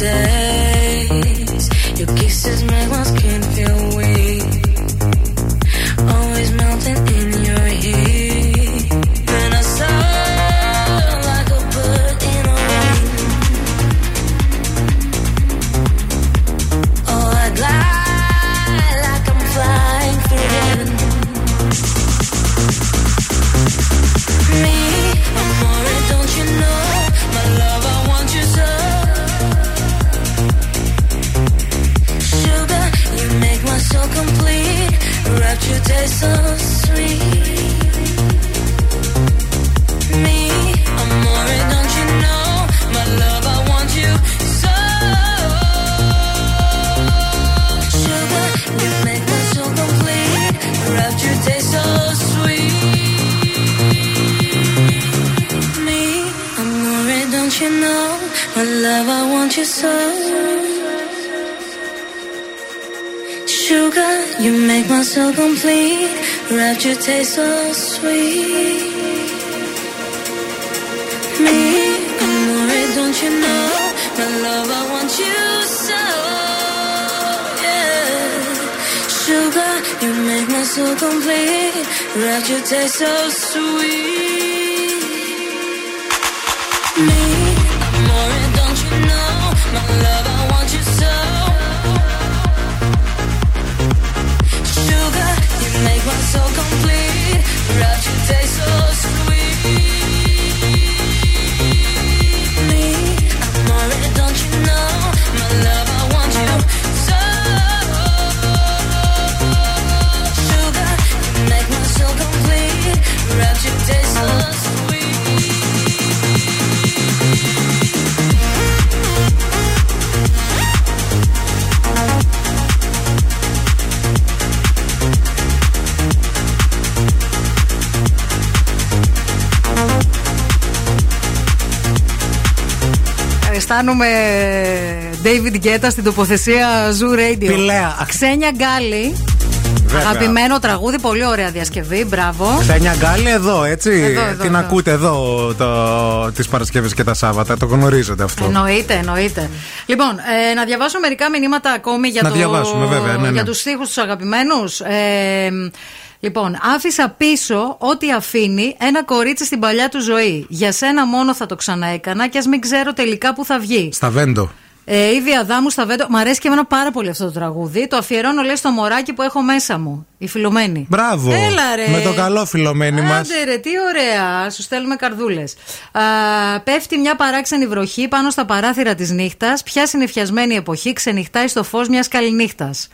Speaker 5: day
Speaker 1: Αισθάνομαι David Guetta στην τοποθεσία Zoo Radio.
Speaker 2: Πηλαία.
Speaker 1: Ξένια Γκάλι.
Speaker 2: Βέβαια.
Speaker 1: Αγαπημένο τραγούδι, πολύ ωραία διασκευή. Μπράβο.
Speaker 2: Ξένια γκάλη εδώ, έτσι.
Speaker 1: Εδώ, εδώ,
Speaker 2: Την
Speaker 1: εδώ.
Speaker 2: ακούτε εδώ το, τις Παρασκευές και τα Σάββατα. Το γνωρίζετε αυτό.
Speaker 1: Εννοείται, εννοείται. Λοιπόν, ε, να διαβάσω μερικά μηνύματα ακόμη για,
Speaker 2: Να
Speaker 1: το,
Speaker 2: διαβάσουμε, βέβαια, ναι, ναι.
Speaker 1: για τους στίχους τους αγαπημένους. Ε, λοιπόν, άφησα πίσω ό,τι αφήνει ένα κορίτσι στην παλιά του ζωή. Για σένα μόνο θα το ξαναέκανα και ας μην ξέρω τελικά που θα βγει.
Speaker 2: Στα Βέντο.
Speaker 1: Ε, Ήδη Αδάμου στα Βέντο. Μ' αρέσει και εμένα πάρα πολύ αυτό το τραγούδι. Το αφιερώνω, λέει, στο μωράκι που έχω μέσα μου. Η Φιλομένη.
Speaker 2: Μπράβο.
Speaker 1: Έλα, ρε.
Speaker 2: Με το καλό φιλομένη μας.
Speaker 1: Άντε ρε, τι ωραία. Σου στέλνουμε καρδούλες. Πέφτει μια παράξενη βροχή πάνω στα παράθυρα της νύχτας. Ποια συνεφιασμένη εποχή ξενυχτάει στο φως μιας καληνύχτας.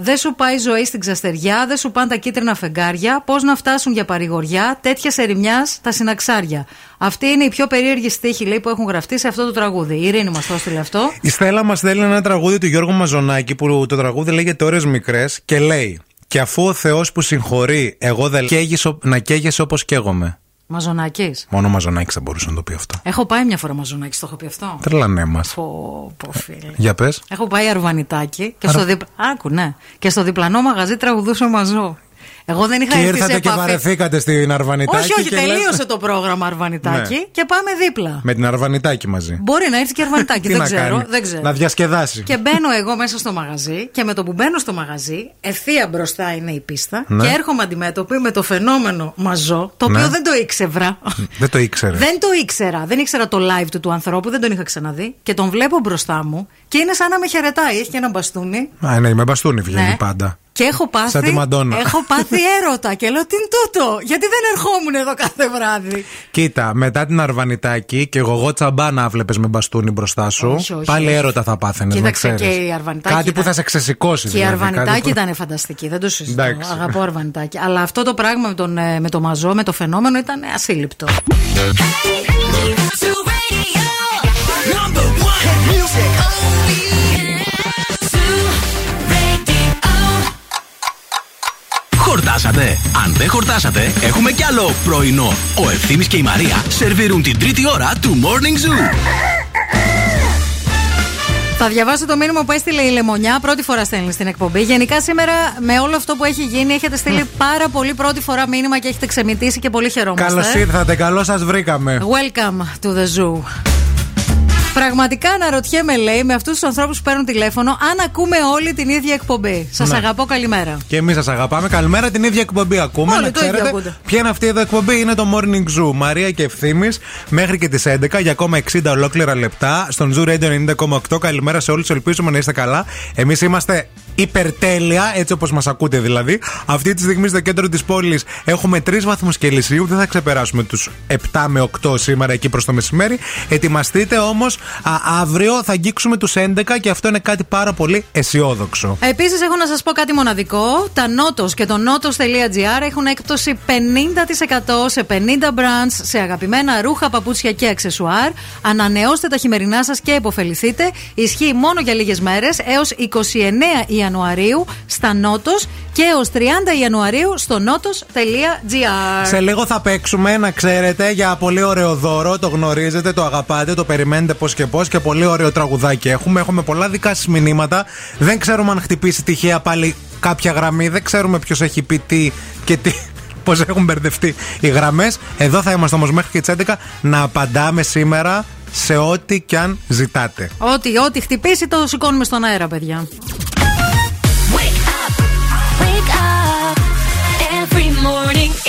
Speaker 1: Δεν σου πάει η ζωή στην ξαστεριά, δεν σου πάνε τα κίτρινα φεγγάρια. Πώς να φτάσουν για παρηγοριά τέτοια ερημιάς τα συναξάρια. Αυτή είναι η πιο περίεργη στίχη λέει, που έχουν γραφτεί σε αυτό το τραγούδι. Η Ειρήνη μας το έστειλε αυτό.
Speaker 2: Η Στέλλα μας στέλνει ένα τραγούδι του Γιώργου Μαζονάκη που το τραγούδι λέγεται Ώρες Μικρές και λέει Και αφού ο Θεός που συγχωρεί, εγώ δεν καίγεις ο- να καίγεσαι όπως καίγομαι.
Speaker 1: Μαζονάκης.
Speaker 2: Μόνο ο Μαζονάκης θα μπορούσε να το πει αυτό.
Speaker 1: Έχω πάει μια φορά μαζονάκι, το έχω πει αυτό.
Speaker 2: Τρελανέ μας.
Speaker 1: Πω, πω, φίλε.
Speaker 2: Για πες.
Speaker 1: Έχω πάει αρβανιτάκι και
Speaker 2: Αρα-
Speaker 1: στο, διπ... Άκου, ναι. και στο διπλανό μαγαζί τραγουδούσε ο μαζό. Εγώ δεν είχα
Speaker 2: Και
Speaker 1: έρθει σε
Speaker 2: ήρθατε και
Speaker 1: επαφή.
Speaker 2: βαρεθήκατε στην Αρβανιτάκη.
Speaker 1: Όχι, όχι,
Speaker 2: και λέτε-
Speaker 1: τελείωσε το πρόγραμμα Αρβανιτάκι
Speaker 2: Ναι.
Speaker 1: και πάμε δίπλα.
Speaker 2: Με την Αρβανιτάκη μαζί.
Speaker 1: Μπορεί να έρθει και Αρβανιτάκι,
Speaker 2: Τι
Speaker 1: δεν
Speaker 2: να
Speaker 1: ξέρω,
Speaker 2: κάνει,
Speaker 1: δεν ξέρω.
Speaker 2: Να διασκεδάσει.
Speaker 1: Και μπαίνω εγώ μέσα στο μαγαζί και με το που μπαίνω στο μαγαζί, ευθεία μπροστά είναι η πίστα
Speaker 2: Ναι.
Speaker 1: και έρχομαι αντιμέτωπη με το φαινόμενο μαζό, το
Speaker 2: Ναι.
Speaker 1: οποίο δεν το ήξευρα.
Speaker 2: Δεν το ήξερες.
Speaker 1: Δεν το ήξερα. Δεν ήξερα το live του του ανθρώπου, δεν τον είχα ξαναδεί. Και τον βλέπω μπροστά μου και είναι σαν να με χαιρετάει. Έχει και ένα μπαστούνι.
Speaker 2: Α, ναι, με μπαστούνι βγαίνει
Speaker 1: Ναι.
Speaker 2: πάντα.
Speaker 1: Και έχω πάθει.
Speaker 2: Σαν τη Μαντόνα.
Speaker 1: Έχω πάθει έρωτα. Και λέω τι είναι τούτο. Γιατί δεν ερχόμουν εδώ κάθε βράδυ.
Speaker 2: Κοίτα, μετά την Αρβανιτάκη και εγώ, εγώ τσαμπά να βλέπει με μπαστούνι μπροστά σου.
Speaker 1: Όχι, όχι,
Speaker 2: πάλι
Speaker 1: όχι.
Speaker 2: έρωτα θα πάθαινε.
Speaker 1: Κοίταξε και η Αρβανιτάκη.
Speaker 2: Κάτι που
Speaker 1: ήταν-
Speaker 2: θα σε ξεσηκώσει.
Speaker 1: Και η
Speaker 2: δηλαδή,
Speaker 1: Αρβανιτάκη
Speaker 2: κάτι που-
Speaker 1: ήταν φανταστική. Δεν το συζητώ.
Speaker 2: Εντάξει.
Speaker 1: Αγαπώ Αρβανιτάκη. Αλλά αυτό το πράγμα με, τον, ε, με το μαζό, με το φαινόμενο ήταν ασύλληπτο.
Speaker 26: Number
Speaker 6: Χορτάσατε. Αν δεν χορτάσατε, έχουμε κι άλλο πρωινό. Ο Ευθύμης και η Μαρία σερβίρουν την τρίτη ώρα του Morning Zoo.
Speaker 1: Θα διαβάσω το μήνυμα που έστειλε η Λεμονιά. Πρώτη φορά στέλνει στην εκπομπή. Γενικά σήμερα με όλο αυτό που έχει γίνει έχετε στείλει πάρα πολύ πρώτη φορά μήνυμα και έχετε ξεμητήσει και πολύ χαιρόμαστε.
Speaker 2: Καλώς ήρθατε, καλώ σας βρήκαμε.
Speaker 1: Welcome to the zoo. Πραγματικά αναρωτιέμαι, λέει, με αυτούς τους ανθρώπους που παίρνουν τηλέφωνο, αν ακούμε όλοι την ίδια εκπομπή. Σας
Speaker 2: Ναι.
Speaker 1: αγαπώ, καλημέρα.
Speaker 2: Και εμείς σας αγαπάμε. Καλημέρα, την ίδια εκπομπή ακούμε.
Speaker 1: Όλοι
Speaker 2: να
Speaker 1: το ίδιο
Speaker 2: ξέρετε
Speaker 1: ακούτε.
Speaker 2: ποια είναι αυτή εδώ εκπομπή; Είναι το Morning Zoo. Μαρία και ευθύνη μέχρι και τις 11 για ακόμα 60 ολόκληρα λεπτά στον Zoo Radio 90,8. Καλημέρα σε όλους. Ελπίζουμε να είστε καλά. Εμείς είμαστε υπερτέλεια, έτσι όπως μας ακούτε δηλαδή. Αυτή τη στιγμή στο κέντρο της πόλης έχουμε 3 βαθμούς Κελσίου. Δεν θα ξεπεράσουμε τους 7 με 8 σήμερα εκεί προς το μεσημέρι. Ετοιμαστείτε όμως, αύριο θα αγγίξουμε τους 11 και αυτό είναι κάτι πάρα πολύ αισιόδοξο.
Speaker 1: Επίσης, έχω να σας πω κάτι μοναδικό. Τα Notos και το notos.gr έχουν έκπτωση 50% σε 50 brands σε αγαπημένα ρούχα, παπούτσια και αξεσουάρ. Ανανεώστε τα χειμερινά σας και υποφεληθείτε. Ισχύει μόνο για λίγες μέρες έως 29 Ιανουαρίου Ιανουαρίου στα Νότος και έω 30 Ιανουαρίου στο νότο.gr.
Speaker 2: Σε λίγο θα παίξουμε, να ξέρετε, για πολύ ωραίο δώρο. Το γνωρίζετε, το αγαπάτε, το περιμένετε πώς και πώς και πολύ ωραίο τραγουδάκι έχουμε. Έχουμε πολλά δικά σας μηνύματα. Δεν ξέρουμε αν χτυπήσει τυχαία πάλι κάποια γραμμή. Δεν ξέρουμε ποιος έχει πει τι και τι. Πώς έχουν μπερδευτεί οι γραμμές. Εδώ θα είμαστε όμως μέχρι και τις 11 να απαντάμε σήμερα σε ό,τι κι αν ζητάτε.
Speaker 1: Ό,τι, ό,τι χτυπήσει το σηκώνουμε στον αέρα, παιδιά.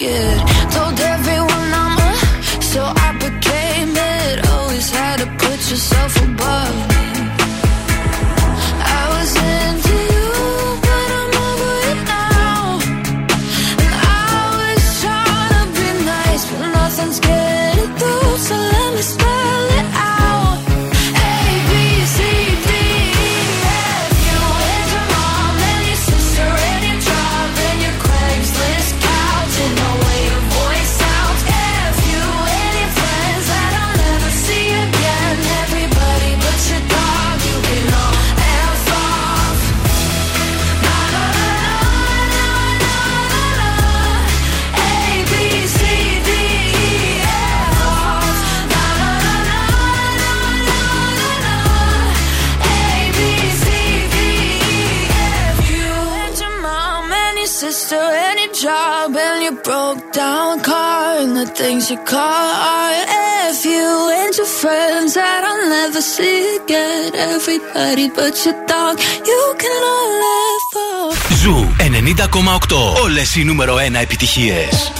Speaker 5: Yeah. The things you call art. F you and your friends that I'll never see again. Everybody but your dog, you can all laugh off.
Speaker 6: Ζου 90,8. Όλες οι νούμερο 1 επιτυχίες.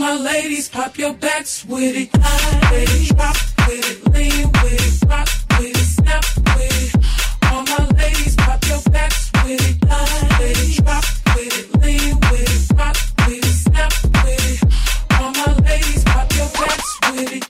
Speaker 5: My ladies, pop your backs with it. It, drop with it, lean with it, rock with it, snap with it. All my ladies, pop your backs with it. It, drop with it, lean with it, rock with it, snap with it. All my ladies, pop your backs with it,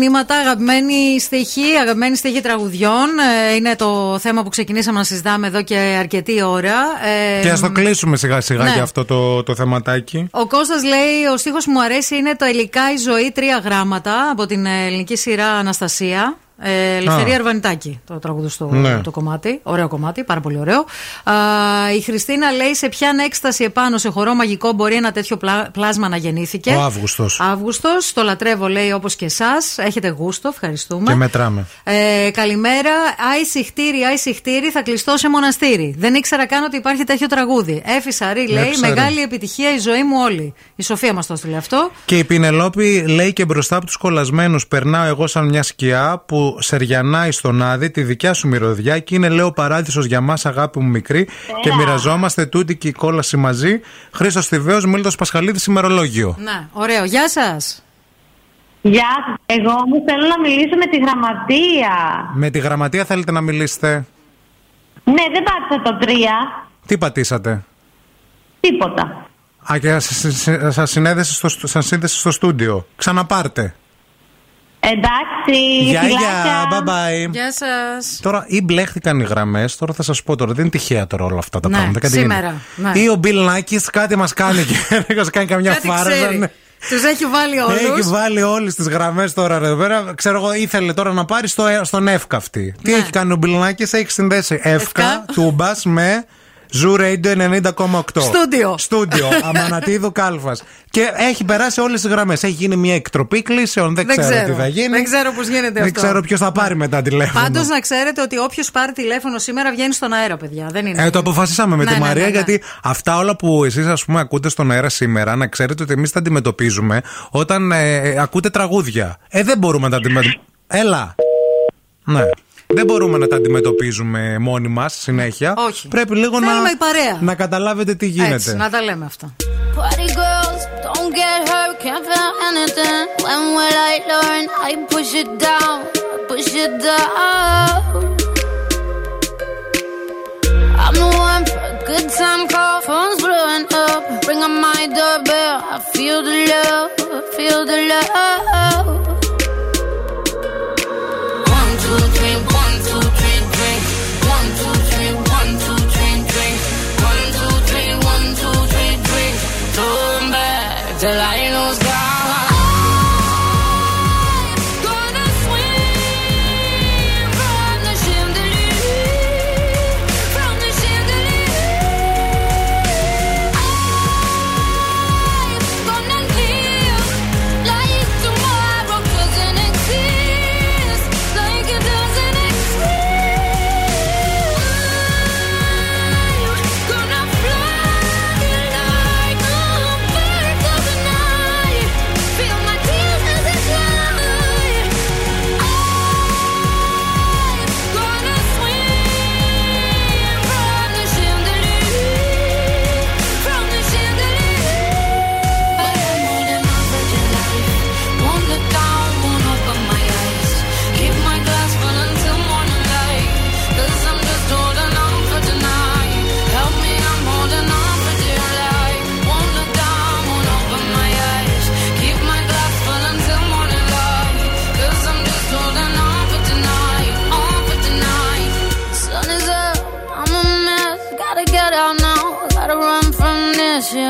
Speaker 1: μηνύματα, αγαπημένοι στοιχοί, αγαπημένοι στοιχοί τραγουδιών. Ε, είναι το θέμα που ξεκινήσαμε να συζητάμε εδώ και αρκετή ώρα. Ε,
Speaker 2: Και ας το κλείσουμε σιγά σιγά
Speaker 1: ναι.
Speaker 2: για αυτό το, το θεματάκι.
Speaker 1: Ο Κώστας λέει: Ο στίχος που μου αρέσει είναι το Ελικά η ζωή, τρία γράμματα από την ε, ελληνική σειρά Αναστασία. Ε, Ελευθερία
Speaker 2: Α.
Speaker 1: Αρβανιτάκη, το τραγούδι στο
Speaker 2: Ναι.
Speaker 1: το κομμάτι. Ωραίο κομμάτι, πάρα πολύ ωραίο. Α, η Χριστίνα λέει: Σε ποια έκσταση επάνω σε χορό μαγικό μπορεί ένα τέτοιο πλά- πλάσμα να γεννήθηκε;
Speaker 2: Ο Αύγουστος.
Speaker 1: Αύγουστος, το λατρεύω λέει όπως και εσάς. Έχετε γούστο, ευχαριστούμε.
Speaker 2: Και μετράμε.
Speaker 1: Ε, καλημέρα. Άι συχτήρι, άι συχτήρι, θα κλειστώ σε μοναστήρι. Δεν ήξερα καν ότι υπάρχει τέτοιο τραγούδι. Έφη Σαρή λέει:
Speaker 2: Έφη Σαρή.
Speaker 1: Μεγάλη επιτυχία η ζωή μου όλη. Η Σοφία μας το έστειλε αυτό.
Speaker 2: Και η Πινελόπη λέει και μπροστά από τους κολλασμένους περνάω εγώ σαν μια σκιά που σεριανάει στον άδει τη δικιά σου μυρωδιά και είναι λέω παράδεισος για μας αγάπη μου μικρή και μοιραζόμαστε τούτη και η κόλαση μαζί. Χρήστος Θηβαίος, Μίλτος Πασχαλίδης, ημερολόγιο.
Speaker 1: Ναι, ωραίο. Γεια σας.
Speaker 12: Γεια σας. Εγώ όμως θέλω να μιλήσω με τη γραμματεία.
Speaker 2: Με τη γραμματεία θέλετε να μιλήσετε;
Speaker 12: Ναι, δεν πάτησα το 3.
Speaker 2: Τι πατήσατε;
Speaker 12: Τίποτα.
Speaker 2: Α, και σα- σας συνέδεσε στο, σας σύνδεσε στο στούντιο. Ξαναπάρτε.
Speaker 12: Εντάξει,
Speaker 2: Γεια,
Speaker 12: φιλάκια.
Speaker 2: γεια, bye bye.
Speaker 1: Γεια σας.
Speaker 2: Τώρα ή μπλέχτηκαν οι γραμμές, τώρα θα σας πω τώρα. Δεν είναι τυχαία τώρα όλα αυτά τα
Speaker 1: Ναι,
Speaker 2: πράγματα. Κάτι
Speaker 1: σήμερα,
Speaker 2: γίνεται.
Speaker 1: ναι.
Speaker 2: Ή ο Μπιλ Νάκη κάτι μας κάνει και δεν μας κάνει καμιά
Speaker 1: Κάτι
Speaker 2: φάρα.
Speaker 1: ξέρει.
Speaker 2: ναι.
Speaker 1: Τους έχει βάλει όλους.
Speaker 2: Έχει βάλει όλες τις γραμμές τώρα εδώ πέρα. Ξέρω εγώ, ήθελε τώρα να πάρει στο, στον ΕΦΚΑ αυτή. Τι έχει κάνει ο Μπιλνάκη, έχει συνδέσει ΕΦΚΑ, τούμπας με Zoo Radio 90,8.
Speaker 1: Στούντιο.
Speaker 2: Στούντιο. Αμανατίδου Κάλφας. Και έχει περάσει όλες τις γραμμές. Έχει γίνει μια εκτροπή κλήσεων. Δεν,
Speaker 1: Δεν
Speaker 2: ξέρω,
Speaker 1: ξέρω.
Speaker 2: τι θα γίνει.
Speaker 1: Δεν ξέρω πώς γίνεται
Speaker 2: Δεν
Speaker 1: αυτό.
Speaker 2: ξέρω ποιος θα πάρει μετά τηλέφωνο.
Speaker 1: Πάντως να ξέρετε ότι όποιος πάρει τηλέφωνο σήμερα βγαίνει στον αέρα, παιδιά. Δεν είναι.
Speaker 2: Ε, το αποφασίσαμε με
Speaker 1: Ναι,
Speaker 2: τη
Speaker 1: ναι,
Speaker 2: Μαρία
Speaker 1: ναι, ναι.
Speaker 2: γιατί αυτά όλα που εσείς, ας πούμε, ακούτε στον αέρα σήμερα, να ξέρετε ότι εμείς τα αντιμετωπίζουμε όταν ε, ακούτε τραγούδια. Ε, δεν μπορούμε να τα αντιμετωπίζουμε. Έλα. Ναι. Δεν μπορούμε να τα αντιμετωπίζουμε μόνοι μα συνέχεια.
Speaker 1: Όχι.
Speaker 2: Πρέπει λίγο
Speaker 1: Θέλουμε
Speaker 2: να,
Speaker 1: η παρέα.
Speaker 2: να καταλάβετε τι γίνεται.
Speaker 1: Έτσι, να τα λέμε αυτά.
Speaker 5: Party girls, don't get hurt, can't feel anything. When will I learn? I push it down, push it down. I'm the one for a good time call, phone's blowing up. Ring on my doorbell, I feel the love, feel the love.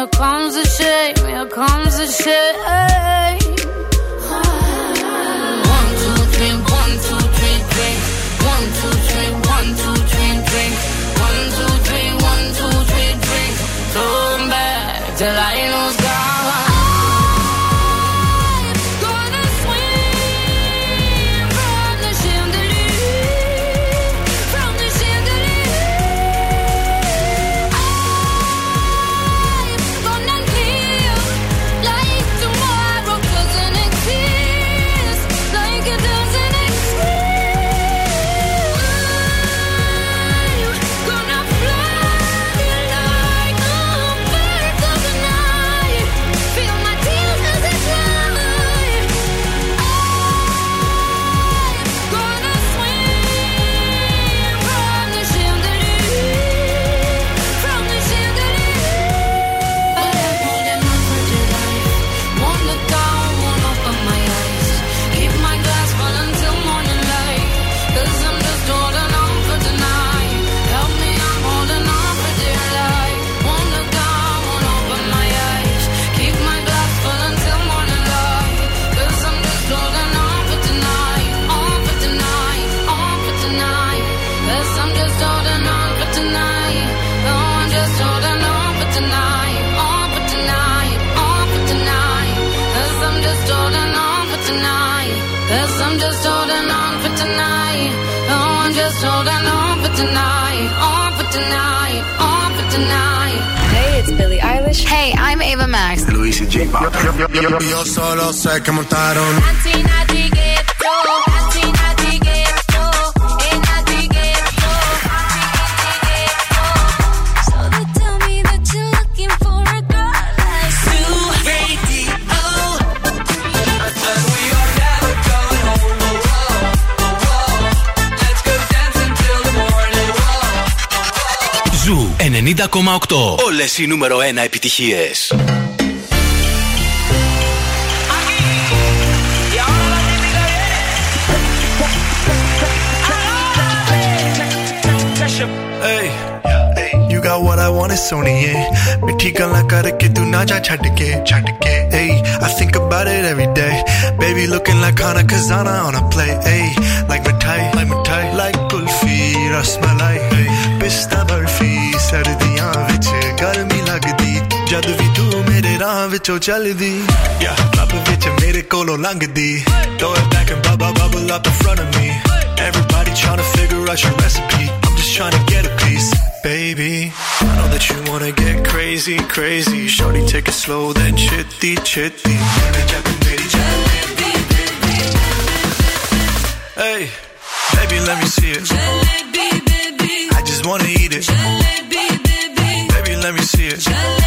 Speaker 5: Here comes the shame. Here comes the shame.
Speaker 19: Luis y J Balvin.
Speaker 10: Yo solo sé que montaron.
Speaker 6: Ζου 90,8. Όλες οι νούμερο 1 επιτυχίες.
Speaker 27: what I want is Sony. Mithi gala karke tu na a chhadke, chhadke. Hey, I think about it every day. Baby looking like Hana Kazana on a play. Hey, like Mithai, like Mithai, like Kulfi, Rasmalai. Hey, Pista Barfi, Sardiyan vich, Garmi lagdi. Jad vi tu mere raah vichon chaldi. Yeah, Club vich mere kolo langdi. Throw it back and bubble, bubble up in front of me. Everybody trying to figure out your recipe. I'm just trying to get a piece. That you wanna get crazy crazy shorty take it slow then chitty chitty Hey, baby, let me see it. I just wanna eat it. Baby, let me see it.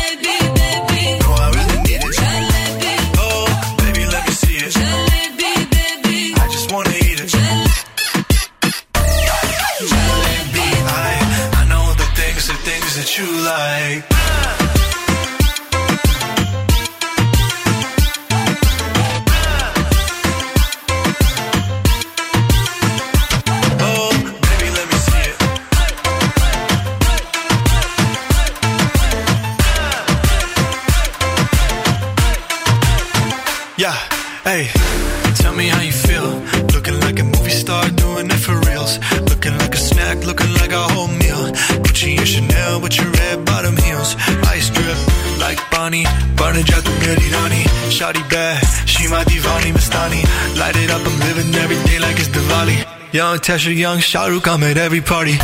Speaker 27: Young Tesha, young Shahrukh, I'm at every party.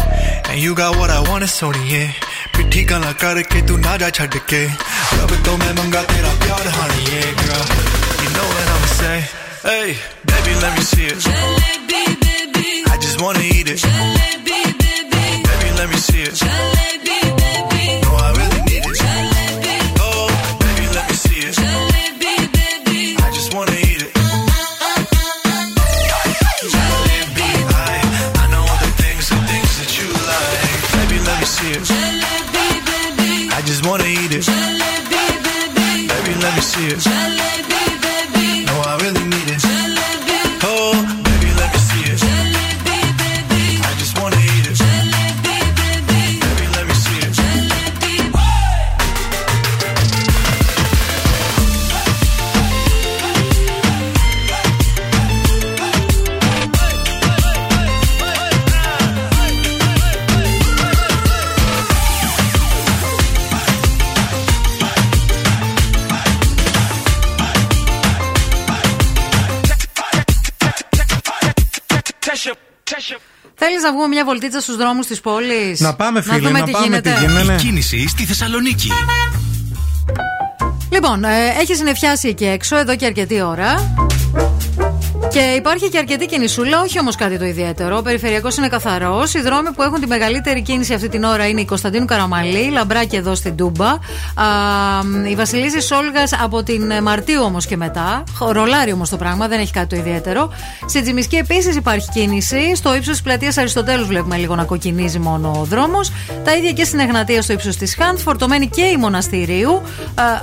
Speaker 27: And you got what I want, it's Sony, yeah. पिट्ठी गला करके तू ना जा छड़ के रब तो मैं मंगा तेरा प्यार honey, yeah, girl. You know what I'ma say. Hey, baby, let me see it. I just wanna eat it. Baby, let me see it. No,
Speaker 1: Θέλεις να βγούμε μια βολτίτσα στους δρόμους της πόλης;
Speaker 2: Να πάμε, φίλε,
Speaker 1: δούμε
Speaker 2: να
Speaker 1: τι
Speaker 2: πάμε
Speaker 1: γίνεται.
Speaker 2: τι γίνεται.
Speaker 6: Η κίνηση στη Θεσσαλονίκη.
Speaker 1: Λοιπόν, ε, έχεις συνεφιάσει εκεί έξω εδώ και αρκετή ώρα. Και υπάρχει και αρκετή κινησούλα, όχι όμως κάτι το ιδιαίτερο. Ο περιφερειακός είναι καθαρός. Οι δρόμοι που έχουν τη μεγαλύτερη κίνηση αυτή την ώρα είναι η Κωνσταντίνου Καραμαλή, Λαμπράκη εδώ στην Τούμπα. Α, η Βασιλίση Σόλγας από την Μαρτίου όμως και μετά. Χ- Ρολάρι όμως το πράγμα, δεν έχει κάτι το ιδιαίτερο. Στη Τζιμισκή επίσης υπάρχει κίνηση. Στο ύψος της πλατείας Αριστοτέλους βλέπουμε λίγο να κοκκινίζει μόνο ο δρόμος. Τα ίδια και στην Εγνατία στο ύψος της Χάντ. Φορτωμένη και η Μοναστηρίου.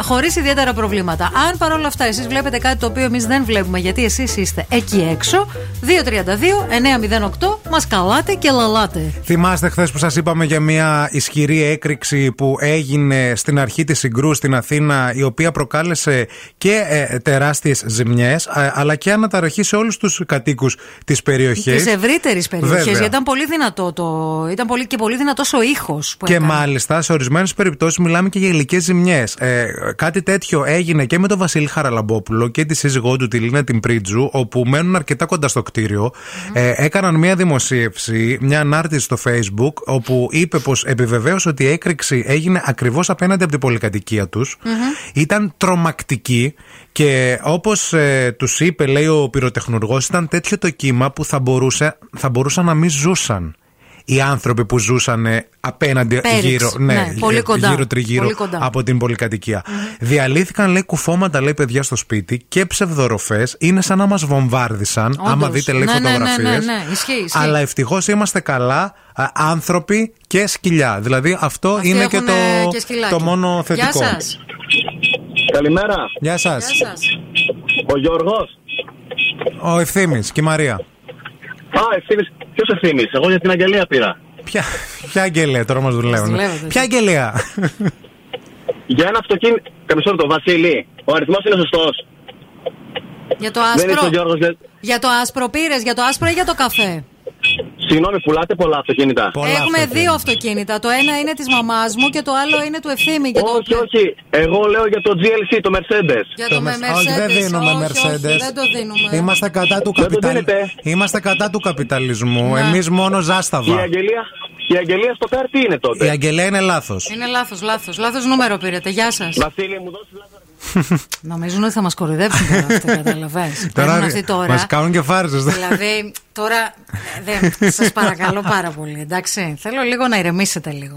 Speaker 1: Χωρίς ιδιαίτερα προβλήματα. Αν παρόλα αυτά εσείς βλέπετε κάτι το οποίο εμείς δεν βλέπουμε γιατί εσείς είστε εκεί έξω, 232-908 μας καλάτε και λαλάτε.
Speaker 2: Θυμάστε χθες που σας είπαμε για μια ισχυρή έκρηξη που έγινε στην αρχή της συγκρού στην Αθήνα, η οποία προκάλεσε και ε, τεράστιες ζημιές, αλλά και αναταραχή σε όλους τους κατοίκους της περιοχής.
Speaker 1: Της ευρύτερης περιοχής.
Speaker 2: Βέβαια.
Speaker 1: Ήταν πολύ δυνατό το. Ήταν πολύ, και πολύ δυνατός ο ήχος που
Speaker 2: Και
Speaker 1: έκανε.
Speaker 2: μάλιστα σε ορισμένες περιπτώσεις μιλάμε και για υλικές ζημιές. Ε, κάτι τέτοιο έγινε και με τον Βασίλη Χαραλαμπόπουλο και τη σύζυγό του τη Λίνα την Πρίτζου, όπου μένουν αρκετά κοντά στο κτίριο. Ε, έκαναν μια δημοσίευση, μια ανάρτηση στο Facebook, όπου είπε πως επιβεβαίωσε ότι η έκρηξη έγινε ακριβώς απέναντι από την πολυκατοικία τους. Ήταν τρομακτική και όπως ε, τους είπε, λέει ο πυροτεχνουργός, ήταν τέτοιο το κύμα που θα, μπορούσε, θα μπορούσαν να μην ζούσαν οι άνθρωποι που ζούσαν ε, απέναντι
Speaker 1: Πέριξ,
Speaker 2: γύρω, ναι,
Speaker 1: ναι, πολύ κοντά,
Speaker 2: γύρω τριγύρω
Speaker 1: πολύ κοντά.
Speaker 2: από την πολυκατοικία. Διαλύθηκαν λέει κουφώματα λέει παιδιά στο σπίτι και ψευδοροφές. Είναι σαν να μας βομβάρδισαν.
Speaker 1: Όντως.
Speaker 2: Άμα δείτε λέει
Speaker 1: ναι, ναι, ναι,
Speaker 2: φωτογραφίες.
Speaker 1: ναι, ναι, ισχύει, ισχύει.
Speaker 2: Αλλά ευτυχώς είμαστε καλά α, άνθρωποι και σκυλιά. Δηλαδή αυτό
Speaker 1: Αυτοί
Speaker 2: είναι και
Speaker 1: έχουν,
Speaker 2: το,
Speaker 1: ε, και σκυλάκια.
Speaker 2: το μόνο θετικό.
Speaker 1: Γεια σας.
Speaker 28: Καλημέρα.
Speaker 2: Γεια σας.
Speaker 28: Ο Γιώργος.
Speaker 2: Ο Ευθύμης και η Μαρία.
Speaker 28: Α, ευθύνης. Ποιος ευθύνης; Εγώ για την αγγελία πήρα.
Speaker 2: Ποια, ποια αγγελία τώρα μας δουλεύουν.
Speaker 28: δουλεύετε.
Speaker 2: Ποια αγγελία;
Speaker 28: Για ένα αυτοκίνητο. Καμισό το Βασίλη. Ο αριθμός είναι σωστός.
Speaker 1: Για το
Speaker 28: Δεν είσαι ο
Speaker 1: άσπρο.
Speaker 28: Γιώργος. δεν-
Speaker 1: Για το άσπρο πήρες, για το άσπρο ή για το καφέ;
Speaker 28: Συγγνώμη, πουλάτε πολλά αυτοκίνητα.
Speaker 1: Έχουμε δύο αυτοκίνητα. Το ένα είναι της μαμάς μου και το άλλο είναι του ευθύμη. Και
Speaker 28: Όχι,
Speaker 1: το...
Speaker 28: όχι. Εγώ λέω για το GLC, το Mercedes.
Speaker 1: Για το, με
Speaker 2: Όχι, δεν
Speaker 1: Mercedes,
Speaker 2: δίνουμε
Speaker 1: όχι,
Speaker 2: Mercedes.
Speaker 1: όχι, δεν το δίνουμε.
Speaker 2: Είμαστε κατά του,
Speaker 28: Δεν το
Speaker 2: καπιταλ...
Speaker 28: δίνετε.
Speaker 2: Είμαστε κατά του καπιταλισμού.
Speaker 1: Ναι.
Speaker 2: Εμείς μόνο
Speaker 28: Η
Speaker 2: ζάσταβα.
Speaker 28: αγγελία, η αγγελία στο κάρτι είναι τότε;
Speaker 2: Η αγγελία είναι λάθος.
Speaker 1: Είναι λάθος, λάθος. Λάθος νούμερο πήρετε. Γεια σας.
Speaker 28: Βασίλη, μου δώσεις
Speaker 1: Νομίζουν ότι θα μας κοροϊδέψουν τώρα αυτοί, καταλαβέ. Παίρνουν αυτοί τώρα.
Speaker 2: Μας κάνουν και φάρσες.
Speaker 1: Δηλαδή, τώρα. Δεν, σας παρακαλώ πάρα πολύ, εντάξει. Θέλω λίγο να ηρεμήσετε λίγο.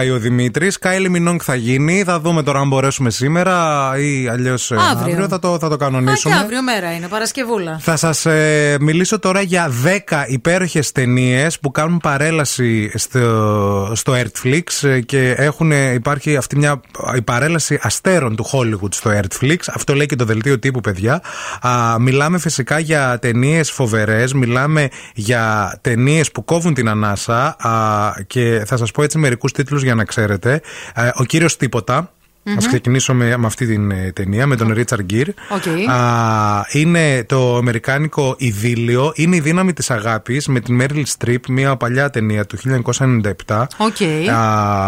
Speaker 2: ζητάει ο Δημήτρης. Κάιλι Μινόγκ θα γίνει. Θα δούμε τώρα αν μπορέσουμε σήμερα ή αλλιώς
Speaker 1: Αύριο.
Speaker 2: αύριο. Θα το, θα το
Speaker 1: Α, και
Speaker 2: κανονίσουμε.
Speaker 1: αύριο μέρα είναι, Παρασκευούλα.
Speaker 2: Θα σας μιλήσω τώρα για 10 υπέροχες ταινίες που κάνουν παρέλαση στο, στο Netflix ε, και έχουν, ε, υπάρχει αυτή μια η παρέλαση αστέρων του Hollywood στο Netflix. Αυτό λέει και το δελτίο τύπου, παιδιά. Α, μιλάμε φυσικά για ταινίες φοβερές, μιλάμε για ταινίες που κόβουν την ανάσα α, και θα σας πω έτσι μερικούς τίτλους για να ξέρετε. Ε, ο κύριος Τίποτα.
Speaker 1: Μμμ.
Speaker 2: Ας ξεκινήσω με, με αυτή την ε, ταινία, με τον Ρίτσαρντ Γκίρ.
Speaker 1: Οκ.
Speaker 2: Α, είναι το αμερικάνικο Ιδίλιο. Είναι η δύναμη της αγάπης με την Μέριλ Στριπ, μια παλιά ταινία του 1997.
Speaker 1: Οκ.
Speaker 2: Α,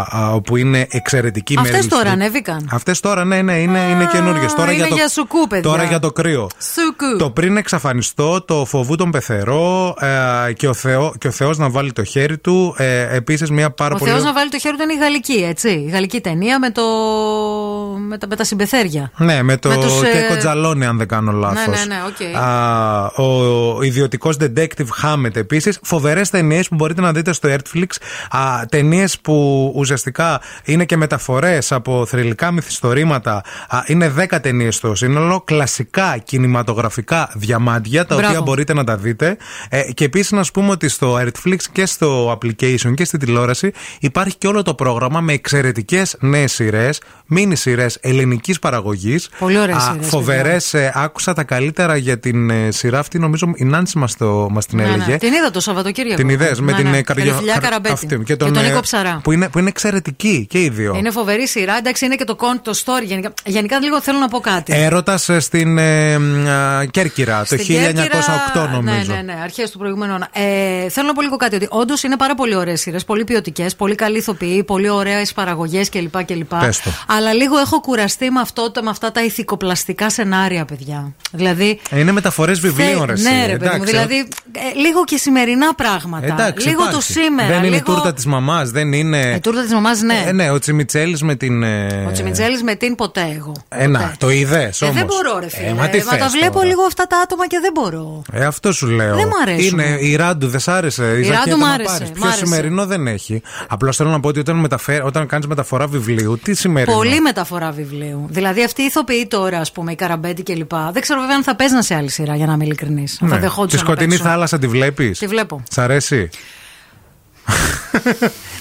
Speaker 2: α, όπου είναι εξαιρετική η
Speaker 1: Αυτές
Speaker 2: Meryl
Speaker 1: τώρα
Speaker 2: Streep.
Speaker 1: ανέβηκαν.
Speaker 2: Αυτές τώρα, ναι, ναι, είναι, είναι καινούργιες. Τώρα
Speaker 1: είναι
Speaker 2: για το,
Speaker 1: για σουκού, παιδιά.
Speaker 2: Τώρα για το κρύο.
Speaker 1: Σουκού.
Speaker 2: Το πριν εξαφανιστώ, το φοβού τον πεθερό ε, και, ο Θεό, και ο Θεός να βάλει το χέρι του. Ε, Επίσης, μια πάρα
Speaker 1: Ο
Speaker 2: πολύ.
Speaker 1: Θεός να βάλει το χέρι του είναι η γαλλική, έτσι. Η γαλλική ταινία με, το... με, τα, με τα συμπεθέρια.
Speaker 2: Ναι, με το
Speaker 1: Με τους, ε,
Speaker 2: Κέκο Τζαλόνι, αν δεν κάνω λάθος.
Speaker 1: Ναι, ναι, ναι, οκ.
Speaker 2: ο ιδιωτικός detective Hammett επίσης. Φοβερές ταινίες που μπορείτε να δείτε στο Netflix. Ταινίες που ουσιαστικά είναι και μεταφορές από θρυλικά μυθιστορήματα. Α, είναι 10 ταινίες στο σύνολο. Κλασικά κινηματογραφικά διαμάντια, τα
Speaker 1: Μπράβο.
Speaker 2: οποία μπορείτε να τα δείτε. Ε, και επίσης να σου πούμε ότι στο Netflix και στο application και στη τηλεόραση υπάρχει και όλο το πρόγραμμα με εξαιρετικές νέες σειρές. Μίνι σειρές ελληνικής παραγωγής.
Speaker 1: Πολύ ωραίες σειρές,
Speaker 2: Φοβερές. Άκουσα τα καλύτερα για την ε, σειρά αυτή. Νομίζω η Νάντσι μας μας την
Speaker 1: Ναι, ναι.
Speaker 2: έλεγε.
Speaker 1: Την είδα το Σαββατοκύριακο.
Speaker 2: Την ιδέα με
Speaker 1: Ναι,
Speaker 2: την
Speaker 1: ναι.
Speaker 2: ε, καρδιο-
Speaker 1: Καρδιοφιλιά
Speaker 2: χαρ-
Speaker 1: Καραμπέτη.
Speaker 2: αυτή.
Speaker 1: Και τον
Speaker 2: ε,
Speaker 1: Νίκο Ψαρά.
Speaker 2: Που είναι, που είναι εξαιρετική και οι δύο.
Speaker 1: Είναι φοβερή σειρά. Εντάξει, είναι και το κόντ, το story. Γενικά, γενικά λίγο θέλω να πω κάτι.
Speaker 2: Έρωτας στην ε, μ, α, Κέρκυρα το
Speaker 1: Στην
Speaker 2: 1908
Speaker 1: Κέρκυρα,
Speaker 2: νομίζω.
Speaker 1: Ναι, ναι, ναι, αρχές του προηγούμενου αιώνα. Ε, θέλω να πω λίγο κάτι, ότι όντως είναι πάρα πολύ ωραίες σειρές, πολύ ποιοτικές, πολύ καλή ηθοποιοί, πολύ ωραίες παραγωγές κλπ. κλπ.
Speaker 2: Πες το.
Speaker 1: Αλλά λίγο έχω κουραστεί με, αυτό, με αυτά τα ηθικοπλαστικά σενάρια, παιδιά. Δηλαδή.
Speaker 2: Ε, Είναι μεταφορές βιβλίων, ρε.
Speaker 1: ναι,
Speaker 2: εσύ.
Speaker 1: ρε παιδί μου.
Speaker 2: Εντάξει,
Speaker 1: Δηλαδή, ε, λίγο και σημερινά πράγματα.
Speaker 2: Εντάξει,
Speaker 1: λίγο
Speaker 2: υπάρχει.
Speaker 1: το σήμερα.
Speaker 2: Δεν είναι η
Speaker 1: λίγο...
Speaker 2: τούρτα της μαμάς, δεν είναι.
Speaker 1: Η τούρτα της μαμάς, ναι.
Speaker 2: Ε, ναι, ο Τσιμιτσέλης με την. ε,
Speaker 1: Ο Τσιμιτζέλη με την ποτέ εγώ.
Speaker 2: Ε, να, το είδες
Speaker 1: Ε,
Speaker 2: όμως.
Speaker 1: δεν μπορώ, ρε φίλε.
Speaker 2: Ε, μα τι
Speaker 1: μα τα
Speaker 2: θες
Speaker 1: βλέπω
Speaker 2: τώρα.
Speaker 1: λίγο αυτά τα άτομα και δεν μπορώ.
Speaker 2: Ε, αυτό σου λέω.
Speaker 1: Δεν μου αρέσουν.
Speaker 2: Είναι η Ράντου, δεν σ' άρεσε.
Speaker 1: Η
Speaker 2: Ζακέτα
Speaker 1: Ράντου μ'
Speaker 2: να
Speaker 1: άρεσε,
Speaker 2: πάρεις.
Speaker 1: μ'
Speaker 2: Πιο
Speaker 1: άρεσε.
Speaker 2: σημερινό δεν έχει. Απλώς θέλω να πω ότι όταν, μεταφέρ, όταν κάνεις μεταφορά βιβλίου, τι σημερινό.
Speaker 1: Πολύ μεταφορά βιβλίου. Δηλαδή αυτοί οι ηθοποιοί τώρα, ας πούμε, οι Καραμπέτη κλπ. Δεν ξέρω βέβαια αν θα παίζαν σε άλλη σειρά, για να είμαι ειλικρινής. Θα
Speaker 2: Ναι.
Speaker 1: δεχόντουσαν
Speaker 2: Τη
Speaker 1: να
Speaker 2: σκοτεινή
Speaker 1: παίξουν.
Speaker 2: θάλασσα τη βλέπεις;
Speaker 1: Τη βλέπω.
Speaker 2: Σ' αρέσει;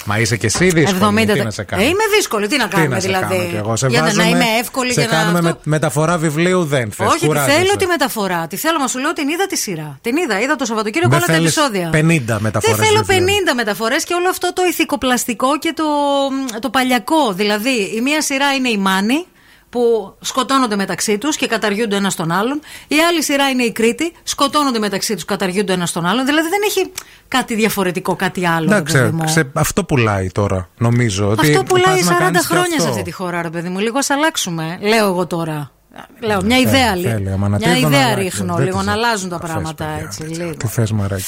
Speaker 2: Μα είσαι και εσύ δύσκολη.
Speaker 1: 70.
Speaker 2: Τι να σε κάνω;
Speaker 1: Ε, είμαι δύσκολη, τι να
Speaker 2: Τι
Speaker 1: κάνουμε
Speaker 2: να σε
Speaker 1: δηλαδή;
Speaker 2: κάνω κι εγώ; Σε
Speaker 1: για να-
Speaker 2: βάζω
Speaker 1: να
Speaker 2: με-
Speaker 1: είμαι εύκολη
Speaker 2: σε
Speaker 1: και να.
Speaker 2: κάνουμε
Speaker 1: αυτό.
Speaker 2: με, μεταφορά βιβλίου δεν θες.
Speaker 1: Όχι, τη
Speaker 2: κουράζεσαι.
Speaker 1: θέλω τη μεταφορά. Τη θέλω, μα σου λέω την είδα τη σειρά. Την είδα, είδα το Σαββατοκύριακο
Speaker 2: Δεν
Speaker 1: όλα τα
Speaker 2: θέλεις
Speaker 1: επεισόδια.
Speaker 2: 50 μεταφορές
Speaker 1: Δεν θέλω
Speaker 2: βιβλίων.
Speaker 1: 50 μεταφορές και όλο αυτό το ηθικοπλαστικό και το, το παλιακό. Δηλαδή, η μία σειρά είναι η Μάνη που σκοτώνονται μεταξύ τους και καταργούνται ένας τον άλλον. Η άλλη σειρά είναι η Κρήτη, σκοτώνονται μεταξύ τους, καταργούνται ένας τον άλλον. Δηλαδή δεν έχει κάτι διαφορετικό, κάτι άλλο. ρε
Speaker 2: Εντάξει,
Speaker 1: παιδί μου.
Speaker 2: σε- αυτό πουλάει τώρα, νομίζω. ότι
Speaker 1: Αυτό πουλάει
Speaker 2: πας να
Speaker 1: 40
Speaker 2: κάνεις και
Speaker 1: χρόνια
Speaker 2: αυτό.
Speaker 1: σε αυτή τη χώρα, ρε παιδί μου. Λίγο ας αλλάξουμε. Λέω εγώ τώρα. Λέω, μια ιδέα,
Speaker 2: Θέλει,
Speaker 1: λί-
Speaker 2: θέλει, άμα να
Speaker 1: μια
Speaker 2: τρίβω,
Speaker 1: ιδέα
Speaker 2: να
Speaker 1: ρίχνω,
Speaker 2: δεν
Speaker 1: λίγο
Speaker 2: τις-
Speaker 1: να αλλάζουν τα
Speaker 2: Θες,
Speaker 1: πράγματα
Speaker 2: παιδιά,
Speaker 1: έτσι.
Speaker 2: έτσι.
Speaker 1: Λίγο.
Speaker 2: Τι θες μαράκι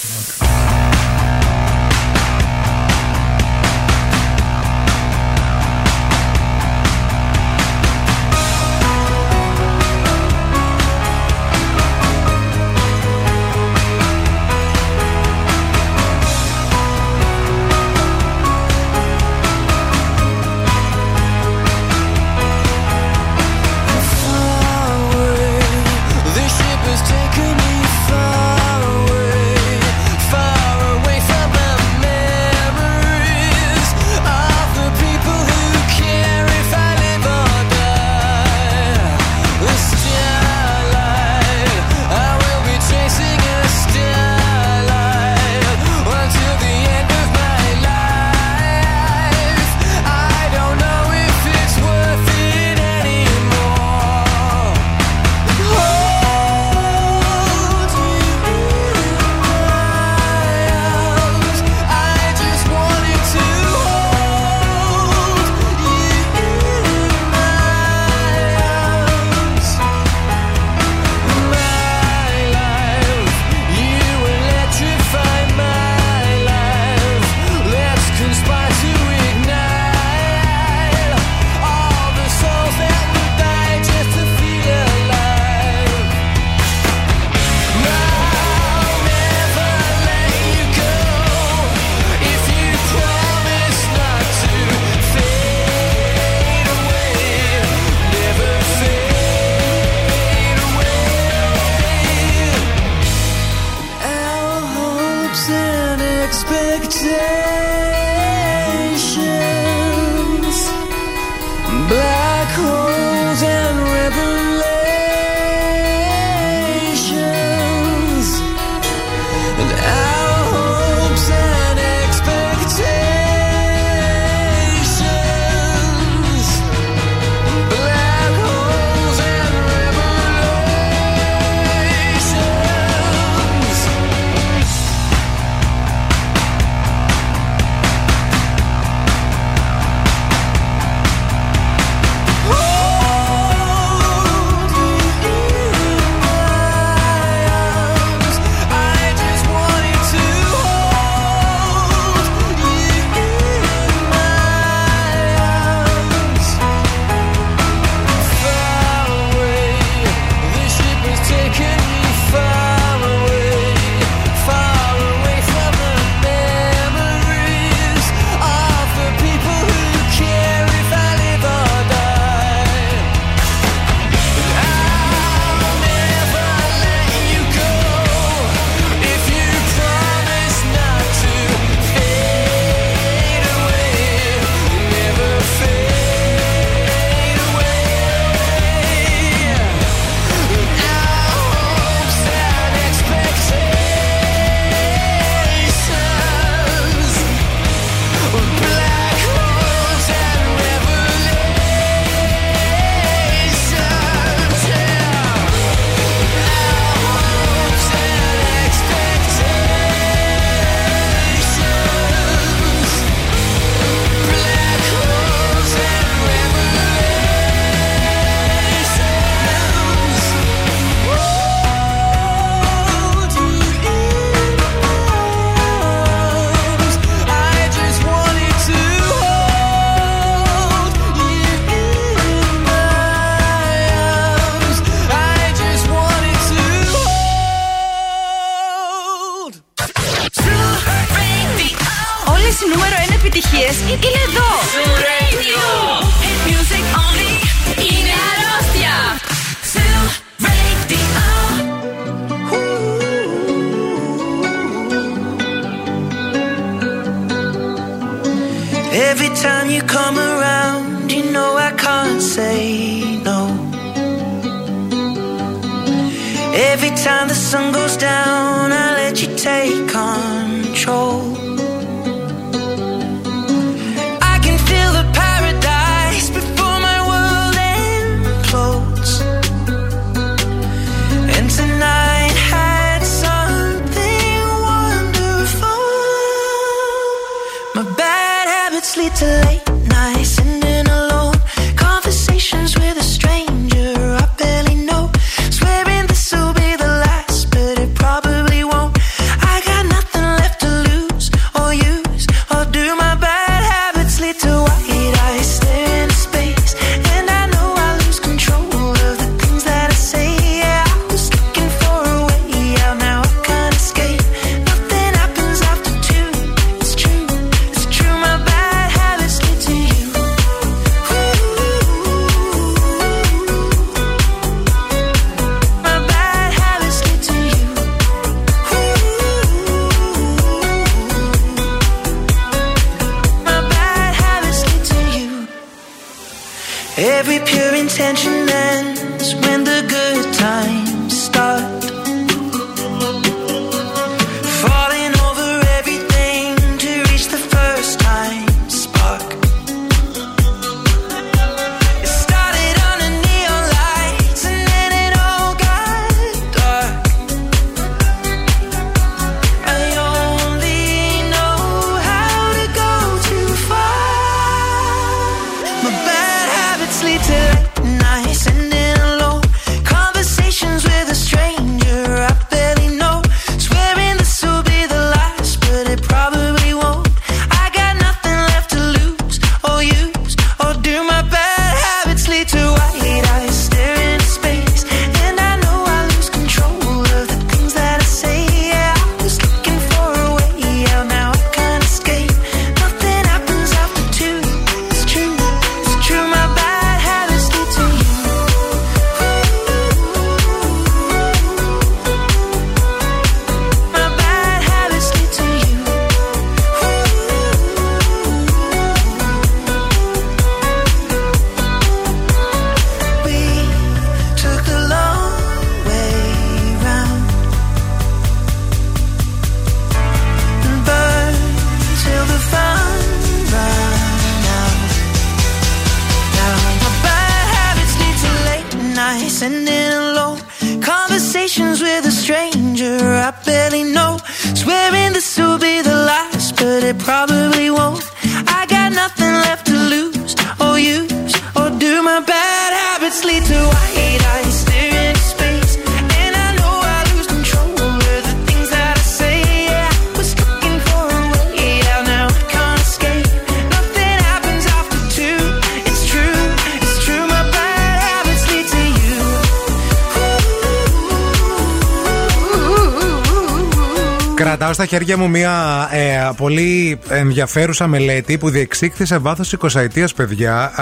Speaker 2: χέρια μου μία ε, πολύ ενδιαφέρουσα μελέτη που διεξήχθη σε βάθος 20 ετία, παιδιά,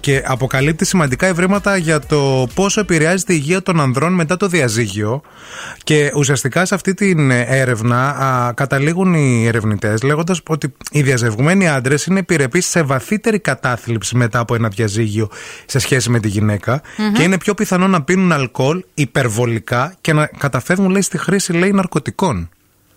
Speaker 2: και αποκαλύπτει σημαντικά ευρήματα για το πόσο επηρεάζεται η υγεία των ανδρών μετά το διαζύγιο. Και ουσιαστικά σε αυτή την έρευνα καταλήγουν οι ερευνητές λέγοντας ότι οι διαζευγμένοι άντρες είναι επιρρεπείς σε βαθύτερη κατάθλιψη μετά από ένα διαζύγιο σε σχέση με τη γυναικα
Speaker 1: mm-hmm.
Speaker 2: και είναι πιο πιθανό να πίνουν αλκοόλ υπερβολικά και να καταφεύγουν λέει, στη χρήση λέει, ναρκωτικών.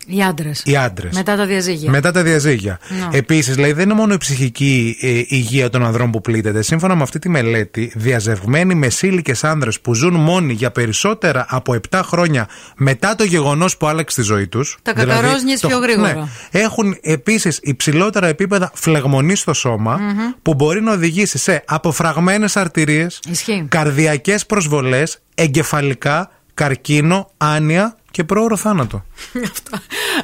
Speaker 1: Οι άντρες.
Speaker 2: Οι άντρες.
Speaker 1: Μετά τα διαζύγια.
Speaker 2: Μετά τα διαζύγια.
Speaker 1: Ναι.
Speaker 2: Επίσης, λέει, δεν είναι μόνο η ψυχική ε, υγεία των ανδρών που πλήττεται. Σύμφωνα με αυτή τη μελέτη, διαζευγμένοι μεσήλικε άνδρε που ζουν μόνοι για περισσότερα από 7 χρόνια μετά το γεγονός που άλλαξε τη ζωή τους.
Speaker 1: Τα δηλαδή, πιο γρήγορα.
Speaker 2: Ναι, έχουν επίσης υψηλότερα επίπεδα φλεγμονής στο σώμα
Speaker 1: mm-hmm.
Speaker 2: που μπορεί να οδηγήσει σε αποφραγμένες
Speaker 1: αρτηρίες,
Speaker 2: καρδιακές προσβολές, εγκεφαλικά, καρκίνο, άνοια, και πρόωρο θάνατο.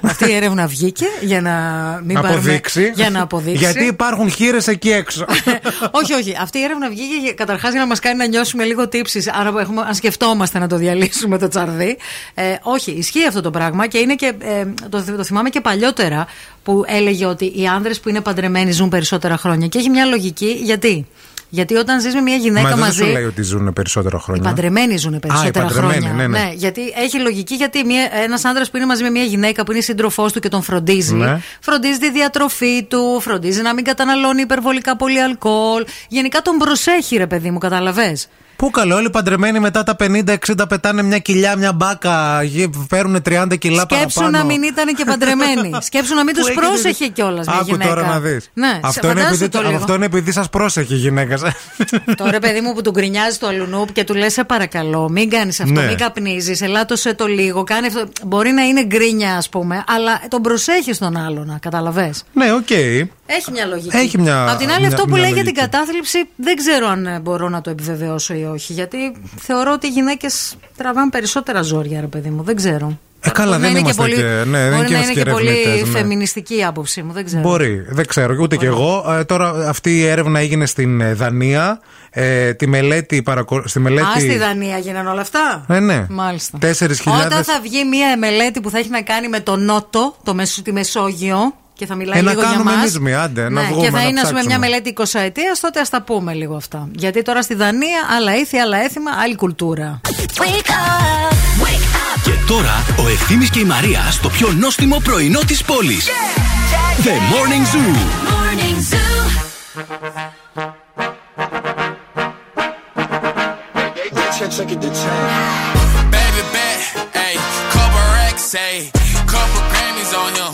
Speaker 1: Αυτή η έρευνα βγήκε για να μην
Speaker 2: να
Speaker 1: πάρουμε-
Speaker 2: αποδείξει.
Speaker 1: Για να αποδείξει.
Speaker 2: Γιατί υπάρχουν χείρες εκεί έξω.
Speaker 1: όχι, όχι. Αυτή η έρευνα βγήκε καταρχάς για να μας κάνει να νιώσουμε λίγο τύψεις. Αν, έχουμε- αν σκεφτόμαστε να το διαλύσουμε το τσαρδί. Ε, όχι, ισχύει αυτό το πράγμα και είναι και. ε, το, το θυμάμαι και παλιότερα που έλεγε ότι οι άνδρες που είναι παντρεμένοι ζουν περισσότερα χρόνια. Και έχει μια λογική. Γιατί; Γιατί όταν ζεις με μια γυναίκα
Speaker 2: Μα δεν
Speaker 1: μαζί.
Speaker 2: σου λέει ότι ζουν περισσότερα
Speaker 1: Οι
Speaker 2: χρόνια.
Speaker 1: παντρεμένοι ζουν περισσότερα
Speaker 2: Α, οι παντρεμένοι,
Speaker 1: χρόνια.
Speaker 2: ναι, ναι.
Speaker 1: γιατί έχει λογική γιατί ένας άντρας που είναι μαζί με μια γυναίκα που είναι σύντροφός του και τον φροντίζει,
Speaker 2: Ναι.
Speaker 1: φροντίζει τη διατροφή του, φροντίζει να μην καταναλώνει υπερβολικά πολύ αλκοόλ. Γενικά τον προσέχει, ρε παιδί μου, κατάλαβες.
Speaker 2: Πού καλό, όλοι παντρεμένοι μετά τα 50-60 πετάνε μια κοιλιά, μια μπάκα, γε- παίρνουν 30 κιλά
Speaker 1: Σκέψου
Speaker 2: παραπάνω.
Speaker 1: να μην ήταν και παντρεμένοι. Σκέψου να μην
Speaker 2: Πού
Speaker 1: τους
Speaker 2: έχετε
Speaker 1: πρόσεχε
Speaker 2: δει-
Speaker 1: κιόλας μια
Speaker 2: Άκου
Speaker 1: γυναίκα.
Speaker 2: τώρα να δεις.
Speaker 1: Ναι,
Speaker 2: αυτό, είναι
Speaker 1: φαντάσου
Speaker 2: επειδή,
Speaker 1: το λίγο.
Speaker 2: αυτό είναι επειδή σας πρόσεχε η γυναίκα.
Speaker 1: Τώρα, παιδί μου, που του γκρινιάζει το αλλουνού και του λες: Σε παρακαλώ, μην κάνεις αυτό,
Speaker 2: Ναι.
Speaker 1: μην καπνίζεις, ελάττωσε το λίγο, κάνει αυτό. Μπορεί να είναι γκρίνια, ας πούμε, αλλά τον προσέχεις τον άλλον, κατάλαβες.
Speaker 2: ναι, οκ.
Speaker 1: Έχει μια λογική.
Speaker 2: Έχει μια-
Speaker 1: Απ' την άλλη,
Speaker 2: μια-
Speaker 1: αυτό που
Speaker 2: μια
Speaker 1: λέει για
Speaker 2: λογική.
Speaker 1: την κατάθλιψη δεν ξέρω αν ε, μπορώ να το επιβεβαιώσω ή όχι. Γιατί θεωρώ ότι οι γυναίκες τραβάνε περισσότερα ζόρια, ρε παιδί μου. Δεν ξέρω.
Speaker 2: Ε, καλά,
Speaker 1: Μπορεί να
Speaker 2: δεν
Speaker 1: είναι
Speaker 2: είμαστε
Speaker 1: πολύ,
Speaker 2: και- ναι, δεν
Speaker 1: μπορεί
Speaker 2: και
Speaker 1: να είναι και πολύ
Speaker 2: ερευνητές, ναι.
Speaker 1: φεμινιστική η άποψή μου. Δεν ξέρω.
Speaker 2: Μπορεί, δεν ξέρω, ούτε κι εγώ. Ε, τώρα αυτή η έρευνα έγινε στην ε, Δανία. Ε, τη μελέτη, παρακο... στη μελέτη.
Speaker 1: Α, στη Δανία γίνανε όλα αυτά;
Speaker 2: Ε, ναι.
Speaker 1: Μάλιστα.
Speaker 2: 4.000.
Speaker 1: Όταν θα βγει μια μελέτη που θα έχει να κάνει με το Νότο, το Μεσο, τη Μεσόγειο, και θα μιλάει
Speaker 2: Ε, να
Speaker 1: λίγο για
Speaker 2: κάνουμε
Speaker 1: μας.
Speaker 2: εμείς μία, άντε, να
Speaker 1: Ναι,
Speaker 2: βγούμε,
Speaker 1: Και θα
Speaker 2: να
Speaker 1: είναι, ας πούμε, μια
Speaker 2: ψάξουμε.
Speaker 1: μελέτη 20 ετία, τότε ας τα πούμε λίγο αυτά. Γιατί τώρα στη Δανία, άλλα ήθη, άλλα έθιμα, άλλη κουλτούρα.
Speaker 6: Και τώρα ο Ευθύμης και η Μαρία στο πιο νόστιμο πρωινό της πόλης. The Morning Zoo.
Speaker 29: Morning Zoo.
Speaker 30: Baby bet, ayy, couple racks, ayy, couple Grammys on him,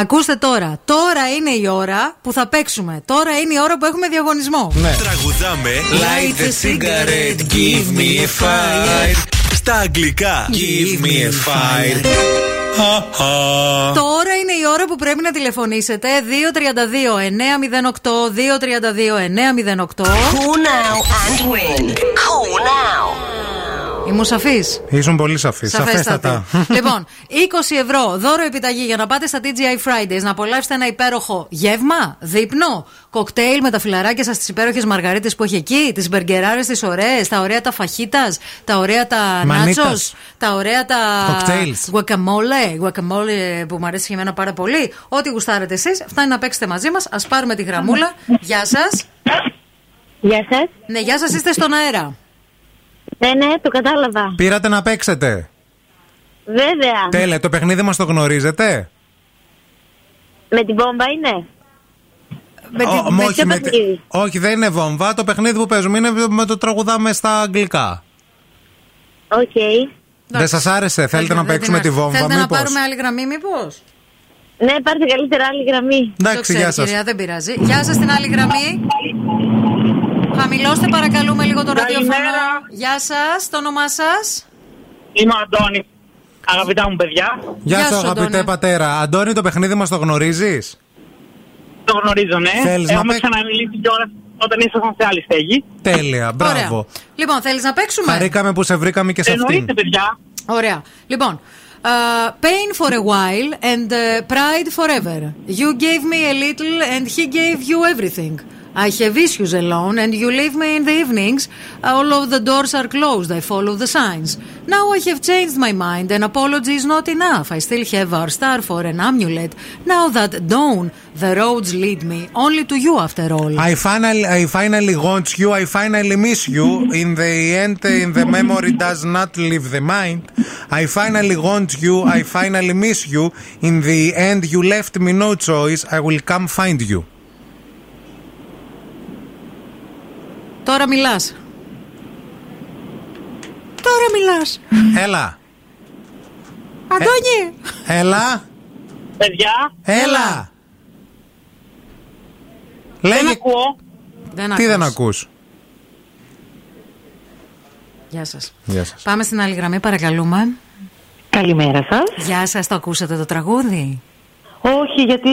Speaker 1: Ακούστε τώρα. Τώρα είναι η ώρα που θα παίξουμε. Τώρα είναι η ώρα που έχουμε διαγωνισμό.
Speaker 2: Ναι.
Speaker 27: Τραγουδάμε Light a cigarette, give me a fire. Στα αγγλικά Give me a fire.
Speaker 1: Τώρα είναι η ώρα που πρέπει να τηλεφωνήσετε 232-908 232-908
Speaker 31: Call now and win. Call now.
Speaker 1: Ήμουν σαφής;
Speaker 2: Ήσουν πολύ σαφής.
Speaker 1: Σαφέστατα. λοιπόν, 20 ευρώ δώρο επιταγή για να πάτε στα TGI Fridays να απολαύσετε ένα υπέροχο γεύμα, δείπνο, κοκτέιλ με τα φιλαράκια σας, τις υπέροχες μαργαρίτες που έχει εκεί, τις μπεργκεράρες τις ωραίες, τα ωραία τα φαχίτας, τα ωραία τα
Speaker 2: Μανίτας.
Speaker 1: νάτσος, τα ωραία τα.
Speaker 2: Cocktails.
Speaker 1: Guacamole, guacamole που μου αρέσει και εμένα πάρα πολύ. Ό,τι γουστάρετε εσείς, φτάνει να παίξετε μαζί μας. Α πάρουμε τη γραμμούλα. Γεια σας.
Speaker 12: Γεια σας.
Speaker 1: Ναι, γεια σας, είστε στον αέρα.
Speaker 12: Ναι, ναι, το κατάλαβα.
Speaker 2: Πήρατε να παίξετε;
Speaker 12: Βέβαια.
Speaker 2: Τέλεια, το παιχνίδι μας το γνωρίζετε;
Speaker 12: Με την μπόμπα είναι.
Speaker 1: Με,
Speaker 2: Ω,
Speaker 12: με
Speaker 2: όχι,
Speaker 12: ποιο
Speaker 2: με τη-
Speaker 12: παιχνίδι;
Speaker 2: όχι, δεν είναι βόμβα. Το παιχνίδι που παίζουμε είναι με το τραγουδάμε στα αγγλικά.
Speaker 12: Οκ.
Speaker 2: Δεν σας άρεσε, θέλετε να
Speaker 1: Δεν
Speaker 2: παίξουμε
Speaker 1: την-
Speaker 2: τη βόμβα,
Speaker 1: Θέλετε να
Speaker 2: μήπως;
Speaker 1: πάρουμε άλλη γραμμή, μήπως;
Speaker 12: Ναι, πάρτε καλύτερα άλλη γραμμή.
Speaker 2: Εντάξει, γεια σας.
Speaker 1: Κυρία, δεν πειράζει. Γεια σας στην άλλη γραμμή. Χαμηλώστε παρακαλούμε λίγο το ραδιόφωνο. Γεια σας, το όνομά σας;
Speaker 32: Είμαι ο Αντώνη. Αγαπητά μου παιδιά,
Speaker 2: Γεια
Speaker 1: Γεια
Speaker 2: σου,
Speaker 1: σου,
Speaker 2: αγαπητέ
Speaker 1: Αντώνη.
Speaker 2: πατέρα. Αντώνη, το παιχνίδι μας το γνωρίζεις;
Speaker 32: το γνωρίζω, ναι.
Speaker 2: Θέλεις να
Speaker 32: Έχουμε
Speaker 2: παίξ-
Speaker 32: ξαναμιλήσει κιόλας όταν ήσασταν σε άλλη στέγη.
Speaker 2: Τέλεια, μπράβο.
Speaker 1: Ωραία. Λοιπόν, θέλεις να παίξουμε;
Speaker 2: Χαρήκαμε που σε βρήκαμε και σε αυτήν.
Speaker 32: Εννοείται, παιδιά.
Speaker 1: Ωραία. Λοιπόν. Uh, pain for a while and uh, pride forever. You gave me a little and he gave you everything. I have issues alone and you leave me in the evenings. Uh, all of the doors are closed. I follow the signs. Now I have changed my mind and apology is not enough. I still have our star for an amulet. Now that dawn, the roads lead me only to you after all.
Speaker 2: I finally, I finally want you. I finally miss you. In the end, in the memory does not leave the mind. I finally want you. I finally miss you. In the end, you left me no choice. I will come find you.
Speaker 1: Τώρα μιλάς. Τώρα μιλάς.
Speaker 2: Έλα.
Speaker 1: Αντώνη.
Speaker 2: Έλα.
Speaker 32: Παιδιά,
Speaker 2: Έλα.
Speaker 32: δεν
Speaker 2: Λέγε.
Speaker 32: ακούω.
Speaker 1: Δεν
Speaker 2: Τι δεν
Speaker 1: ακούς.
Speaker 2: ακούς;
Speaker 1: Γεια σας.
Speaker 2: Γεια σας.
Speaker 1: Πάμε στην άλλη γραμμή, παρακαλούμε.
Speaker 33: Καλημέρα σας.
Speaker 1: Γεια σας, το ακούσατε το τραγούδι;
Speaker 33: Όχι, γιατί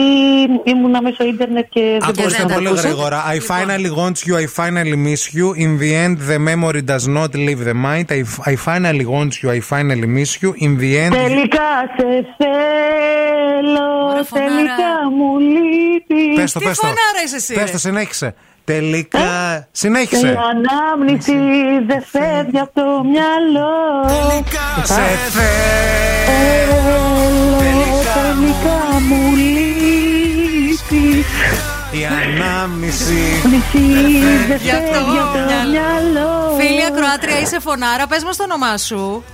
Speaker 33: ήμουνα μέσω ίντερνετ και δεν μπορούσα
Speaker 2: Ακούστε
Speaker 33: να το
Speaker 2: πολύ
Speaker 33: ακούσω.
Speaker 2: γρήγορα. I finally want you, I finally miss you. In the end, the memory does not leave the mind. I, I finally want you, I finally miss you. In the end.
Speaker 33: Τελικά σε θέλω, τελικά μου λείπεις.
Speaker 2: Πες το, πες το. Πες το, συνέχισε. Τελικά.
Speaker 33: Η
Speaker 2: Συνέχισε.
Speaker 33: ανάμνηση δεν φεύγει από το μυαλό.
Speaker 2: Σε
Speaker 33: θέλω, τελικά μου λείπει.
Speaker 2: Η ανάμνηση.
Speaker 33: δεν
Speaker 1: Γι' αυτό
Speaker 33: φεύγει από το μυαλό.
Speaker 1: Φίλη Ακροάτρια, είσαι φωνάρα, πες μας το όνομά σου.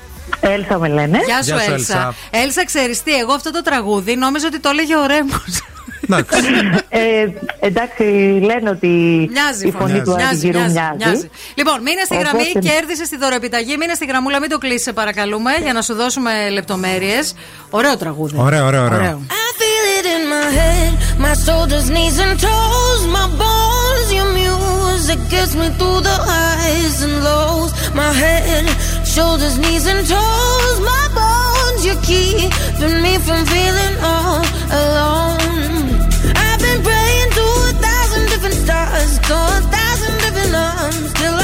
Speaker 33: Έλσα με λένε.
Speaker 1: Γεια σου,
Speaker 33: Γεια σου,
Speaker 1: Έλσα.
Speaker 33: Έλσα.
Speaker 1: Έλσα, ξέρεις τι, εγώ αυτό το τραγούδι νόμιζα ότι το έλεγε ο Ρέμος.
Speaker 33: Ε, εντάξει, λένε ότι
Speaker 1: Μοιάζει
Speaker 33: η φωνή του Αργυρού μοιάζει.
Speaker 1: Λοιπόν, μείνε στη
Speaker 33: Οπότε-
Speaker 1: γραμμή, κέρδισε τη δωροεπιταγή. Μείνε στη γραμμούλα, μην το κλείσεις, σε παρακαλούμε, για να σου δώσουμε λεπτομέρειες. Ωραίο τραγούδι.
Speaker 2: Ωραίο, ωραίο, ωραίο.
Speaker 1: Ωραίο.
Speaker 5: I feel it in my head, my shoulders, knees, and toes, my bones. Your music gets me through the highs and lows. My head, shoulders, knees, and toes, my bones. You're keeping me from feeling all alone. Stars, to a thousand different arms, till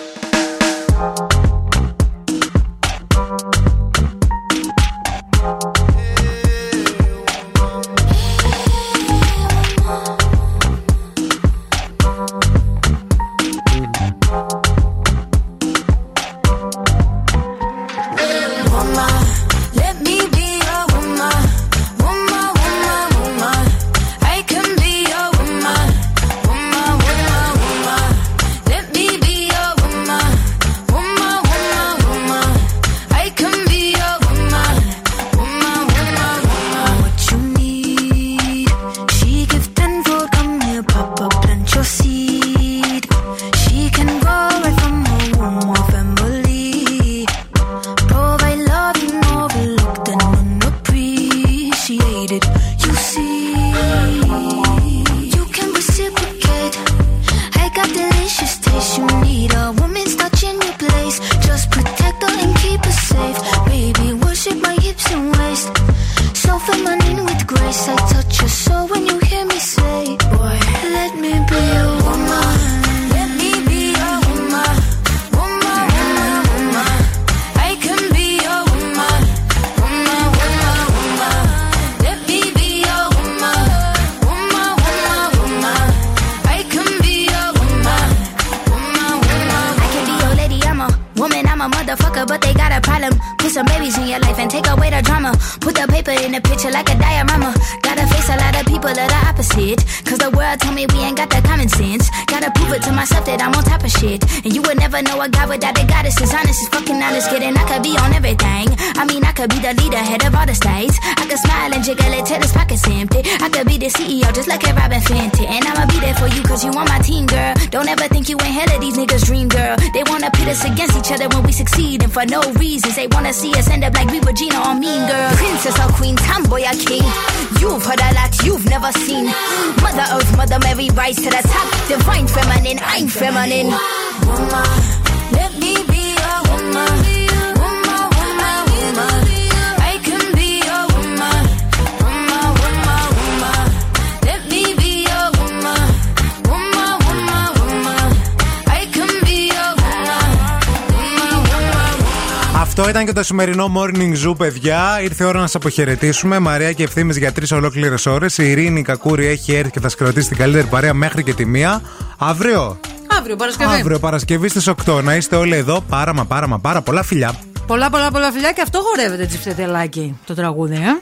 Speaker 5: το σημερινό morning zoo, παιδιά. Ήρθε η ώρα να σας αποχαιρετήσουμε. Μαρία και ευθύνη για τρεις ολόκληρες ώρες. Η Ειρήνη Κακούρη έχει έρθει και θα σκροτήσει την καλύτερη παρέα μέχρι και τη μία. Αύριο.
Speaker 1: Αύριο Παρασκευή.
Speaker 5: Αύριο Παρασκευή στις 8. Να είστε όλοι εδώ. Πάρα μα πάρα μα πάρα πολλά φιλιά.
Speaker 1: Πολλά πολλά πολλά φιλιά και αυτό χορεύεται τσιφτετελάκι το τραγούδι, ε.